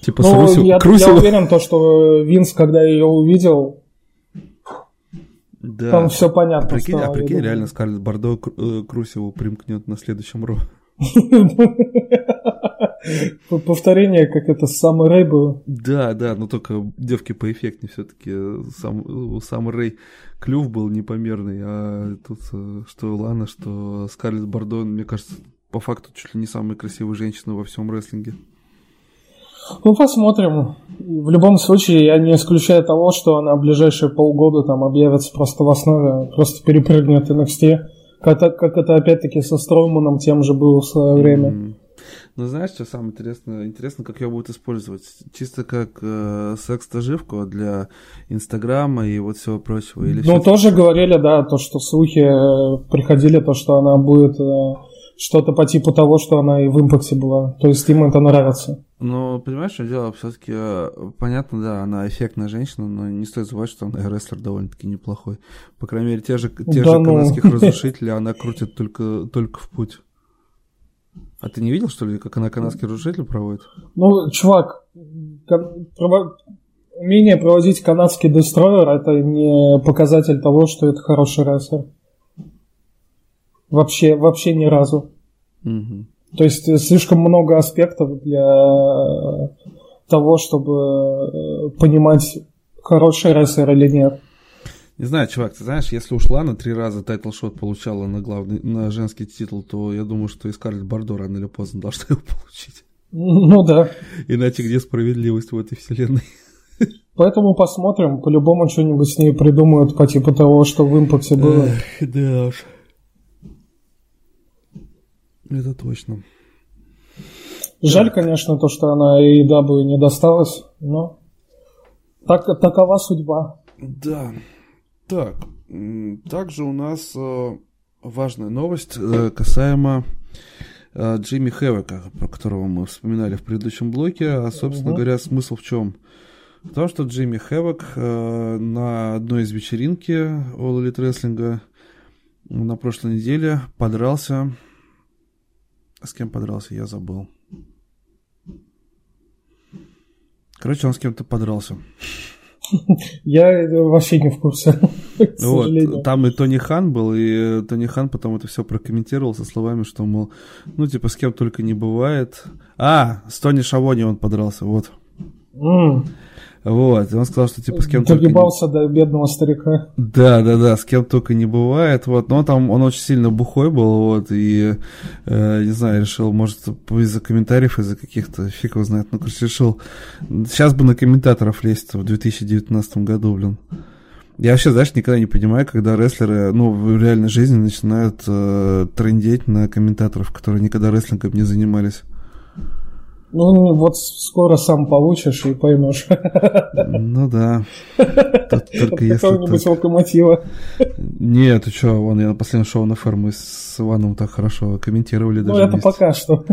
Типа ну, Русев- я, к Русеву- я уверен, то, что Винс, когда ее увидел, Да. там все понятно А прикинь, стало, а прикинь, реально Скарлетт Бардо к, э, примкнет на следующем [laughs] Ро. Повторение, как это с самой Рэй было. Да, да, но только девки поэффектнее все-таки. Сам, у сам Рэй клюв был непомерный, а тут э, что Лана, что Скарлетт Бардо, мне кажется, по факту чуть ли не самая красивая женщина во всем рестлинге. Ну, посмотрим. В любом случае, я не исключаю того, что она в ближайшие полгода там объявится просто в основе, просто перепрыгнет NXT. Как это, как это опять-таки со Строуманом тем же было в свое время. М. Ну, знаешь, что самое интересное? Интересно, как ее будут использовать. Чисто как э, секс-тоживку для Инстаграма и вот всего прочего. Или Ну, тоже говорили, да, то, что слухи э, приходили, то, что она будет э, что-то по типу того, что она и в импакте была. То есть им это нравится. Ну, понимаешь, что дело все-таки понятно, да, она эффектная женщина, но не стоит забывать, что она рестлер довольно-таки неплохой. По крайней мере, те же, те Да же ну. канадских [laughs] разрушителей она крутит только, только в путь. А ты не видел, что ли, как она канадский разрушитель проводит? Ну, чувак, кон- прово- умение проводить канадский destroyer это не показатель того, что это хороший рестлер. Вообще, вообще ни разу. Мгм. То есть слишком много аспектов для того, чтобы э, понимать, хороший рестлер или нет. Не знаю, чувак, ты знаешь, если уж Лана три раза title shot получала на главный, на женский титул, то я думаю, что и Скарлетт Бордо рано или поздно должна его получить. Ну да. Иначе где справедливость в этой вселенной? Поэтому посмотрим. По-любому что-нибудь с ней придумают по типу того, что в импакте было. Эх, да уж. Это точно. Жаль, конечно, то, что она AEW не досталась, но так, такова судьба. Да. Так, также у нас э, важная новость э, касаемо э, Джимми Хэвека, про которого мы вспоминали в предыдущем блоке. А, собственно Мгм. говоря, смысл в чем? В том, что Джимми Хэвок на одной из вечеринки All Elite Wrestling на прошлой неделе подрался. С кем подрался, я забыл. Короче, он с кем-то подрался. [laughs] Я э, вообще не в курсе, [laughs] к сожалению. Вот, там и Тони Хан был, и э, Тони Хан потом это все прокомментировал со словами, что, мол, ну, типа, с кем только не бывает. А, с Тони Шавони он подрался, вот. М, Вот, и он сказал, что, типа, с кем только... Догибался до бедного старика. Да, да, да, с кем только не бывает, вот, но там он очень сильно бухой был, вот, и, э, не знаю, решил, может, из-за комментариев, из-за каких-то, фиг его знает, ну, короче, решил, сейчас бы на комментаторов лезть в 2019 году, блин. Я вообще, знаешь, никогда не понимаю, когда рестлеры, ну, в реальной жизни начинают э, трендеть на комментаторов, которые никогда рестлингом не занимались. Ну, вот скоро сам получишь и поймешь. Ну да. Тут только если Какого-нибудь локомотива. Нет, ты что, вон я на последнем шоу на ферме мы с Иваном так хорошо комментировали Ну, даже это вместе. пока что.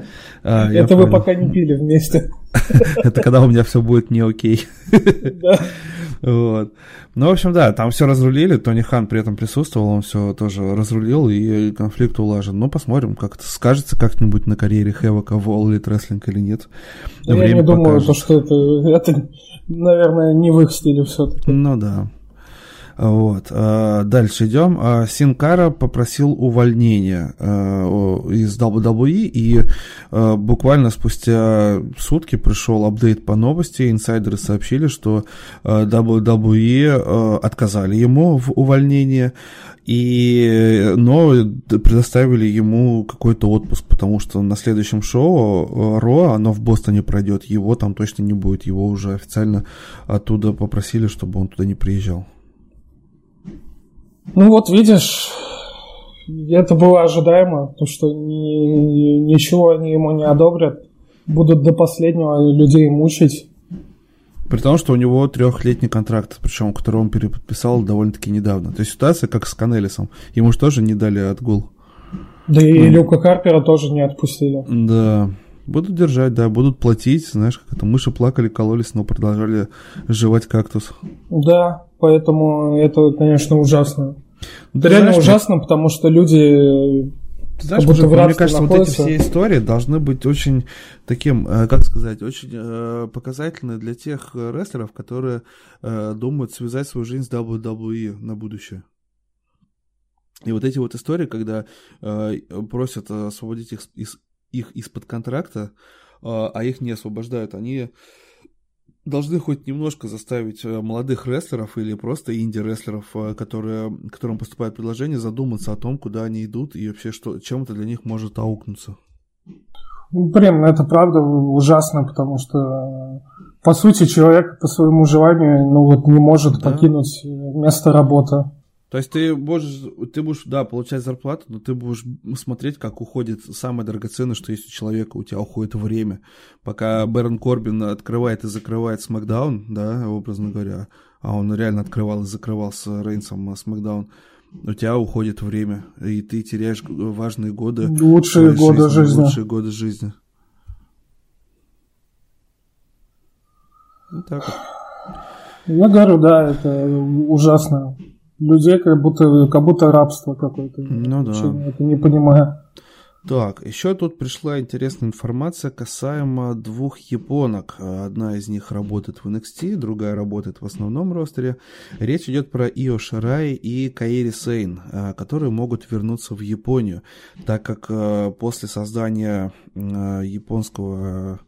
А, Это вы понял. пока не пили вместе. [laughs] Это когда у меня все будет не окей. Вот. Ну, в общем, да, там все разрулили, Тони Хан при этом присутствовал, он все тоже разрулил, и конфликт улажен. Ну, посмотрим, как это скажется как-нибудь на карьере Хэвока в All Elite Wrestling или нет. Я не думаю, что это, это, наверное, не в их стиле все-таки. Ну да. Вот. а, Дальше идем. А, Синкара попросил увольнения о- из WWE, и буквально спустя сутки пришел апдейт по новости. Инсайдеры сообщили, что WWE отказали ему в увольнении, и, но предоставили ему какой-то отпуск, потому что на следующем шоу Ро, оно в Бостоне пройдет, его там точно не будет, его уже официально оттуда попросили, чтобы он туда не приезжал. Ну вот видишь, это было ожидаемо, то что ни- ничего они ему не одобрят, будут до последнего людей мучить. При том, что у него трехлетний контракт, причем который он переподписал довольно-таки недавно. То есть ситуация как с Канелисом. Ему же тоже не дали отгул. Да и Ну. Люка Харпера тоже не отпустили. Да, Будут держать, да, будут платить, знаешь, как это мыши плакали, кололись, но продолжали жевать кактус. Да, поэтому это, конечно, ужасно. Ну, это реально знаешь, ужасно, потому что люди ты знаешь, как будто в мне кажется, находится. вот эти все истории должны быть очень таким, э, как сказать, очень э, показательны для тех рестлеров, которые э, думают связать свою жизнь с WWE на будущее. И вот эти вот истории, когда просят освободить их, из, их из-под контракта, а их не освобождают, они должны хоть немножко заставить э, молодых рестлеров или просто инди-рестлеров, э, которые, которым поступает предложение, задуматься о том, куда они идут и вообще что, чем это для них может аукнуться. Ну, блин, ну, это правда ужасно, потому что, по сути, человек по своему желанию ну, вот, не может да. покинуть место работы. То есть ты будешь, ты будешь, да, получать зарплату, но ты будешь смотреть, как уходит самое драгоценное, что есть у человека, у тебя уходит время. Пока Бэрон Корбин открывает и закрывает Смакдаун, да, образно говоря, а он реально открывал и закрывал с Рейнсом Смакдаун, у тебя уходит время, и ты теряешь важные годы. Лучшие годы жизни, жизни. Лучшие годы жизни. Вот так вот. Я говорю, да, это ужасно людей как будто, как будто рабство какое-то. Ну да. Это не понимаю. Так, еще тут пришла интересная информация касаемо двух японок. Одна из них работает в NXT, другая работает в основном ростере. Речь идет про Ио Шарай и Каири Сейн, а, которые могут вернуться в Японию, так как а, после создания а, японского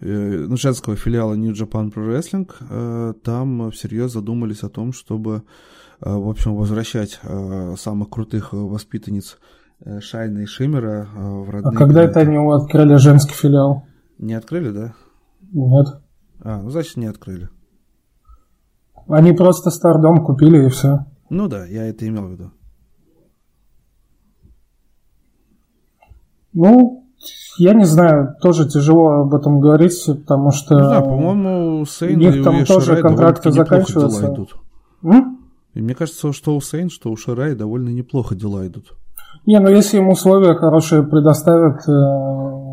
э, ну, женского филиала New Japan Pro Wrestling, там всерьез задумались о том, чтобы Э, в общем, возвращать э, самых крутых воспитанниц э, Шайна и Шиммера в родные А когда это они открыли женский филиал? Не открыли, да? Нет. А, ну значит не открыли. Они просто Стардом купили и все. Ну да, я это имел в виду. Ну, я не знаю, тоже тяжело об этом говорить, потому что... Ну да, по-моему, Сейн и там тоже контракты заканчиваются. Идут. М? И мне кажется, что у Сейн, что у Шарай довольно неплохо дела идут. Не, ну если им условия хорошие предоставят, э,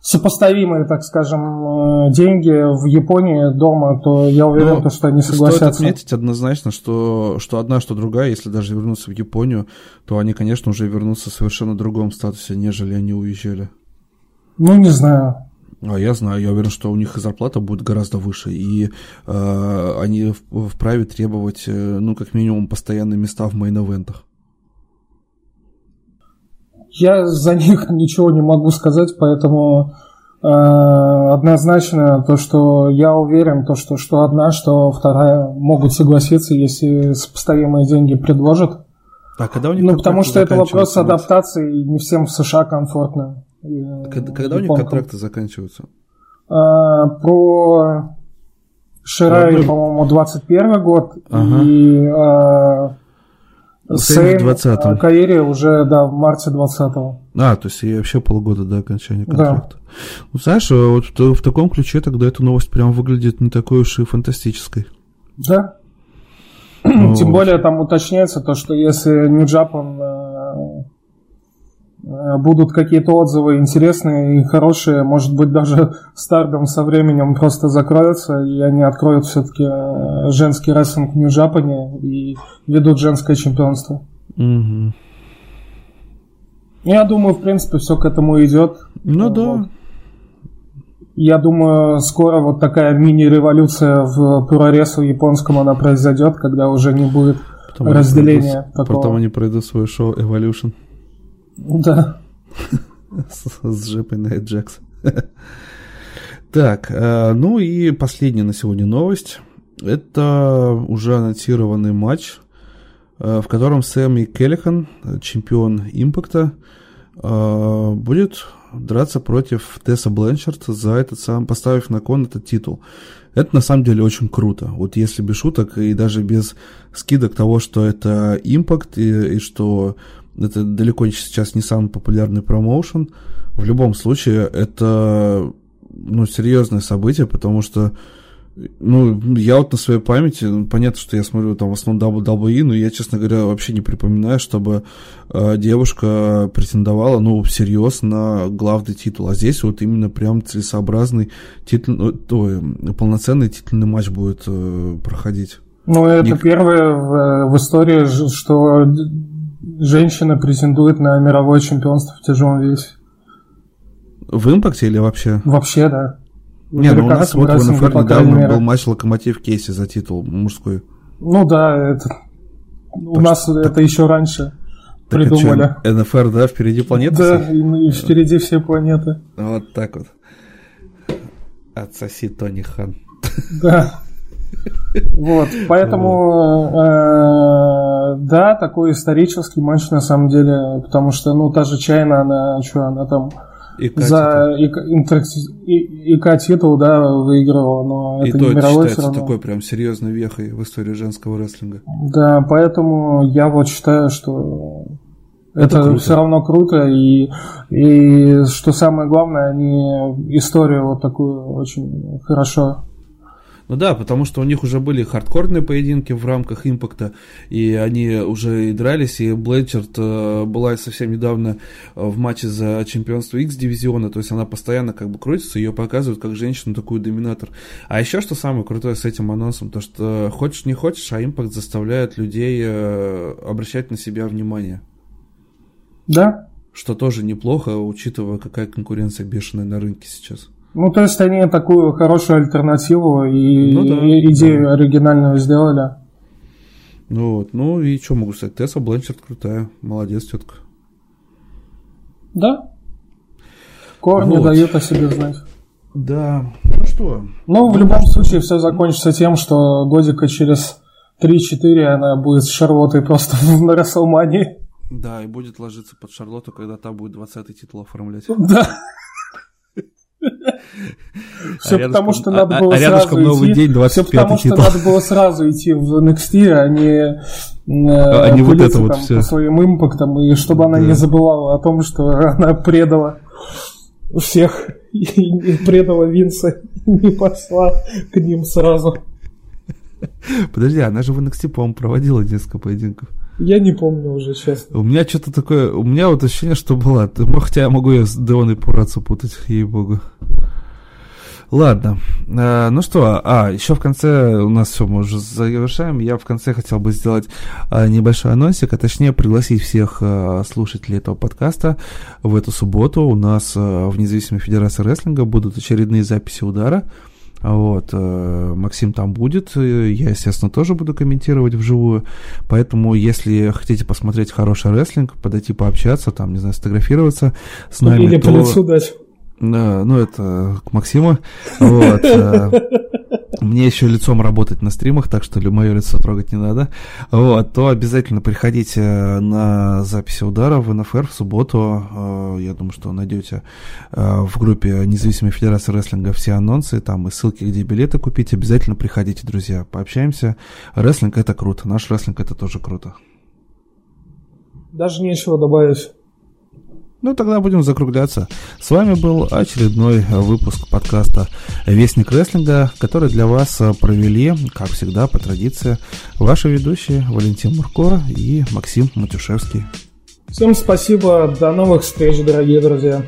сопоставимые, так скажем, э, деньги в Японии дома, то я уверен, Но то, что они согласятся. Стоит отметить однозначно, что, что одна, что другая, если даже вернуться в Японию, то они, конечно, уже вернутся в совершенно другом статусе, нежели они уезжали. Ну, не знаю. А я знаю, я уверен, что у них и зарплата будет гораздо выше, и э, они вправе требовать, э, ну, как минимум, постоянные места в мейн-эвентах. Я за них [laughs] ничего не могу сказать, поэтому э, однозначно то, что я уверен, то, что, что одна, что вторая могут согласиться, если сопоставимые деньги предложат. А когда у них ну, потому что это вопрос адаптации, и не всем в США комфортно. Когда, когда у них контракты заканчиваются? А, про Ширай, по-моему, 21 год. Ага. И а, Сейн, 20 а, Каири уже, да, в марте 20-го. А, то есть и вообще полгода до окончания контракта. Да. Ну, знаешь, вот в, в таком ключе тогда эта новость прям выглядит не такой уж и фантастической. Да. Ну, Тем более там уточняется то, что если New Japan Э, будут какие-то отзывы интересные и хорошие, может быть, даже Стардом со временем просто закроется, и они откроют все-таки э, женский рестлинг в Нью-Джапане и ведут женское чемпионство. Угу. Я думаю, в принципе, все к этому идет. Ну вот. да. Я думаю, скоро вот такая мини-революция в проресу японском она произойдет, когда уже не будет потом разделения. Они пройдут, Потом они пройдут свое шоу Evolution. Да. С жопой на Джекс. Так, э, ну и последняя на сегодня новость. Это уже анонсированный матч, э, в котором Сэмми Келлихан, чемпион Импакта, э, будет драться против Тесса Бленчард за этот сам, поставив на кон этот титул. Это на самом деле очень круто. Вот если без шуток и даже без скидок того, что это импакт и, и что это далеко сейчас не самый популярный промоушен. В любом случае, это ну, серьезное событие, потому что Ну, я вот на своей памяти, ну, понятно, что я смотрю там в основном WWE, но я, честно говоря, вообще не припоминаю, чтобы э, девушка претендовала, ну, всерьез на главный титул. А здесь вот именно прям целесообразный титул, ну, то, полноценный титульный матч будет э, проходить. Ну, это Ник... первое в, в истории, что женщина претендует на мировое чемпионство в тяжелом весе. В импакте или вообще? Вообще, да. Не, ну у нас вот в НФР недавно был матч Локомотив Кейси за титул мужской. Ну да, это... у нас что, это так... еще раньше так придумали. Что, НФР, да, впереди планеты? Да, и, ну, и впереди все планеты. Вот так вот. Отсоси Тони Хан. Да. [laughs] Вот, поэтому, э, да, такой исторический матч на самом деле, потому что, ну, та же Чайна, она, что, она там ИК за ИК, титул, да, выигрывал, но и это не не мировой считается все такой прям серьезной вехой в истории женского рестлинга. Да, поэтому я вот считаю, что это, это все равно круто, и, и что самое главное, они историю вот такую очень хорошо ну да, потому что у них уже были хардкорные поединки в рамках импакта, и они уже и дрались, и Блэчерт э, была совсем недавно э, в матче за чемпионство X дивизиона, то есть она постоянно как бы крутится, ее показывают как женщину такую доминатор. А еще что самое крутое с этим анонсом, то что хочешь не хочешь, а импакт заставляет людей э, обращать на себя внимание. Да. Что тоже неплохо, учитывая, какая конкуренция бешеная на рынке сейчас. Ну, то есть они такую хорошую альтернативу и, ну, да, и идею да. оригинальную сделали. Ну вот, ну и что могу сказать, Тесса Бленчард крутая, молодец тетка. Да. Корни вот. дают о себе знать. Да, ну что? Ну, в любом случае, все закончится тем, что годика через 3-4 она будет с Шарлоттой просто [laughs] на Расселмании. Да, и будет ложиться под Шарлотту, когда та будет 20-й титул оформлять. Да. Все а потому, что надо а, было а сразу идти. День, все потому, что надо было сразу идти в NXT, а не, э, а не вот это вот все. своим импактам, и чтобы она не забывала о том, что она предала всех и предала Винса, не пошла к ним сразу. Подожди, она же в NXT, по-моему, проводила несколько поединков. Я не помню уже, честно. У меня что-то такое... У меня вот ощущение, что была. Хотя я могу ее с Деоной Пурацу путать, ей-богу. Ладно. А, ну что, а, еще в конце, у нас все, мы уже завершаем. Я в конце хотел бы сделать а, небольшой анонсик, а точнее пригласить всех а, слушателей этого подкаста в эту субботу. У нас а, в Независимой Федерации Рестлинга будут очередные записи удара. Вот, э, Максим там будет, я, естественно, тоже буду комментировать вживую, поэтому, если хотите посмотреть хороший рестлинг, подойти пообщаться, там, не знаю, сфотографироваться с нами, Или то... по лицу дать. Ну, это к Максиму. Вот. Э, мне еще лицом работать на стримах, так что мое лицо трогать не надо. Вот, то обязательно приходите на записи удара в НФР в субботу. Э, я думаю, что найдете э, в группе Независимой Федерации Рестлинга все анонсы, там и ссылки, где билеты купить. Обязательно приходите, друзья, пообщаемся. Рестлинг это круто, наш рестлинг это тоже круто. Даже нечего добавить. Ну, тогда будем закругляться. С вами был очередной выпуск подкаста «Вестник рестлинга», который для вас провели, как всегда, по традиции, ваши ведущие Валентин Мурко и Максим Матюшевский. Всем спасибо, до новых встреч, дорогие друзья.